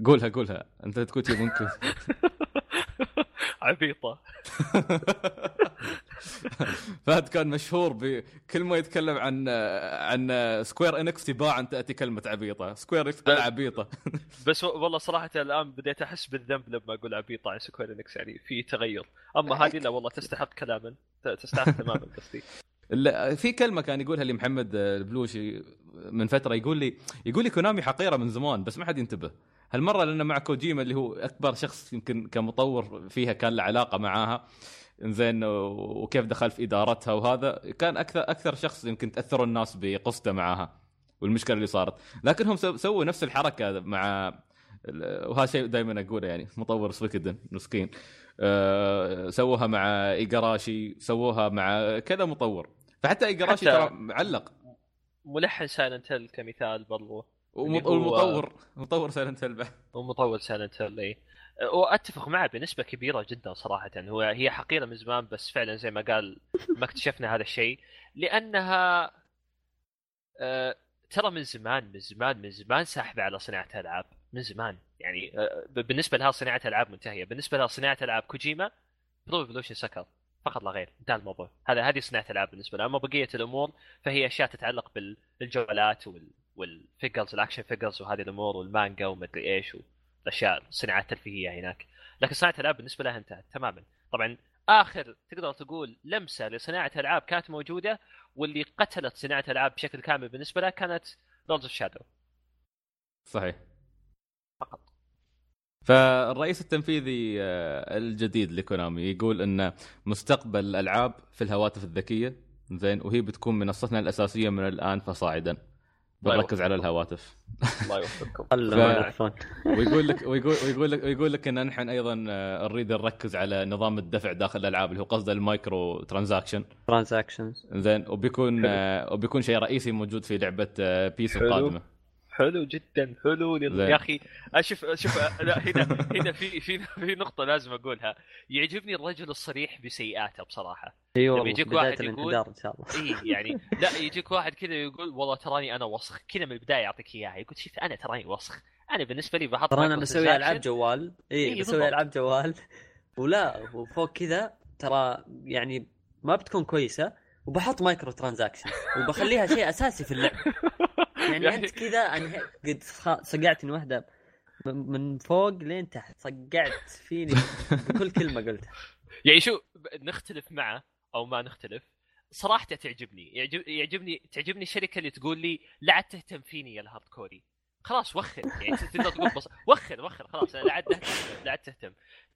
قولها قولها. أنت شيء ممكن. *laughs* *laughs* عبيطة. *laughs* *laughs* فهد كان مشهور بكل ما يتكلم عن عن Square Enix تباعا تأتي كلمة عبيطة. Square Enix عبيطة. *laughs* بس والله صراحة الآن بديت أحس بالذنب لما أقول عبيطة عن Square Enix يعني في تغير. أما هذه لا والله تستحق كلاما. تستحق تماما قصدي لا، في كلمة كان يقولها لي محمد البلوشي من فترة يقول لي يقول لي Konami حقيرة من زمان بس ما حد ينتبه. هالمرة لأنه مع كوجيما اللي هو أكبر شخص يمكن كمطور فيها كان له علاقة معاها. إنزين وكيف دخل في إدارتها وهذا كان أكثر أكثر شخص يمكن تاثروا الناس بقصته معاها والمشكلة اللي صارت. لكنهم سووا نفس الحركة مع وهذا شيء دائما أقوله يعني مطور Suikoden مسكين. أه سووها مع ايجاراشي سووها مع كذا مطور. فحتى ايجاراشي ترى معلق. ملحن Silent Hill كمثال برضو. والمطور مطور Silent Hill ومطور Silent Hill اي واتفق معه بنسبة كبيرة جدا صراحة. هو هي حقيرة من زمان بس فعلا زي ما قال ما اكتشفنا هذا الشيء. لأنها أه ترى من زمان من زمان من زمان ساحبة على صناعة ألعاب. من زمان. يعني أه بالنسبة لها صناعة ألعاب منتهية. بالنسبة لها صناعة ألعاب كوجيما Pro Evolution Soccer فقط لا غير. انتهى الموضوع. هذا هذه صناعة ألعاب بالنسبة لها. أما بقية الأمور فهي أشياء تتعلق بالجوالات وال وال figures ال action figures وهذه الأمور والمانجا ومدري إيش الاشياء الصناعات الترفيهيه هناك. لكن صناعة الألعاب بالنسبة لها انتهت تماما. طبعا آخر تقدر تقول لمسة لصناعة العاب كانت موجودة واللي قتلت صناعة العاب بشكل كامل بالنسبة لها كانت Lords of Shadow صحيح. فقط. فالرئيس التنفيذي الجديد ل Konami يقول إن مستقبل الألعاب في الهواتف الذكية زين وهي بتكون منصتنا الأساسية من الآن فصاعدا. بنركز على الهواتف. الله يوفقكم. *laughs* ف... ويقول لك ويقول ويقول لك ويقول لك إن نحن أيضا نريد نركز على نظام الدفع داخل الألعاب اللي هو قصده ال micro transaction. transactions. زين وبيكون وبيكون شيء رئيسي موجود في لعبة PES القادمة. حلو جدا حلو. يا أخي أشوف شوف لا هنا هنا في في في نقطة لازم أقولها. يعجبني الرجل الصريح بسيئاته بصراحة. إي والله يجيك واحد يقول إن شاء الله. إي يعني لا يجيك واحد كذا يقول والله تراني أنا وسخ. كذا من البداية يعطيك إياها. يقول شوف أنا تراني وسخ. أنا بالنسبة لي بحط ترى أنا بسوي ألعاب جوال. إي إيه بسوي ألعاب جوال. ولا وفوق كذا ترى يعني ما بتكون كويسة. وبحط micro transaction وبخليها شيء أساسي في اللعب. *laughs* يعني, يعني انت كذا أنا قد صقعتني واحدة من فوق لين تحت. صقعت فيني بكل *laughs* كلمة قلتها. يعني شو نختلف معه أو ما نختلف صراحة تعجبني. يعجب يعجبني تعجبني الشركة اللي تقول لي لا عاد تهتم فيني يا ال hardcore خلاص وخر يعني تقدر تقول بص وخر وخر خلاص لا عاد لا عاد تهتم.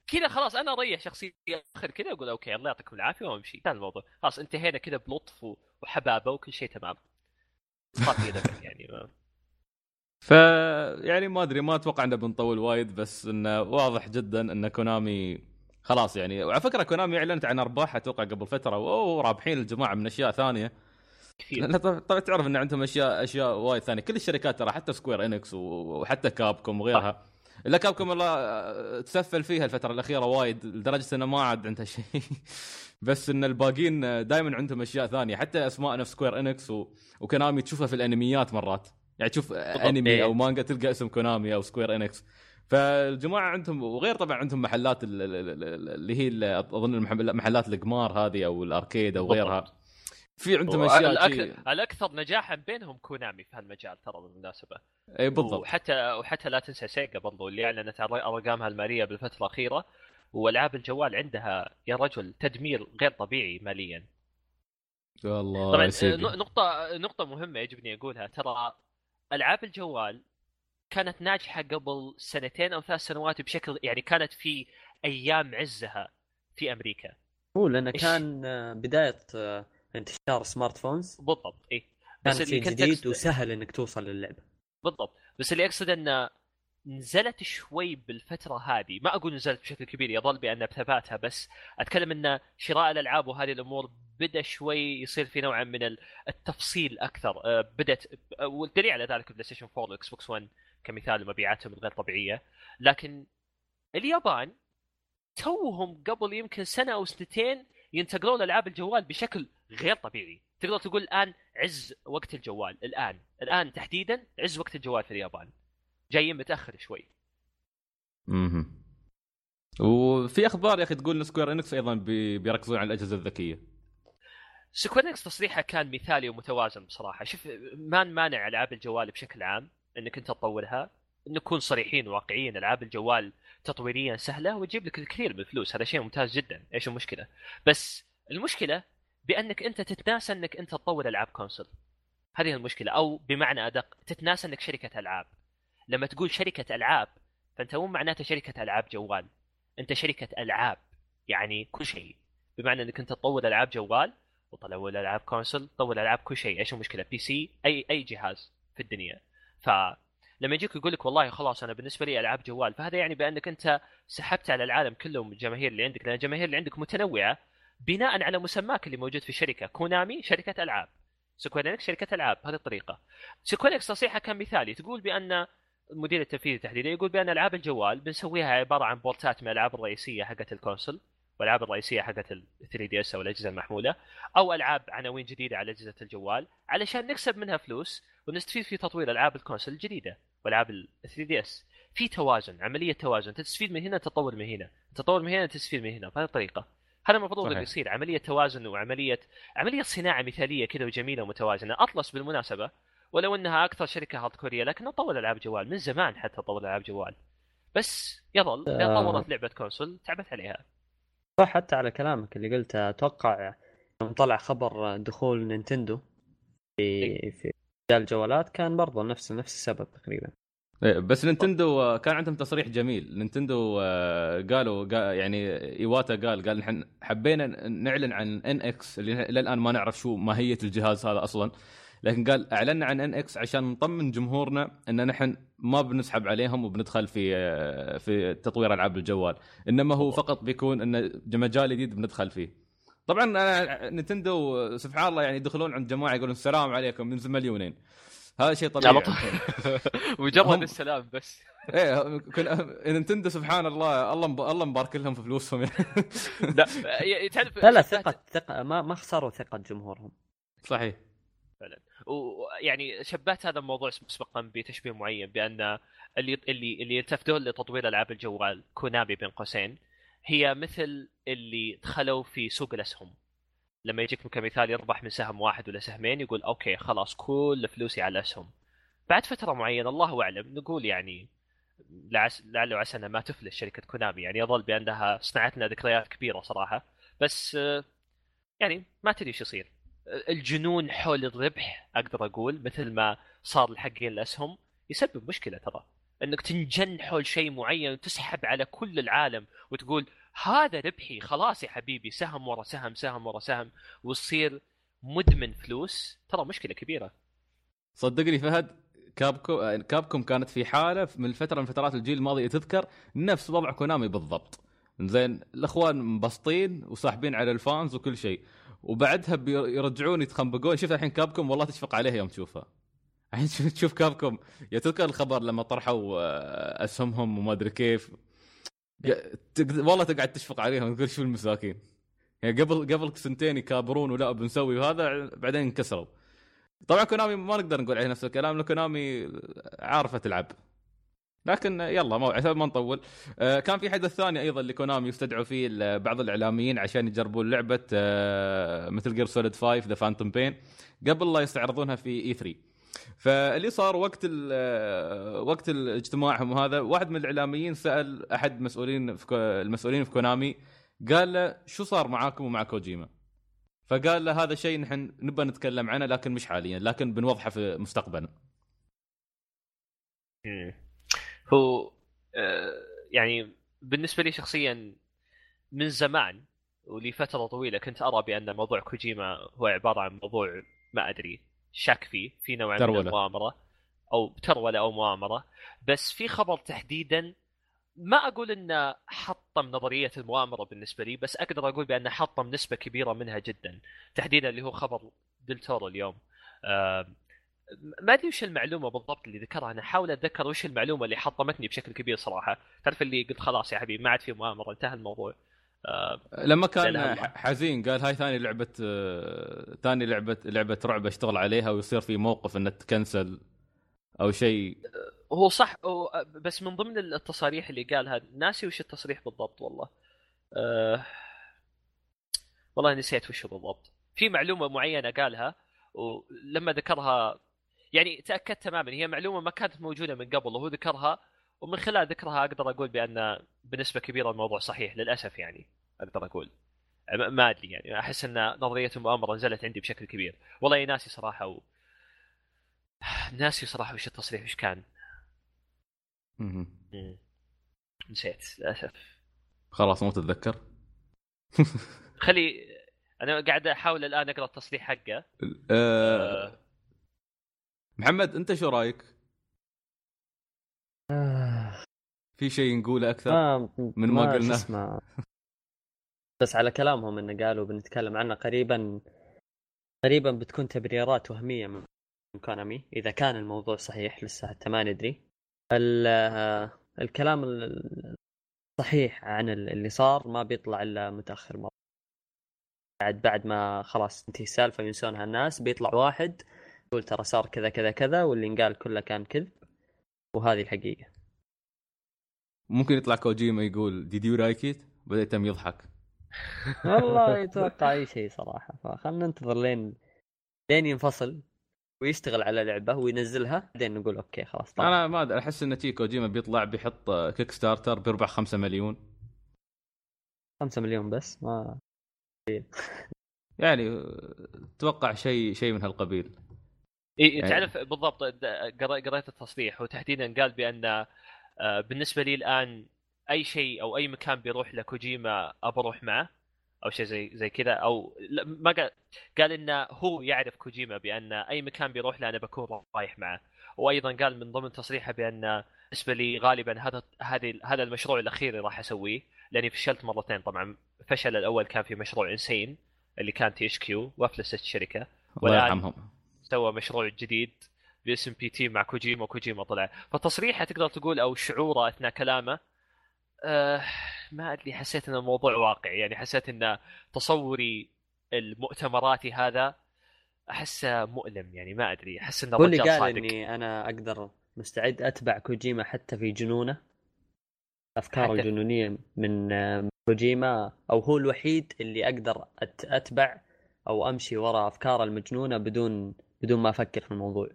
كذا خلاص أنا اريح شخصيا اخر كذا أقول أوكي الله يعطيكم العافية وأمشي. انتهى الموضوع. خلاص انتهينا كذا بلطف وحبابة وكل شيء تمام. يعني ما. ف يعني ما أدري ما أتوقع انه بنطول وايد بس انه واضح جدا إن كونامي خلاص يعني. وعلى فكرة كونامي أعلنت عن أرباح أتوقع قبل فترة وأوه رابحين الجماعة من أشياء ثانية. كثير. طبعا تعرف إن عندهم أشياء أشياء وايد ثانية. كل الشركات ترى حتى Square Enix وحتى Capcom وغيرها. الا Capcom والله تسفل فيها الفترة الأخيرة وايد لدرجة إنه ما عاد عندها شيء. *laughs* بس إن الباقيين دائما عندهم أشياء ثانية. حتى اسماء نفس Square Enix و... و Konami تشوفها في الأنميات مرات. يعني تشوف أنمي أو مانجا تلقى اسم Konami أو Square Enix فالجماعة عندهم وغير طبعا عندهم محلات اللي هي أظن محلات القمار هذه أو الأركيد أو غيرها. في عندهم أشياء الأكثر, الأكثر نجاحا بينهم كونامي في هالمجال ترى بالمناسبة. اي بالضبط. وحتى وحتى لا تنسى سيجا برضو اللي أعلنت عن أرقامها المالية بالفترة الأخيرة وألعاب الجوال عندها يا رجل تدمير غير طبيعي ماليا. والله طبعا نقطة نقطة مهمة يجبني أقولها. ترى ألعاب الجوال كانت ناجحة قبل سنتين أو ثلاث سنوات بشكل يعني كانت في أيام عزها في أمريكا. هو لأنه كان بداية انتشار smart phones. بالضبط اي بس اللي جديد تكس... وسهل إنك توصل للعبة بالضبط. بس اللي أقصد انه نزلت شوي بالفترة هذه. ما أقول نزلت بشكل كبير يظل بأن بثباتها بس أتكلم أن شراء الألعاب وهذه الأمور بدأ شوي يصير في نوع من التفصيل أكثر. آه، بدأت والدليل على ذلك PlayStation 4 وال Xbox 1 كمثال مبيعاتهم الغير طبيعية. لكن اليابان توهم قبل يمكن سنة أو سنتين ينتقلون ألعاب الجوال بشكل غير طبيعي. تقدر تقول الآن عز وقت الجوال الآن الآن تحديدا عز وقت الجوال في اليابان. جايين متأخر شوي. أها وفي أخبار يا أخي تقول إن Square Enix أيضا بي بيركزون على الأجهزة الذكية. Square Enix تصريحه كان مثالي ومتوازن بصراحة. شوف ما نمانع ألعاب الجوال بشكل عام إنك أنت تطورها نكون صريحين واقعيين ألعاب الجوال تطويريا سهلة وتجيب لك الكثير من الفلوس. هذا شيء ممتاز جدا. إيش المشكلة؟ بس المشكلة بأنك أنت تتناسى أنك أنت تطور ألعاب كونسول. هذه المشكلة. أو بمعنى أدق تتناسى أنك شركة ألعاب. لما تقول شركة ألعاب فأنت مو معناته شركة ألعاب جوال. أنت شركة ألعاب يعني كل شيء. بمعنى أنك أنت تطور ألعاب جوال وطلعوا ألعاب console تطور ألعاب كل شيء. إيش المشكلة؟ PC أي أي جهاز في الدنيا. فلما يجيك يقول لك والله خلاص أنا بالنسبة لي ألعاب جوال فهذا يعني بأنك أنت سحبت على العالم كله من الجماهير اللي عندك لأن الجماهير اللي عندك متنوعة بناء على مسماك اللي موجود في الشركة Konami شركة ألعاب Square شركة ألعاب بهذه الطريقة. Square تصريحها كان مثالي تقول بأن المدير التنفيذي تحديدا يقول بأن ألعاب الجوال بنسويها عبارة عن port ات من الألعاب الرئيسية حقت ال console والألعاب الرئيسية حقت ال 3 DS أو الأجهزة المحمولة أو ألعاب عناوين جديدة على أجهزة الجوال علشان نكسب منها فلوس ونستفيد في تطوير ألعاب ال console الجديدة وألعاب ال 3 DS في توازن عملية توازن. تستفيد من هنا تطور من هنا. تطور من هنا تستفيد من هنا. بهذه الطريقة. هذا المفروض اللي يصير عملية توازن وعملية عملية صناعة مثالية كذا وجميلة ومتوازنة. Atlus بالمناسبة. ولو أنها أكثر شركة hardcore ية لكنها تطور ألعاب جوال. من زمان حتى تطور ألعاب جوال. بس يظل. إذا آه. طورت لعبة console تعبت عليها. صح حتى على كلامك اللي قلته أتوقع يوم طلع خبر دخول Nintendo في إيه. في مجال الجوالات كان برضه نفس نفس السبب تقريبا. إيه، بس Nintendo آه، كان عندهم تصريح جميل. Nintendo آه، قالوا يعني إيواتا قال قال نحن حبينا نعلن عن NX اللي للان ما نعرف شو ماهية الجهاز هذا أصلا. لكن قال أعلنا عن NX عشان نطمن جمهورنا إن نحن ما بنسحب عليهم وبندخل في آه، في تطوير ألعاب الجوال. إنما هو فقط بيكون انه مجال جديد بندخل فيه. طبعا أنا نتندو سبحان الله يعني يدخلون عند جماعة يقولون السلام عليكم من مليونين هذا شيء طبيعي. *laughs* مجرد السلام بس. إيه نتندو سبحان الله الله الله مبارك لهم في فلوسهم. *laughs* لا تعرف لا لا ثقه ثقة ما ما خسروا ثقة جمهورهم. صحيح. فعلا. ويعني شبهت هذا الموضوع مسبقا بتشبيه معين بأن اللي اللي اللي يلتفتون لتطوير ألعاب الجوال كونامي بين قوسين. هي مثل اللي دخلوا في سوق الأسهم. لما يجيك كمثال يربح من سهم واحد ولا سهمين يقول أوكي خلاص كل فلوسي على الأسهم. بعد فترة معينة الله أعلم نقول يعني لعل وعسى ما تفلس شركة كونامي. يعني يظل بأنها صنعت لنا ذكريات كبيرة صراحة. بس يعني ما تدري إيش يصير. الجنون حول الربح أقدر أقول مثل ما صار لحقين الأسهم يسبب مشكلة ترى. انك تنجن حول شيء معين وتسحب على كل العالم وتقول هذا ربحي خلاص يا حبيبي سهم ورا سهم سهم ورا سهم وتصير مدمن فلوس. ترى مشكلة كبيرة. صدقني فهد كابكو كابكوم كانت في حالة من فتره من فترات الجيل الماضي تذكر نفس وضع كونامي بالضبط. زين الأخوان مبسطين وصاحبين على الفانز وكل شيء. وبعدها يرجعون يتخنبقون. شوف الحين Capcom والله تشفق عليها يوم تشوفها الحين تشوف Capcom يا تذكر الخبر لما طرحوا آه، أسهمهم وما أدري كيف؟ والله تقعد تشفق عليهم تقول شو المساكين؟ يعني قبل قبل سنتين يكابرون ولا بنسوي وهذا بعدين انكسروا. طبعا Konami ما نقدر نقول عليه نفس الكلام لأن Konami عارفة تلعب. لكن يلا ما عشان ما نطول. آه كان في حدث ثاني أيضا ل Konami يستدعوا فيه بعض الإعلاميين عشان يجربون لعبة آه Metal Gear Solid 5 The Phantom Pain قبل لا يستعرضونها في اي 3 فاللي صار وقت آه، وقت اجتماعهم وهذا واحد من الإعلاميين سأل أحد مسؤولين في المسؤولين في كونامي قال له شو صار معاكم ومع كوجيما؟ فقال له هذا شيء نحن نبى نتكلم عنه لكن مش حاليا لكن بنوضحه في مستقبلا. هو آه، يعني بالنسبة لي شخصيا من زمان ولفترة طويلة كنت أرى بأن موضوع كوجيما هو عبارة عن موضوع ما أدري شك فيه في نوع. من المؤامره أو ترولة أو مؤامره بس في خبر تحديدا ما أقول إنه حطم نظرية المؤامره بالنسبة لي بس أقدر أقول بانه حطم نسبة كبيرة منها جدا. تحديدا اللي هو خبر دلتورو اليوم. آه ما أدري وش المعلومة بالضبط اللي ذكرها أنا أحاول أتذكر وش المعلومة اللي حطمتني بشكل كبير صراحة. تعرف اللي قلت خلاص يا حبيبي ما عاد في مؤامره انتهى الموضوع. آه لما كان حزين قال هاي ثاني لعبة آه ثاني لعبة لعبة رعب اشتغل عليها ويصير في موقف انها تكنسل أو شيء. آه، هو صح بس من ضمن التصاريح اللي قالها ناسي وش التصريح بالضبط والله. أه والله نسيت وش بالضبط. في معلومة معينة قالها ولما ذكرها يعني تأكدت تماما هي معلومة ما كانت موجودة من قبل وهو ذكرها ومن خلال ذكرها أقدر أقول بأن بنسبة كبيرة الموضوع صحيح للأسف يعني أقدر أقول. ما أدري يعني أحس أن نظرية المؤامره نزلت عندي بشكل كبير. والله ناسي صراحة و... *sighs* ناسي صراحة وش التصريح وش كان. نسيت للأسف. خلاص مو تتذكر؟ *laughs* خلي أنا قاعد أحاول الآن أقرأ التصريح حقه. آه، آه، محمد أنت شو رأيك؟ في شيء نقوله أكثر؟ ما من ما قلناه. اسمه. بس على كلامهم انه قالوا بنتكلم عنه قريبا قريبا بتكون تبريرات وهمية من كونامي إذا كان الموضوع صحيح لسه حتى ما ندري ال- الكلام ال- الصحيح عن ال- اللي صار ما بيطلع إلا متأخر مرة بعد بعد ما خلاص تنتهي السالفة ينسونها الناس بيطلع واحد يقول ترى صار كذا كذا كذا واللي انقال كله كان كذب وهذه الحقيقة. ممكن يطلع كوجيما يقول did you like it بعدين يتم يضحك. *laughs* والله *laughs* يتوقع أي شيء صراحة. فخلنا ننتظر لين لين ينفصل ويشتغل على لعبة وينزلها. بعدين نقول okay خلاص طبعا. أنا ما أدري أحس إن تي كوجيما بيطلع بيحط Kickstarter بيربح 5 مليون. 5 مليون بس؟ ما يعني أتوقع شيء شيء من هالقبيل. إيه. يعني- تعرف بالضبط قريت التصريح وتحديدا قال بأن آه، بالنسبة لي الآن أي شيء أو أي مكان بيروح لكوجيما أبى أروح معه أو شيء زي زي كذا أو ما قال قال إنه هو يعرف كوجيما بأن أي مكان بيروح له أنا بكون رايح معه. وأيضا قال من ضمن تصريحه بأن بالنسبة لي غالبا هذا هذه هذا المشروع الأخير اللي راح أسويه لأني فشلت مرتين. طبعا فشل الأول كان في مشروع Insane اللي كان THQ وافلست الشركة. الله يرحمهم. سوى مشروع جديد باسم PT مع كوجيما وكوجيما طلع. فتصريحة تقدر تقول أو شعوره أثناء كلامه آه ما أدري حسيت إن الموضوع واقعي يعني حسيت إن تصوري المؤتمراتي هذا أحسه مؤلم. يعني ما أدري أحس إنه هو اللي رجال قال صادق. إني أنا أقدر مستعد أتبع كوجيما حتى في جنونه. أفكاره الجنونيه من كوجيما أو هو الوحيد اللي أقدر أتبع أو أمشي وراء أفكاره المجنونة بدون بدون ما أفكر في الموضوع.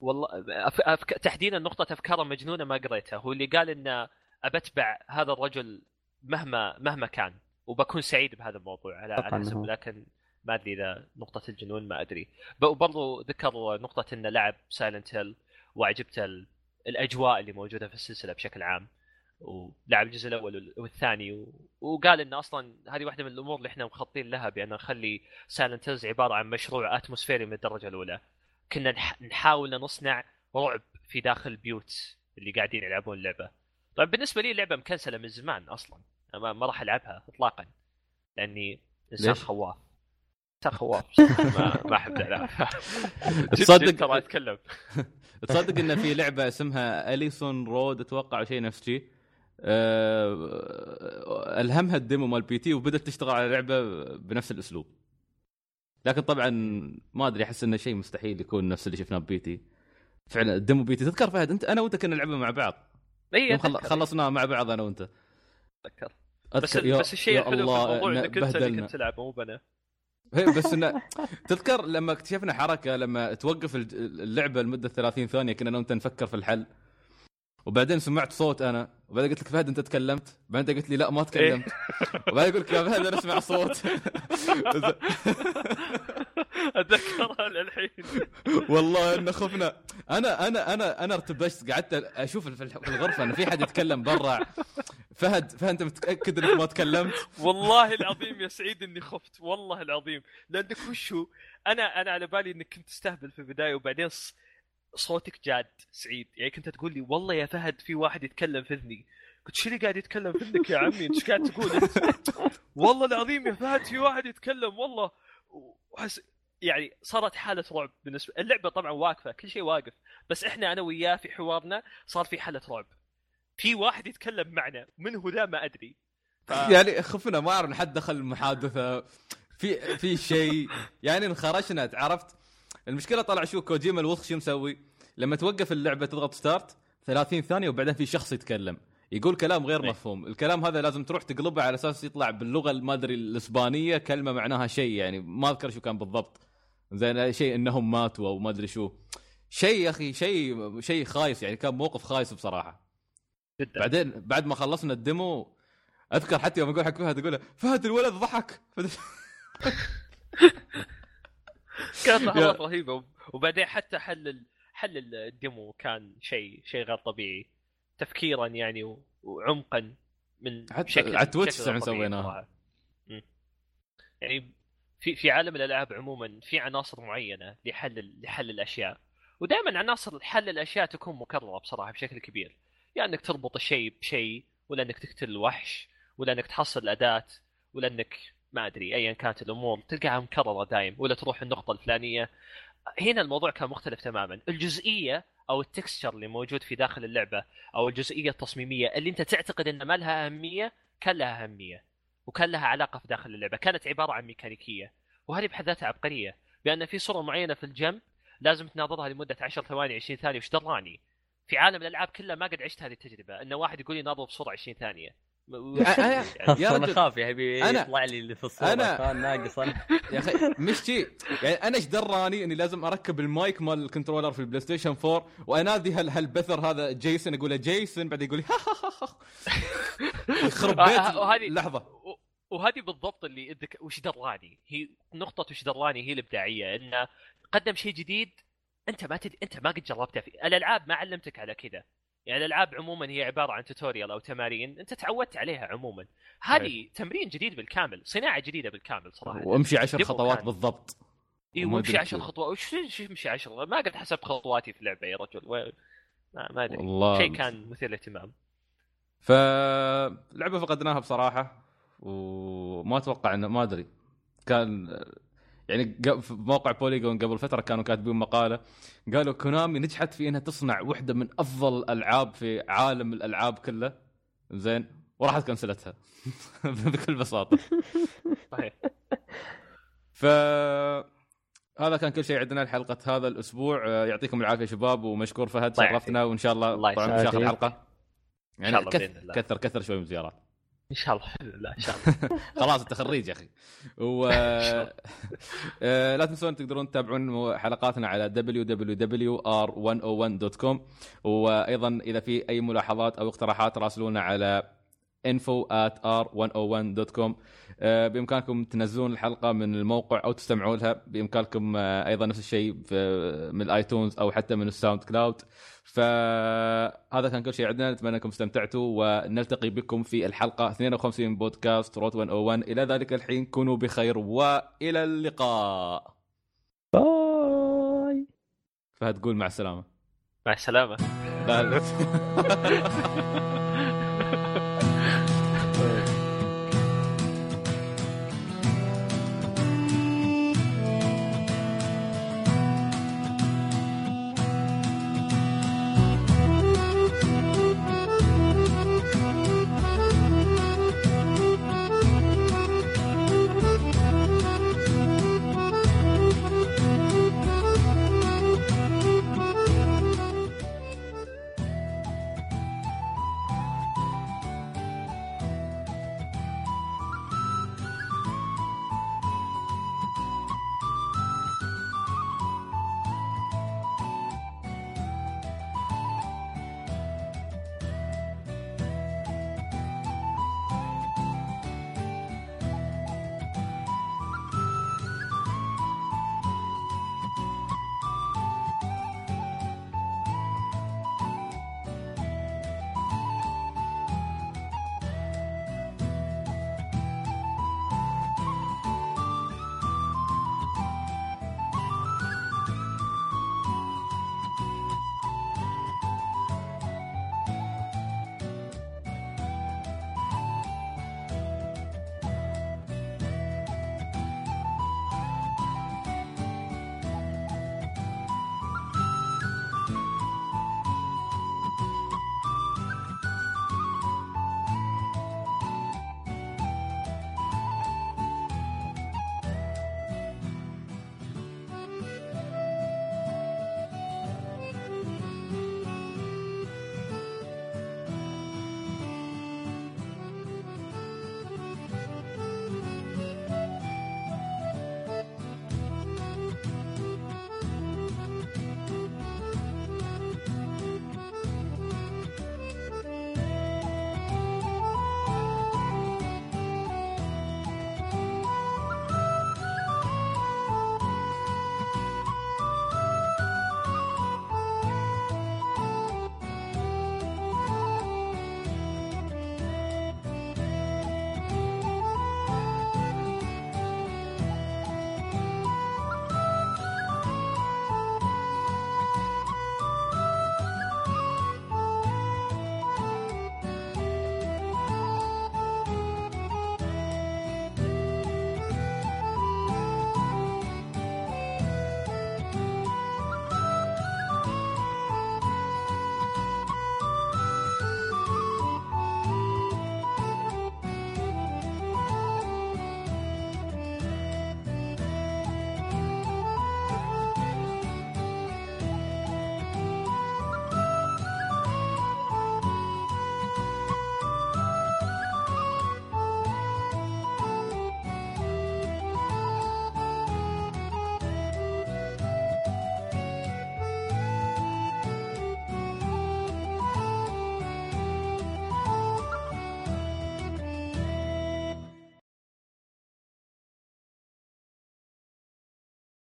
والله أف... أف... تحديدا نقطة أفكاره مجنونة ما قريتها. هو اللي قال إن أبتبع هذا الرجل مهما مهما كان وبكون سعيد بهذا الموضوع على على حسب. لكن ما أدري إذا نقطة الجنون ما أدري. وبرضو ذكر نقطة إنه لعب Silent Hill وعجبته ال... الأجواء اللي موجودة في السلسلة بشكل عام. ولعب الجزء الأول وال- والثاني. وقال إن أصلا هذه واحدة من الأمور اللي إحنا مخططين لها بأن نخلي Silent Hills عبارة عن مشروع atmosphere ي من الدرجة الأولى كنا نح... نحاول نصنع رعب في داخل البيوت اللي قاعدين يلعبون اللعبه. طيب بالنسبة لي اللعبة مكنسلة من زمان أصلا ما, ما راح ألعبها اطلاقا لأني إنسان؟ خواف. إنسان خواف *laughs* ما, أحب العبها. *laughs* تصدق- ترى أتكلم *laughs* تصدق إن في لعبة اسمها Allison Road أتوقع شيء نفس شيء ألهمها ال demo مال PT وبدأت تشتغل على لعبة بنفس الأسلوب. لكن طبعا ما أدري أحس إنه شيء مستحيل يكون نفس اللي شفناه ب PT. فعلا ال demo P.T. تذكر فهد أنت أنا وأنت كنا نلعبها مع بعض. إي يوم خل- أتذكر، خلصنا مع بعض أنا وأنت. أتذكر. بس يا- بس الشيء الحلو في الموضوع إنك أنت اللي. كنت تلعب مو أنا بس انه *laughs* تذكر لما اكتشفنا حركة لما توقف اللعبة لمدة 30 ثانية كنا أنا وأنت نفكر في الحل. وبعدين سمعت صوت أنا. وبعدين قلت لك فهد أنت تكلمت؟ بعدين أنت قلت لي لا ما تكلمت. وبعدين أقول لك يا فهد أنا أسمع صوت. *laughs* أتذكرها للحين. والله إن خفنا. أنا أنا أنا أنا ارتبشت قعدت أشوف في الغرفة إن في حد يتكلم برا. فهد فهد أنت متأكد إنك ما تكلمت؟ والله العظيم يا سعيد إني خفت. والله العظيم. لانك وشو أنا أنا على بالي إنك كنت تستهبل في البداية وبعدين ص- صوتك جاد سعيد. يعني كنت تقول لي والله يا فهد في واحد يتكلم في اذني قلت شو اللي قاعد يتكلم في اذنك يا عمي؟ انت إيش قاعد تقول أنت؟ *laughs* والله العظيم يا فهد في واحد يتكلم والله. وحس يعني صارت حالة رعب بالنسبة اللعبة طبعا واقفة كل شيء واقف. بس إحنا أنا وياه في حوارنا صار في حالة رعب. في واحد يتكلم معنا من هو ذا ما أدري. ف... *laughs* يعني خفنا ما أعرف حد دخل المحادثة. في في شيء. يعني انخرشنا عرفت؟ المشكلة طلع شو كوجيما الوسخ شو مسوي؟ لما توقف اللعبة تضغط start 30 ثانية وبعدين في شخص يتكلم. يقول كلام غير إيه. مفهوم. الكلام هذا لازم تروح تقلبه على أساس يطلع باللغة ما أدري الإسبانية كلمة معناها شيء يعني. ما أذكر شو كان بالضبط. زين شيء إنهم ماتوا أو ما أدري شو. شيء يا أخي شيء شيء خايس يعني. كان موقف خايس بصراحة. جدا. بعدين بعد ما خلصنا ال demo أذكر حتى يوم أقول حق فهد أقول له فهد الولد ضحك. *laughs* كانت لحظات رهيبة وبعدين حتى حل. حل ال demo كان شيء شيء غير طبيعي تفكيرا يعني. وعمقا من حتى بشكل على Twitch سويناها. يعني في في عالم الألعاب عموما في عناصر معينة لحل لحل الأشياء ودائما عناصر حل الأشياء تكون مكررة بصراحة بشكل كبير يا يعني إنك تربط الشيء بشيء ولا إنك تقتل الوحش ولا إنك تحصل الاداه ولا إنك ما أدري ايا كانت الأمور تلقاها مكررة دايم ولا تروح النقطة الفلانيه هنا الموضوع كان مختلف تماما. الجزئية أو التكستشر اللي موجود في داخل اللعبة أو الجزئية التصميمية اللي أنت تعتقد إن ما لها أهمية كان لها أهمية وكان لها علاقة في داخل اللعبة. كانت عبارة عن ميكانيكية وهذه بحد ذاتها عبقرية. بأن في صورة معينة في الجنب لازم تناظرها لمدة 10 ثواني 20 ثانية وش دراني؟ في عالم الألعاب كلها ما قد عشت هذه التجربة. إن واحد يقول لي ناظر بصورة 20 ثانية. أ- أ- يا أنا رجل اخاف يا حبيبي أنا- يطلع لي اللي في الصورة. أنا- كان ناقص أنا. *laughs* يا أخي مش شي. يعني أنا إيش دراني إني لازم أركب المايك مال ال controller في ال PlayStation 4 وأنادي هال هالبثر هذا جيسون أقول له جيسون بعدين يقول لي *laughs* يخرب آه، بيت آه، وهذه- لحظة. وهذه بالضبط اللي ادك وش دراني؟ هي نقطة وش دراني؟ هي الإبداعية إنه قدم شيء جديد أنت ما تد... أنت ما قد جربته. في الألعاب ما علمتك على كذا. يعني الألعاب عموما هي عبارة عن tutorial أو تمارين أنت تعودت عليها عموما. هذه تمرين جديد بالكامل صناعة جديدة بالكامل صراحة. وامشي عشر خطوات كان. بالضبط. اي وامشي عشر. خطوات وش امشي عشر؟ ما قد حسبت خطواتي في اللعبة يا رجل. و... ما, ما أدري. شيء كان مثير للاهتمام. فلعبه فقدناها بصراحة وما أتوقع انه ما أدري. كان يعني في موقع بوليجون قبل فترة كانوا كاتبين مقالة قالوا كونامي نجحت في إنها تصنع واحدة من أفضل الألعاب في عالم الألعاب كله. زين؟ وراحت كنسلتها. *laughs* بكل بساطة. *laughs* صحيح. ف هذا كان كل شيء عندنا لحلقة هذا الأسبوع. يعطيكم العافية شباب ومشكور فهد. شرفتنا وإن شاء الله طبعا يسعدك. اخر حلقة. يعني إن شاء الله كث- بإذن الله. كثر كثر شوي من الزيارات إن شاء الله. باذن الله إن شاء الله. *laughs* خلاص أنت خريج يا أخي. و *laughs* *laughs* آه، لا تنسون تقدرون تتابعون حلقاتنا على www.r101.com وأيضا إذا في أي ملاحظات أو اقتراحات راسلونا على info at r101.com آه، بإمكانكم تنزلون الحلقة من الموقع أو تستمعوا لها. بإمكانكم آه، أيضا نفس الشيء من ال iTunes أو حتى من ال SoundCloud. فهذا كان كل شيء عندنا. نتمنى أنكم استمتعتوا ونلتقي بكم في الحلقة 52 من بودكاست روت 101 إلى ذلك الحين كونوا بخير وإلى اللقاء. bye فهد قول مع السلامة. مع السلامة. لا لا *laughs*